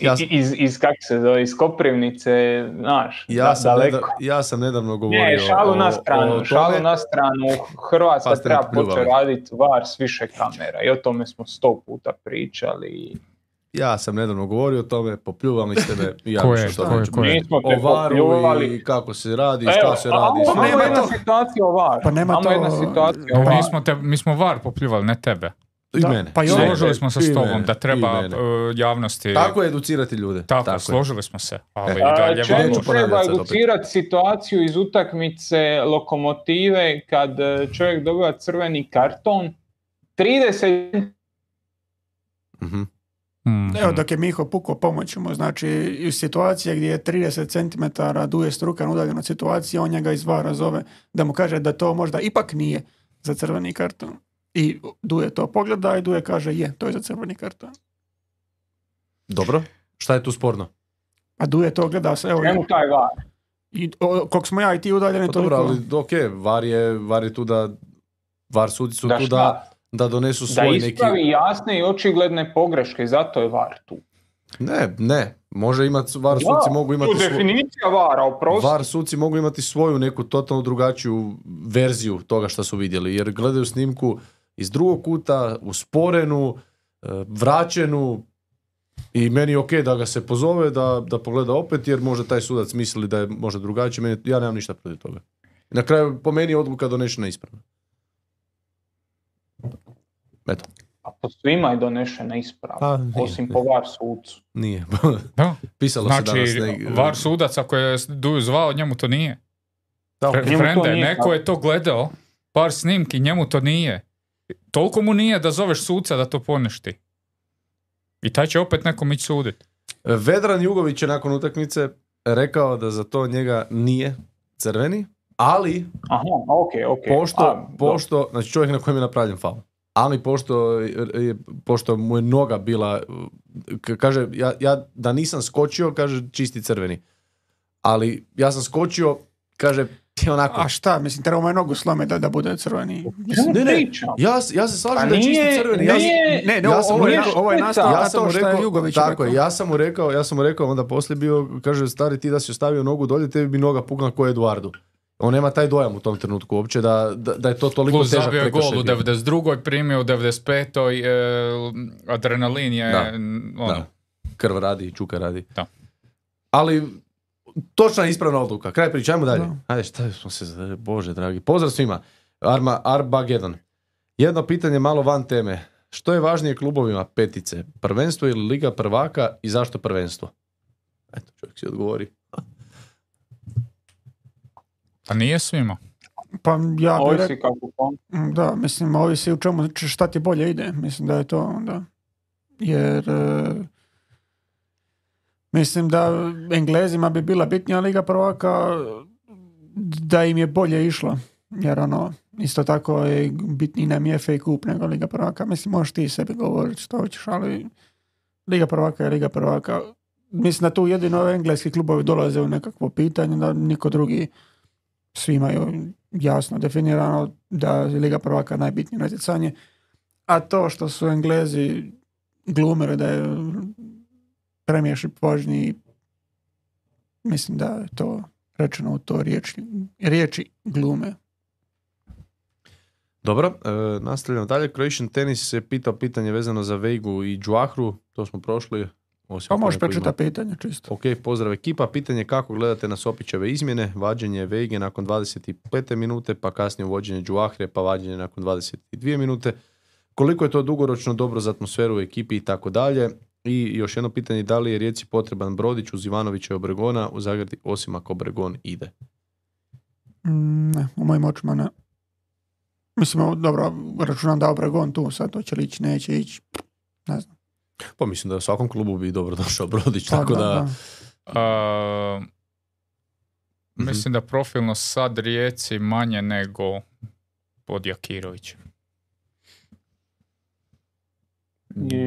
Ja Iz, iz, kak se zove, iz Koprivnice, znaš, Ja, da- sam, daleko. neda- ja sam nedavno govorio Ne, šalu o- na stranu, o šalu na stranu. Hrvatska treba početi raditi var s više kamera i o tome smo sto puta pričali. Ja sam nedavno govorio o tome, popljuvali ste me i [LAUGHS] ja Ko više je, o tome ko je, neću ko je? Nismo te varu popljuvali. i kako se radi, Evo, šta se radi. sve. nema je jedna situacija o VAR. Pa nema to- jedna situacija o Pa VAR. mi smo, te, mi smo var popljuvali, ne tebe. I Da, mene. pa mene. Složili smo se s tobom mene. da treba uh, javnosti... Tako je educirati ljude. Tako, je. složili smo se. Ali E. i A, dalje treba educirati situaciju iz utakmice lokomotive kad e, čovjek dobiva crveni karton 30 Mhm. Mhm. Evo, dok je Miho pukao pomoć mu, znači u situacije gdje je 30 cm duje strukan udaljen od situacije, on njega izvara zove da mu kaže da to možda ipak nije za crveni karton. I Duje to pogleda i Duje kaže je, to je za crveni karton. Dobro. Šta je tu sporno? A Duje to gleda, evo, čemu taj VAR. i, o, koliko smo ja i ti udaljeni, Pa toliko... dobro, ali ok, var je, var je tu da, var sudi su Da tu šta? da, da donesu Da svoj neki... ispravi jasne i očigledne pogreške, zato je VAR tu. Ne, ne, može imati, var suci mogu imati tu svo- definicija VAR-a, oprosti. VAR suci mogu imati svoju neku totalno drugačiju verziju toga što su vidjeli, jer gledaju snimku iz drugog kuta, usporenu, e, vraćenu i meni je ok da ga se pozove, da, da pogleda opet, jer možda taj sudac misli da je možda drugačije, meni, ja nemam ništa protiv toga. Na kraju, po meni je odluka donešena ispravno. Eto, A po svima je donešena isprava, Pa, nije, osim po VAR sucu. nije. [LAUGHS] Da. Pisalo se Znači, danas. ne- var sudac ako je Duju zvao, njemu to nije. Da. Fre- Njemu to Frende, nije neko je to gledao par snimki, njemu to nije. Toliko mu nije da zoveš suca da to poništi. I taj će opet nekom ići suditi. Vedran Jugović je nakon utakmice rekao da za to njega nije crveni, ali Aha, ok, ok. pošto, A, pošto znači čovjek na kojem je napravljen faul. Ali pošto, je- pošto mu je noga bila, kaže, ja, ja da nisam skočio, kaže čisti crveni. Ali ja sam skočio, kaže, onako, A šta, mislim, treba mu je nogu slome da, da bude crveni. čemu ne, ne, ja, ja se slažem Pa da je čisti crveni. Ja, nije- Ne, ne, Ja ovo, sam ovo, mu je, rekao- ovo je ja sam mu rekao, je Jugović tako rekao. je, ja sam mu rekao, ja sam mu rekao, onda poslije bio, kaže, stari ti da si ostavio nogu dolje, tebi bi noga pukla ko Eduardu. On nema taj dojam u tom trenutku uopće da, da, da je to toliko Plus težak zabio je gol u bio. 92. primio u 95. E, adrenalin je... Da, ono, Da. Krv radi, čuka radi. Da. Ali, točna ispravna odluka. Kraj priče, ajmo dalje. Da. Ajde, šta smo se, bože dragi. Pozdrav svima. Arma, Arbageddon. Jedno pitanje malo van teme. Što je važnije klubovima petice? Prvenstvo ili Liga prvaka i zašto prvenstvo? Eto, čovjek si odgovori. Pa nije svima. Pa ja bih rekao, Ovisi kako kom. da, mislim, ovisi u čemu, šta ti bolje ide. Mislim da je to, da. Jer, e, mislim da Englezima bi bila bitnija Liga prvaka da im je bolje išlo. Jer ono, isto tako je bitniji nam je FA Cup nego Liga prvaka. Mislim, možeš ti sebi govoriti što hoćeš, ali Liga prvaka je Liga prvaka. Mislim da tu jedino engleski klubovi dolaze u nekakvo pitanje, da niko drugi svi imaju jasno definirano da je Liga prvaka najbitnije natjecanje. A to što su Englezi glumili da je premijership važniji, mislim da je to rečeno u to riječi, riječi glume. Dobro, e, nastavljamo dalje. Croatian Tennis se pitao pitanje vezano za Veigu i Džuahru. To smo prošli. Osim Pa možeš prečitati pitanje čisto. Ok, pozdrav ekipa. Pitanje kako gledate na Sopićeve izmjene, vađenje Vejge nakon 25. minute, pa kasnije uvođenje Džuahre, pa vađenje nakon 22 minute. Koliko je to dugoročno dobro za atmosferu u ekipi i tako dalje. I još jedno pitanje, da li je Rijeci potreban Brodić uz Ivanovića i Obregona u Zagradi, osim ako Obregon ide? Mm, Ne, u mojim očima ne. Mislim, dobro, računam da Obregon tu, sad to će li ići, neće ići. Ne znam. Pa mislim da u svakom klubu bi dobro došao Brodić, Pa tako da... da. A, Mhm. Mislim da profilno sad Rijeci manje nego pod Jakirovićem.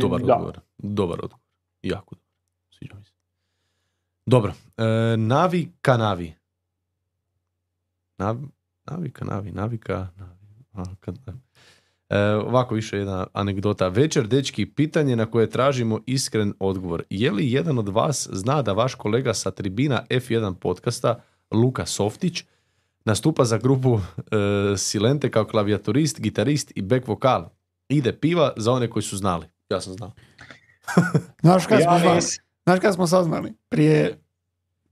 Dobar da. odgovor. Dobar odgovor. Jako dobar. Sviđa mi se. Dobro. E, navi Kanavi. Nav, navi Kanavi. Navika. Navi, a, kad, e, ovako više jedna anegdota. Večer, dečki, pitanje na koje tražimo iskren odgovor. Je li jedan od vas zna da vaš kolega sa tribina F1 podcasta, Luka Softić, nastupa za grupu e, Silente kao klavijaturist, gitarist i back vokal? Ide piva za one koji su znali. Ja sam znao. [LAUGHS] Znaš kad, smo, Ja. Znaš kad smo saznali? Prije,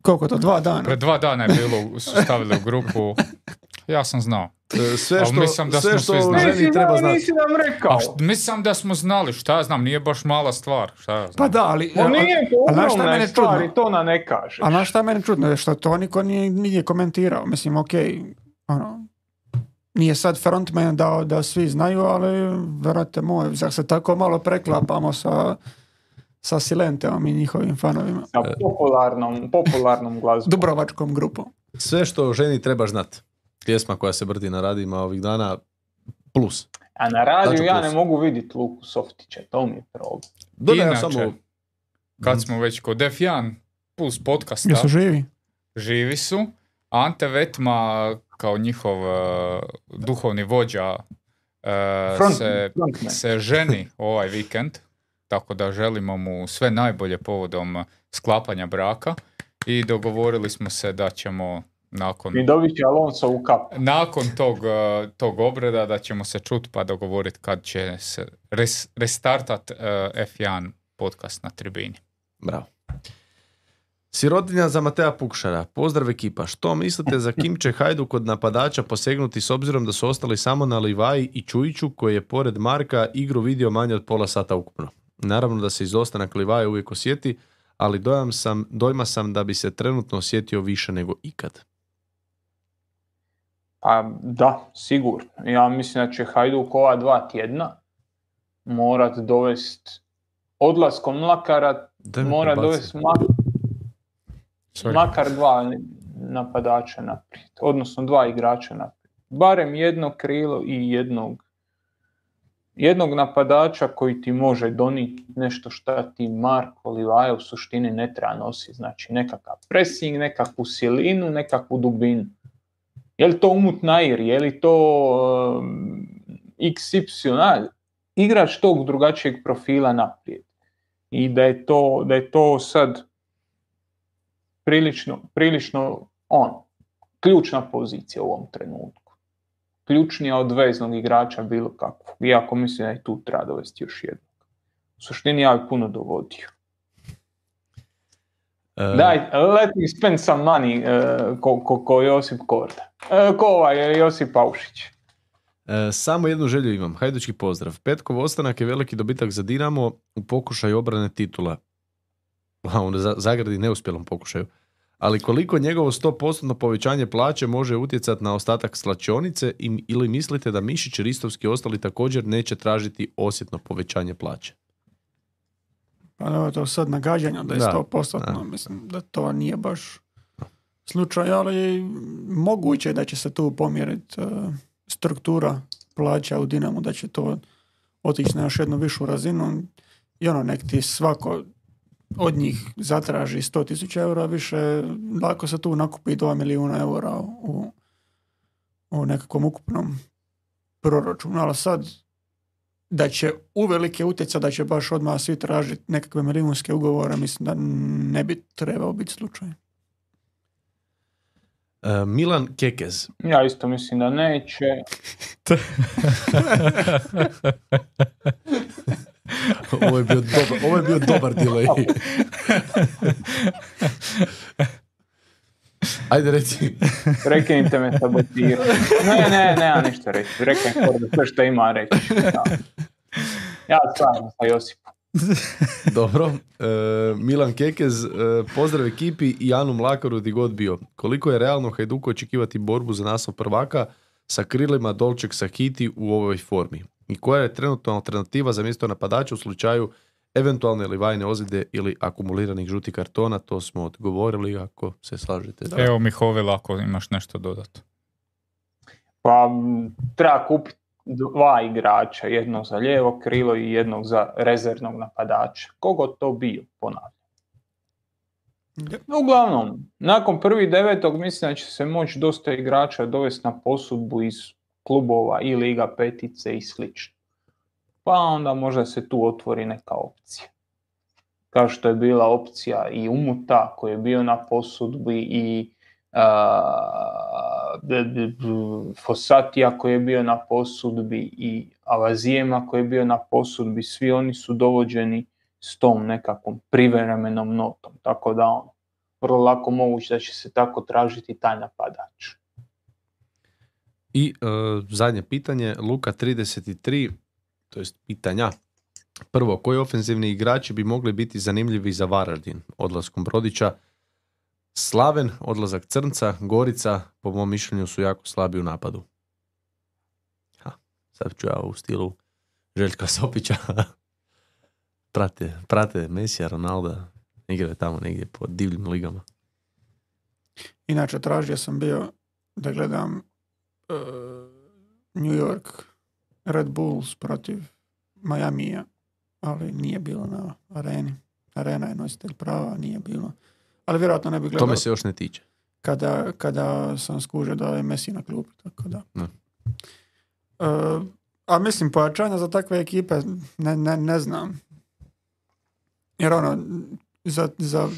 koliko to, dva dana? Pred dva dana je bilo, su stavili u grupu. [LAUGHS] Ja sam znao. E, Sve što, mislim da sve smo što svi znali. ženi Nisi treba znati. nisi nam rekao. A št- mislim da smo znali, šta ja znam, nije baš mala stvar. Šta ja znam. Pa da, ali... Pa nije, to a znaš šta mene stvar čudno? i to na ne kažeš. A znaš šta mene čudno je što to niko nije, nije komentirao. Mislim, ok, ono, nije sad frontman da, da svi znaju, ali vrate moj, zar se tako malo preklapamo sa, sa Silenteom i njihovim fanovima. Sa popularnom, popularnom glazbom. Dubrovačkom grupom. Sve što ženi treba znat. Pjesma koja se brdi na radijima ovih dana, plus. A na radiju ja plus. ne mogu vidjeti Luku Softića, to mi je problem. Dodaj ja Inače, samo... Kad smo već kod F1 Plus podcasta, Jesu živi? živi su. Ante Vetma kao njihov e, duhovni vođa e, Front- se, frontman. se ženi ovaj vikend, tako da želimo mu sve najbolje povodom sklapanja braka i dogovorili smo se da ćemo nakon, I dobit će Alonso u kap. nakon tog, e, tog obreda da ćemo se čut pa dogovoriti kad će se res, restartat e, F1 podcast na tribini. Bravo. Sirotinja za Matea Pukšara. Pozdrav ekipa. Što mislite za kim će Hajdu kod napadača posegnuti s obzirom da su ostali samo na Livaji i Čujiću koji je pored Marka igru vidio manje od pola sata ukupno. Naravno da se izostanak Livaje uvijek osjeti, ali dojam sam, dojma sam da bi se trenutno osjetio više nego ikad. Pa da, sigurno. Ja mislim da će Hajduk ova dva tjedna morat dovest odlaskom Mlakara mi mora dovesti mak- makar dva napadača naprijed, odnosno dva igrača naprijed. Barem jedno krilo i jednog jednog napadača koji ti može donijeti nešto šta ti Marko Livaja u suštini ne treba nositi. Znači nekakav pressing, nekakvu silinu, nekakvu dubinu. Je li to Umut Nair, je li to um, XY, igrač tog drugačijeg profila naprijed. I da je to, da je to sad prilično, prilično on, ključna pozicija u ovom trenutku. Ključnija od veznog igrača bilo kakvog. Iako mislim da i tu treba dovesti još jednog. U suštini ja bi puno dovodio. E, Daj, let me spend some money uh, ko, ko, ko Josip Korda. Uh, ko ovaj Josip Paušić. Samo jednu želju imam. Hajdučki pozdrav. Petkov ostanak je veliki dobitak za Dinamo u pokušaju obrane titula. A, on za, zagradi neuspjelom pokušaju. Ali koliko njegovo 100% povećanje plaće može utjecati na ostatak slačionice ili mislite da Mišić, Ristovski i ostali također neće tražiti osjetno povećanje plaće? Pa evo to sad nagađanja da je 100%, da. mislim da to nije baš slučaj, ali moguće je da će se tu pomjeriti e, struktura plaća u Dinamu, da će to otići na još jednu višu razinu i ono, nek ti svako od njih zatraži 100.000 eura više, lako se tu nakupi 2 milijuna eura u, u nekakvom ukupnom proračunu, ali sad da će uvelike utjecati da će baš odmah svi tražiti nekakve milijunske ugovore, mislim da ne bi trebao biti slučaj. E, Milan Kekez. Ja isto mislim da neće. [LAUGHS] ovo je bio dobar, ovo je bio dobar delay. [LAUGHS] Ajde reci. [LAUGHS] Prekinite me sabotirati. Ne, ne, nema ništa reći. Rekao je Korda sve što ima reći. Da. Ja stvarno sa Josipom. [LAUGHS] Dobro. E, Milan Kekez, e, pozdrav ekipi i Anu Mlakaru di god bio. Koliko je realno Hajduku očekivati borbu za naslov prvaka sa krilima Dolček Sakiti u ovoj formi? I koja je trenutno alternativa za mjesto napadača u slučaju eventualne ili vajne ozljede ili akumuliranih žutih kartona? To smo odgovorili ako se slažete. Evo Mihovila ako imaš nešto dodati. Pa treba kupiti dva igrača, jednog za lijevo krilo i jednog za rezervnog napadača. Kogo to bio, ponavljam. Uglavnom, nakon prvi devetog mislim da će se moći dosta igrača dovesti na posudbu iz klubova i Liga petice i slično. Pa onda možda se tu otvori neka opcija. Kao što je bila opcija i Umuta koji je bio na posudbi i d- Fosatija koji je bio na posudbi i Avazijema koji je bio na posudbi, svi oni su dovođeni s tom nekakvom privremenom notom. Tako da on, vrlo lako moguće da će se tako tražiti taj napadač. I e, zadnje pitanje, Luka 33, to jest pitanja. Prvo, koji ofenzivni igrači bi mogli biti zanimljivi za Varaždin odlaskom Brodića? Slaven, odlazak Crnca, Gorica, po mom mišljenju su jako slabi u napadu. Ha, sad ću ja u stilu Željka Sopića. [LAUGHS] prate, prate Mesija, Ronalda, igraju tamo negdje po divljim ligama. Inače, tražio sam bio da gledam e, New York Red Bulls protiv Majamija, ali nije bilo na areni. Arena je nositelj prava, nije bilo. Ali vjerojatno ne bi gledao To me se još ne tiče. kada, kada sam skužio da je Messi na klubu, tako da. Da. E, a mislim, pojačanja za takve ekipe ne, ne, ne znam. Jer ono, za, za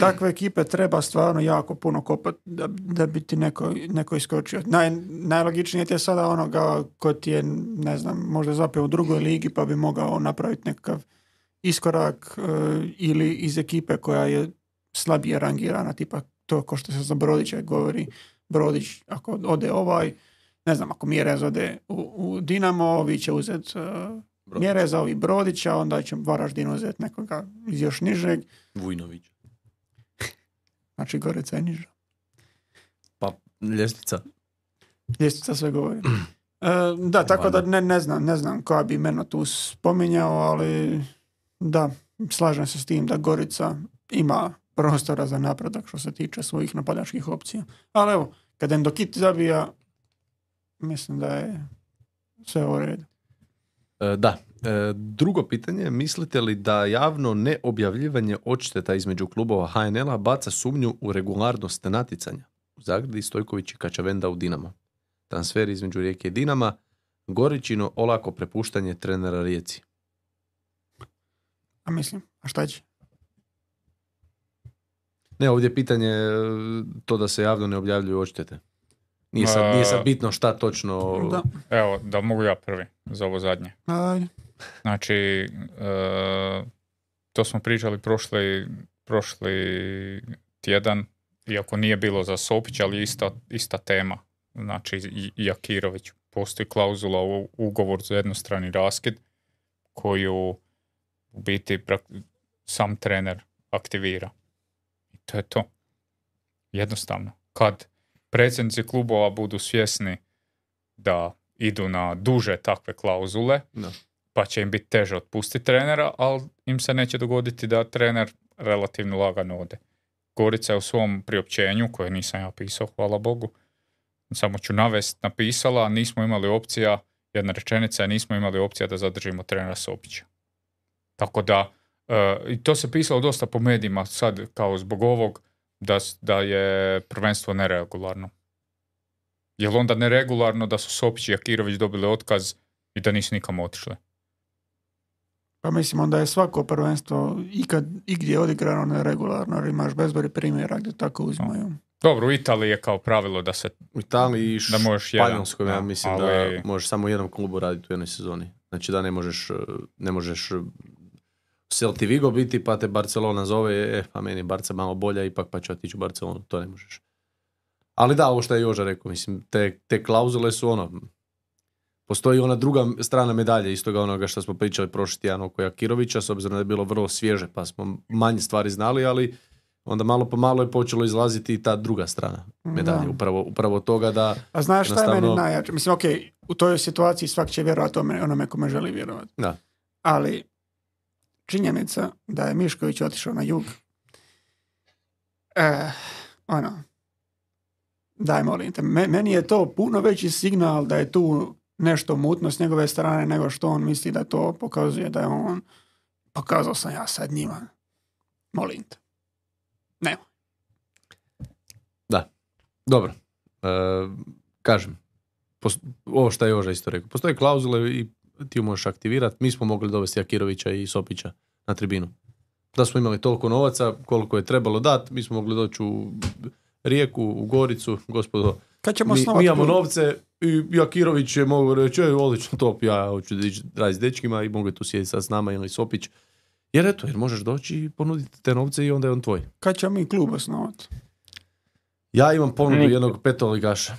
takve ekipe treba stvarno jako puno kopat da, da bi ti neko, neko iskočio. Naj, najlogičnije ti je sada onoga ko ti je, ne znam, možda zapeo u drugoj ligi pa bi mogao napraviti nekakav iskorak e, ili iz ekipe koja je slabije rangirana, tipa to ko što se za Brodića govori, Brodić ako ode ovaj, ne znam, ako Mjerez ode u, u Dinamo, ovi će uzeti uh, Mjereza, ovi Brodića, onda će Varaždin uzeti nekoga iz još nižeg, Vujnović. Znači Gorica je niža. Pa Ljestvica. Ljestvica sve govori. [CLEARS THROAT] E, da, tako da ne, ne znam, ne znam koja bi imena tu spominjao, ali da, slažem se s tim da Gorica ima prostora za napredak što se tiče svojih napadačkih opcija. Ali evo, kad Endokit zabija, mislim da je sve u redu. E, da. E, drugo pitanje, mislite li da javno neobjavljivanje odšteta između klubova HNL-a baca sumnju u regularnost natjecanja? Zagradi, Stojković i Kačavenda u Dinamo. Transfer između Rijeke i Dinama, Goričino olako prepuštanje trenera Rijeci. A mislim, a šta će? Ne, ovdje je pitanje e, to da se javno ne objavljuju odštete. Nije sad, nije sad bitno šta točno... Da. Evo, da mogu ja prvi za ovo zadnje. Ajde. Znači, e, to smo pričali prošli, prošli tjedan, iako nije bilo za Sopić, ali ista, ista tema. Znači, Jakirović. Postoji klauzula u ugovor za jednostrani raskid koju u biti sam trener aktivira. I to je to. Jednostavno. Kad predsjednici klubova budu svjesni da idu na duže takve klauzule, Da. Pa će im biti teže otpustiti trenera, ali im se neće dogoditi da trener relativno lagano ode. Gorica je u svom priopćenju, koje nisam ja pisao, hvala Bogu, samo ću navest, napisala, nismo imali opcija, jedna rečenica nismo imali opcija da zadržimo trenera Sopića. Tako da, e, i to se pisalo dosta po medijima sad, kao zbog ovog, da, da je prvenstvo neregularno. Je li onda neregularno da su Sopić i Jakirović dobili otkaz i da nisu nikam otišli? Pa mislim, onda je svako prvenstvo ikad igdje odigrano neregularno, jer imaš bezbroj primjera gdje tako uzimaju. Dobro, u Italiji je kao pravilo da se U Italiji i Da možeš jedan, Španjolskoj, ja mislim ali- da možeš samo u jednom klubu raditi u jednoj sezoni. Znači da ne možeš, ne možeš eh, Celti Vigo biti, pa te Barcelona zove, e, pa meni je Barca malo bolja, ipak pa ću otići u Barcelonu, to ne možeš. Ali da, ovo što je Joža rekao, mislim, te, te klauzule su ono, postoji ona druga strana medalje, istoga onoga što smo pričali prošli tjedan oko Jakirovića, s obzirom da je bilo vrlo svježe, pa smo manje stvari znali, ali onda malo po malo je počelo izlaziti i ta druga strana medalje, Da. upravo, upravo toga da A znaš šta je meni Jednostavno- najjače? Mislim, ok, u toj situaciji svak će vjerovati tome, onome kome želi vjerovati. Da. Ali činjenica da je Mišković otišao na jug, eh, ono, daj molim te, me- meni je to puno veći signal da je tu nešto mutno s njegove strane nego što on misli da to pokazuje da je on pokazao sam ja sad njima. Molim te. Ne. Dobro. E, kažem, pos- ovo što je Joža isto rekao. Postoje klauzule i ti ju možeš aktivirati. Mi smo mogli dovesti Jakirovića i Sopića na tribinu. Da smo imali toliko novaca koliko je trebalo dati, mi smo mogli doći u Rijeku, u Goricu, gospodo, Kad ćemo mi, osnovati mi imamo novce i Jakirović je mogu reći, "Ej, odlično top, ja hoću da ići raditi s dečkima i mogu je tu sjediti sad s nama ili Sopić. Jer eto, jer možeš doći i ponuditi te novce i onda je on tvoj. Kad ćemo mi klub osnovati? Ja imam ponudu jednog petoligaša.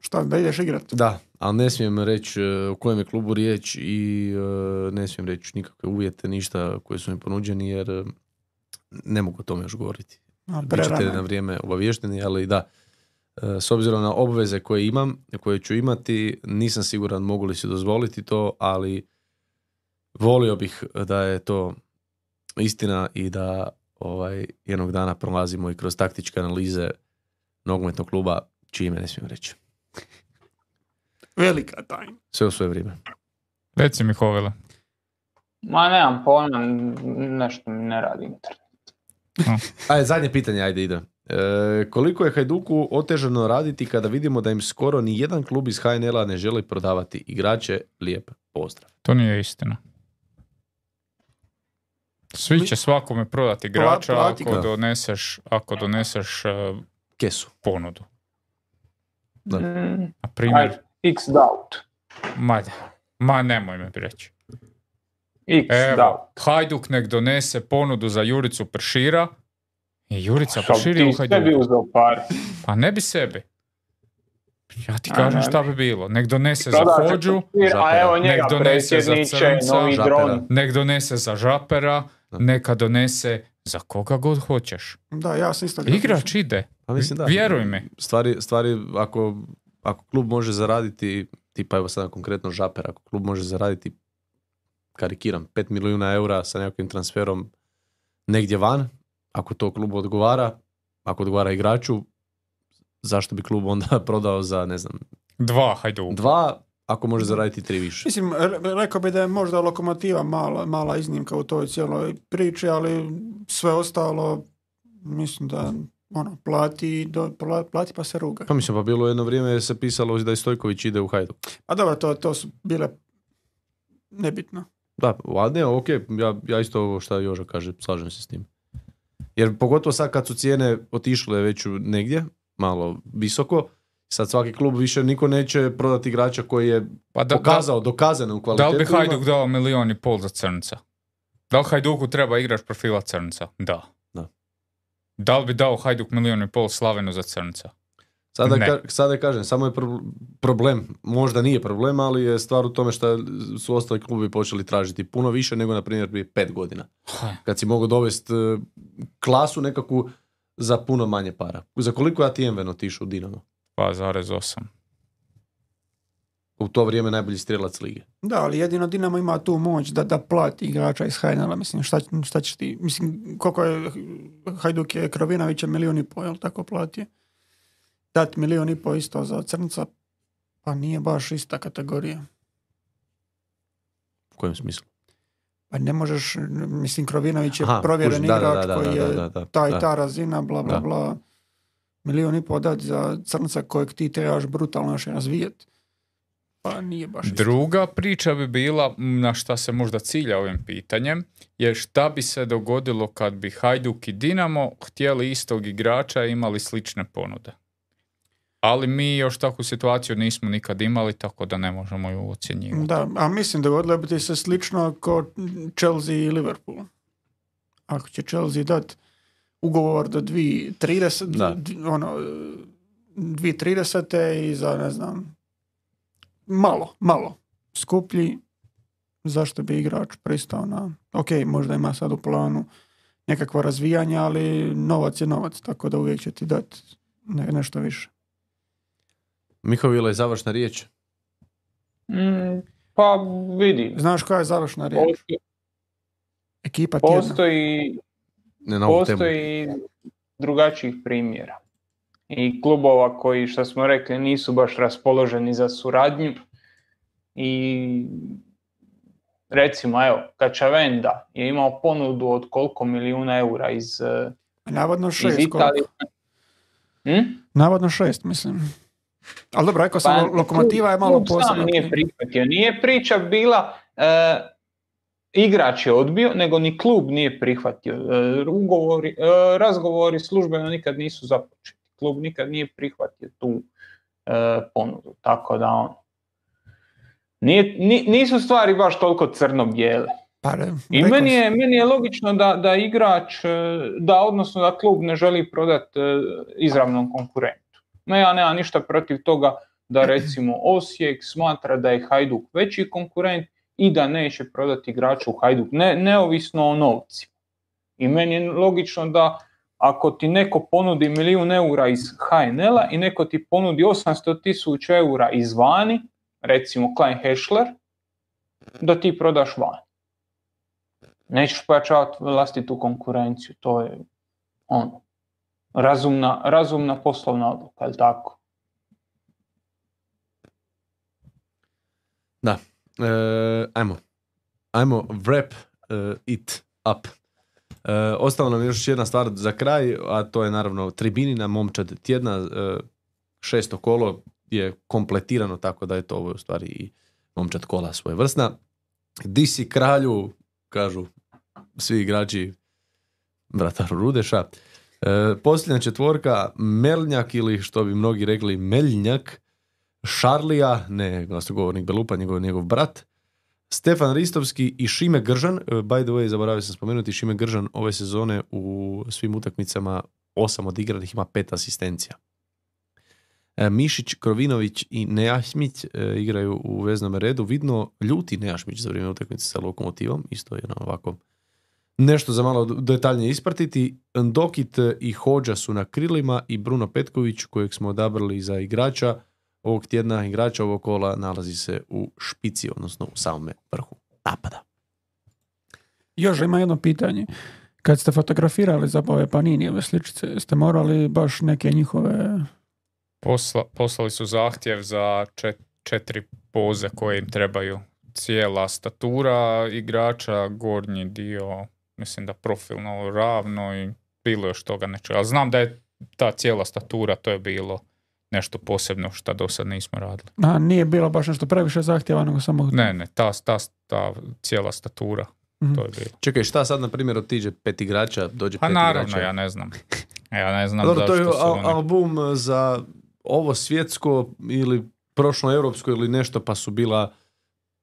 Šta, da ideš igrati? Da, ali ne smijem reći e, o kojem je klubu riječ i e, ne smijem reći nikakve uvjete, ništa koje su mi ponuđeni jer e, ne mogu o tome još govoriti. A, Bićete na je. vrijeme obavješteni, ali da, e, s obzirom na obveze koje imam, koje ću imati, nisam siguran mogu li si dozvoliti to, ali volio bih da je to istina i da ovaj jednog dana prolazimo i kroz taktičke analize nogometnog kluba, čije ime ne smijem reći. [LAUGHS] Velika tajna. Sve u svoje vrijeme. Reci mi Hovele. Ma nemam pojma, nešto mi ne radi internet. [LAUGHS] Ajde, zadnje pitanje, ajde ide. E, koliko je Hajduku otežano raditi kada vidimo da im skoro ni jedan klub iz HNL-a ne želi prodavati igrače? Lijep pozdrav. To nije istina. Svi će svakome prodati igrača plati ako doneseš, ako doneseš e, Kesu. ponudu. Da. Mm, Na primjer, X doubt. ma, ma nemoj me reći. X Evo, doubt. Hajduk nek donese ponudu za Juricu Pršira i Jurica Šta Pršir je ti u sebi uzeo par? Pa ne bi sebi. Ja ti kažem šta bi. bi bilo. Nek donese za Hođu, papir, A Žapera. evo njega Nek donese za predsjedniče, Crnca, nek donese za Žapera, neka donese Za koga god hoćeš. Da, ja sam isto... Igrač ide. Pa mislim da. Vjeruj mi. Stvari, stvari ako, ako klub može zaraditi, tipa evo sada konkretno Žaper, ako klub može zaraditi, karikiram, 5 milijuna eura sa nekakvim transferom negdje van, ako to klubu odgovara, ako odgovara igraču, zašto bi klub onda [LAUGHS] prodao za, ne znam, Dva, hajdu. dva, ako može zaraditi tri više. Mislim, re- rekao bi da je možda lokomotiva mala, mala iznimka u toj cijeloj priči, ali sve ostalo, mislim da ono, plati, do, pla- plati pa se ruga. Pa mislim, pa bilo jedno vrijeme se pisalo da je Stojković ide u Hajduk. A dobro, to, to su bile nebitno. Da, ne, ok, ja, ja isto ovo šta Joža kaže, slažem se s tim. Jer pogotovo sad kad su cijene otišle već negdje, malo visoko, sad svaki klub više niko neće prodati igrača koji je Pa da, pokazao, dokazano u da, da kvalitetu. li bi Hajduk dao milion i pol za Crnca? Da li Hajduku treba igrač profila Crnca? Da. Da. Da li bi dao Hajduk milion i pol Slavenu za Crnca? Sada, ka, sada kažem, samo je pro- problem, možda nije problem, ali je stvar u tome što su ostali klubi počeli tražiti puno više nego, na primjer, prije pet godina. Kad si mogao dovesti e, klasu nekakvu za puno manje para. Za koliko je Atijenven otišao u Dinamo? 2,8. U to vrijeme najbolji strelac lige. Da, ali jedino Dinamo ima tu moć da, da plati igrača iz Hajnela, mislim, šta, šta ćeš ti, mislim, koliko je Hajduk je Krovinovića milijun i pol, tako platio? Dati milijun i pol isto za Crnca, pa nije baš ista kategorija. U kojem smislu? Pa ne možeš, mislim, Krovinović je Aha, provjeren da, igrač da, koji da, je da, da, ta i da. ta razina, bla, bla, Da. bla. Milijun i pol dati za Crnca kojeg ti trebaš brutalno još razvijeti. Pa nije baš isto. Druga priča bi bila, na šta se možda cilja ovim pitanjem, je šta bi se dogodilo kad bi Hajduk i Dinamo htjeli istog igrača i imali slične ponude. Ali mi još takvu situaciju nismo nikad imali, tako da ne možemo ju ocjenjivati. Da, a mislim dogodilo bi ti se slično kao Chelsea i Liverpool. Ako će Chelsea dati ugovor do 2030, Da. d- ono, 2030 i za, ne znam, malo, malo skuplji, zašto bi igrač pristao na, ok, možda ima sad u planu nekakvo razvijanje, ali novac je novac, tako da uvijek će ti dati ne, nešto više. Mihovila je završna riječ. Mm, pa vidi, Znaš koja je završna riječ? postoji, Ekipa tjedna. postoji Ne na ovu temu. Postoji drugačijih primjera. I klubova koji, što smo rekli, nisu baš raspoloženi za suradnju. I recimo, evo, Kačavenda je imao ponudu od koliko milijuna eura iz, Navodno iz šest. koliko? Italije. Hm? Navodno šest, mislim. Ali dobro, rekao sam, Pa, lokomotiva je malo posebna. nije prihvatio. Nije priča bila e, igrač je odbio, nego ni klub nije prihvatio. E, ugovori, e, razgovori službeno nikad nisu započeti. Klub nikad nije prihvatio tu e, ponudu. Tako da on, nije, ni- nisu stvari baš toliko crno-bijele. Pa, I meni je, meni je logično da, da igrač, da odnosno da klub ne želi prodati izravnom konkurentu. No ja nemam ništa protiv toga da [LAUGHS] recimo Osijek smatra da je Hajduk veći konkurent i da neće prodati igraču u Hajduk, ne, neovisno o novcima. I meni je logično da ako ti neko ponudi milijun eura iz HNL-a i neko ti ponudi 800 tisuća eura izvani, recimo Klein Heschler, da ti prodaš van nećeš pojačavati vlastitu konkurenciju, to je ono, razumna, razumna poslovna odluka, je li tako? Da. E, ajmo. Ajmo wrap e, it up. E, ostala nam još jedna stvar za kraj, a to je naravno tribinina momčad tjedna. E, šesto kolo je kompletirano, tako da je to ovo u stvari i momčad kola svoje vrstna. Di si kralju, kažu svi igrači vrataru Rudeša. E, posljednja četvorka, Melnjak ili što bi mnogi rekli Meljnjak, Šarlija, ne glasnogovornik Belupa, njegov, njegov brat, Stefan Ristovski i Šime Gržan. E, By the way, zaboravio sam spomenuti, Šime Gržan ove sezone u svim utakmicama osam odigranih ima pet asistencija. E, Mišić, Krovinović i Nejašmić igraju u veznom redu. Vidno ljuti Nejašmić za vrijeme utakmice sa Lokomotivom, isto je jedan ovako nešto za malo detaljnije ispratiti. Ndokit i Hođa su na krilima i Bruno Petković, kojeg smo odabrali za igrača ovog tjedna, igrača ovog kola, nalazi se u špici, odnosno u samome vrhu napada. Još ima jedno pitanje. Kad ste fotografirali za ove paninijeve sličice, ste morali baš neke njihove... Posla, poslali su zahtjev za čet- četiri poze koje im trebaju. Cijela statura igrača, gornji dio, mislim da profilno ravno i bilo još toga nečega. Ali znam da je ta cijela statura, to je bilo nešto posebno što do sad nismo radili. A, nije bilo baš nešto previše zahtjeva, nego samo... Ne, ne, ta, ta, ta cijela statura, Mhm. to je bilo. Čekaj, šta sad, na primjer, otiđe pet igrača, dođe Pa pet naravno, igrača? ja ne znam. Ja ne znam Dobro, to je su al- oni- album za ovo svjetsko ili prošlo europsko ili nešto, pa su bila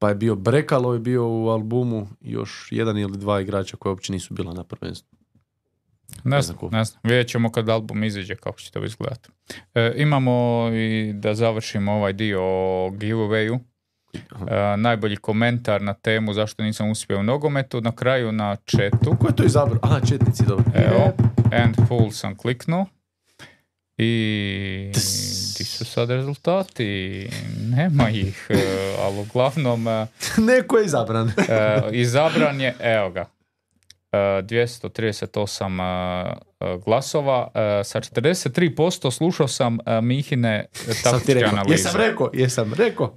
pa je bio Brekalo je bio u albumu još jedan ili dva igrača koji uopće nisu bila na prvenstvu. Ne znam ne znam. Vidjet ćemo kad album iziđe kako će to izgledati. E, imamo i da završimo ovaj dio o giveawayu. E, najbolji komentar na temu zašto nisam uspio u nogometu. Na kraju na chatu. Ko je to izabrao? Aha, četnici, dobro. Evo, and full sam kliknuo. I ti su sad rezultati? Nema ih, e, ali uglavnom e, [LAUGHS] Neko je izabran. e, izabran je, evo ga, e, 238 e, e, glasova. Sa 43% slušao sam Mihine taktičke rekao. analize. Jesam rekao, jesam rekao.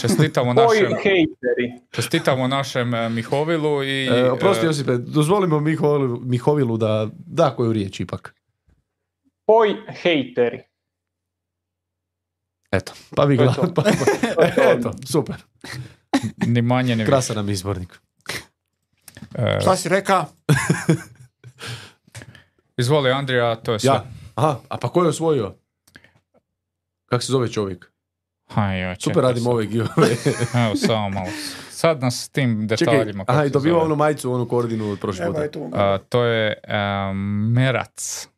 Čestitamo našem, hejteri. čestitamo našem Mihovilu i... E, oprosti Josipe, dozvolimo Mihovilu, Mihovilu da da koju riječ ipak. Koji hejteri. Eto, pa vi gledate. to. [LAUGHS] Pa, pa- eto, super. ni manje ni više. Krasan nam izbornik. E, Šta si reka? [LAUGHS] izvoli Andrija, to je sve. Ja. Aha, a pa ko je osvojio? Kako se zove čovjek? Ha, joj, Super čekaj radim sad. ove giveaway. [LAUGHS] Evo, samo malo. Sad nas s tim Čekaj, detaljima. kako aha, i dobiva onu majicu, onu koordinu od prošle puta. je tu. A, to je e, Merac.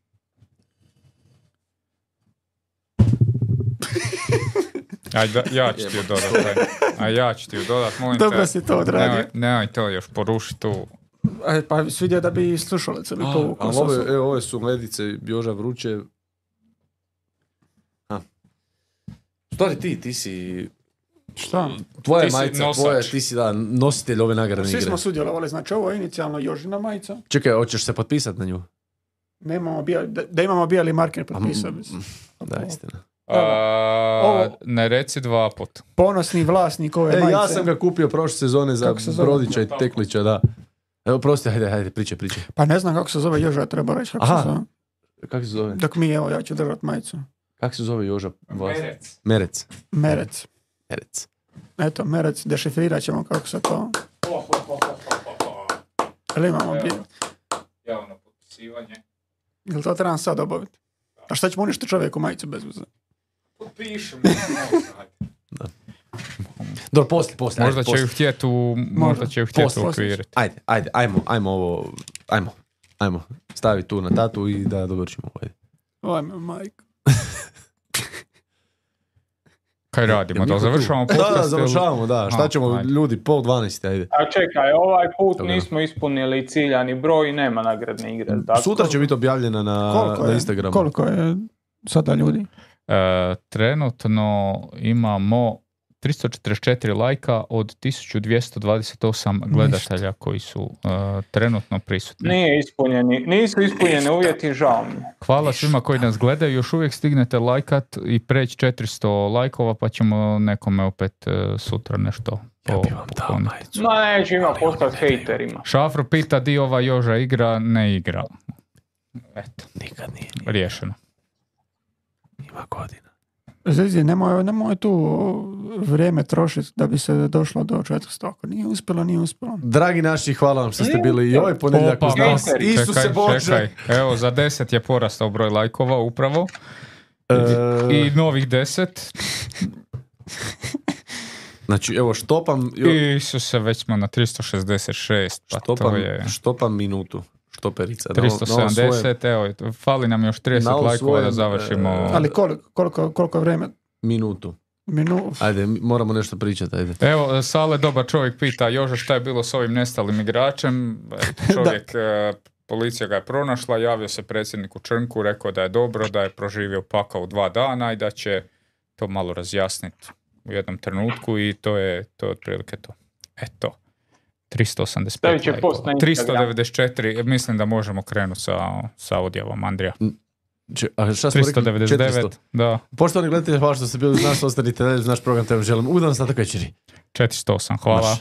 Aj, da, ja ću ti ju dodat. aj. A ja ću ti ju dodat, molim Dobro te. si to odradio. Nemoj, nemoj to još porušiti tu. E, pa svidio da bi slušalice bi A, povukao. ali ove, evo, ove su ledice Joža Vruće. A. Stvari ti, ti si... Šta? Tvoja Ti si majica, nosač. tvoja, ti si da, nositelj ove nagradne Svi igre. smo sudjelovali, znači ovo je inicijalno Jožina majica. Čekaj, hoćeš se potpisati na nju? Nemamo bijeli, da, da imamo bijeli marker potpisao bi se. Da, istina. A, Ovo- ne reci dva put. Ponosni vlasnik ove E, majice. ja sam ga kupio prošle sezone za se? Brodića i Teklića, da. Evo, prosti, hajde, hajde, pričaj, pričaj. Pa ne znam kako se zove Joža, treba reći kako Aha. se zove. Kako se zove? Dok mi, evo, ja ću držat majicu. Kako se zove Joža? Vas? Merec. Merec. Merec. Eto, Merec, dešifrirat ćemo kako se to... Jel imamo bijeli? Javno potpisivanje. Jel to trebam sad obaviti? A šta ćemo uništiti čovjeku majicu bez veze? Potpišem. Dobro, poslije, poslije. Možda ajde, će ju htjeti u, možda će ju htjeti Poslije. uokviriti. Ajde, ajde, ajmo, ajmo ovo, ajmo, ajmo. Stavi tu na tatu i da dovršimo ovo. ajde. Ajme, majko. [LAUGHS] Kaj radimo? Da završavamo Da, podcast? da, ili- završavamo, da. Šta A, ćemo, ajde. ljudi, pol dvanest, ajde. A čekaj, ovaj put Dobro. nismo ispunili ciljani broj i nema nagradne igre. Tako? Sutra će biti objavljena na, Koliko na je, Instagramu. koliko je sada ljudi? E, trenutno imamo 344 lajka od 1228 gledatelja koji su e, trenutno prisutni. Nije ispunjeni, nisu ispunjeni uvjeti, žao mi. Hvala svima koji nas gledaju, još uvijek stignete lajkat i preći 400 lajkova pa ćemo nekome opet e, sutra nešto Ja bi vam dao majicu. No, neće ima postati hejterima. Šafro pita di ova Joža igra, ne igra. Eto, Nikad nije, riješeno. Ima godina. Zizi, nemoj, nemoj tu vrijeme trošiti da bi se došlo do 400. Ako nije uspjelo, nije uspjelo. Dragi naši, hvala vam što ste bili i ovaj ponedjeljak Opa, uz nas. čekaj, Isuse čekaj, Bože. čekaj. Evo, za 10 je porastao broj lajkova upravo. E, I novih 10. Znači, evo, štopam, jo, Isuse, već smo na 366. Pa štopam, to je štopam minutu. Ovo 370. svoje Evo, fali nam još 30 Na ovom lajkova da završimo. e, Ali koliko, koliko, koliko vrijeme? Minutu. Minu, Ajde, moramo nešto pričati, ajde. Evo, Sale, dobar čovjek pita, Jože, šta je bilo s ovim nestalim igračem? [LAUGHS] Čovjek, e, policija ga je pronašla, javio se predsjedniku Črnku, rekao da je dobro, da je proživio pakao u dva dana i da će to malo razjasniti u jednom trenutku i to je, to je otprilike to. Eto. 385 Stavit će post na lajkova. Instagram. 394, mislim da možemo krenuti sa, sa odjavom Andrija. Če- a šta smo rekli? 400. 399, da, Poštovani gledatelji, hvala što ste bili uz nas, ostanite dalje uz naš program, te vam želim udan ostatak večeri. 408, hvala.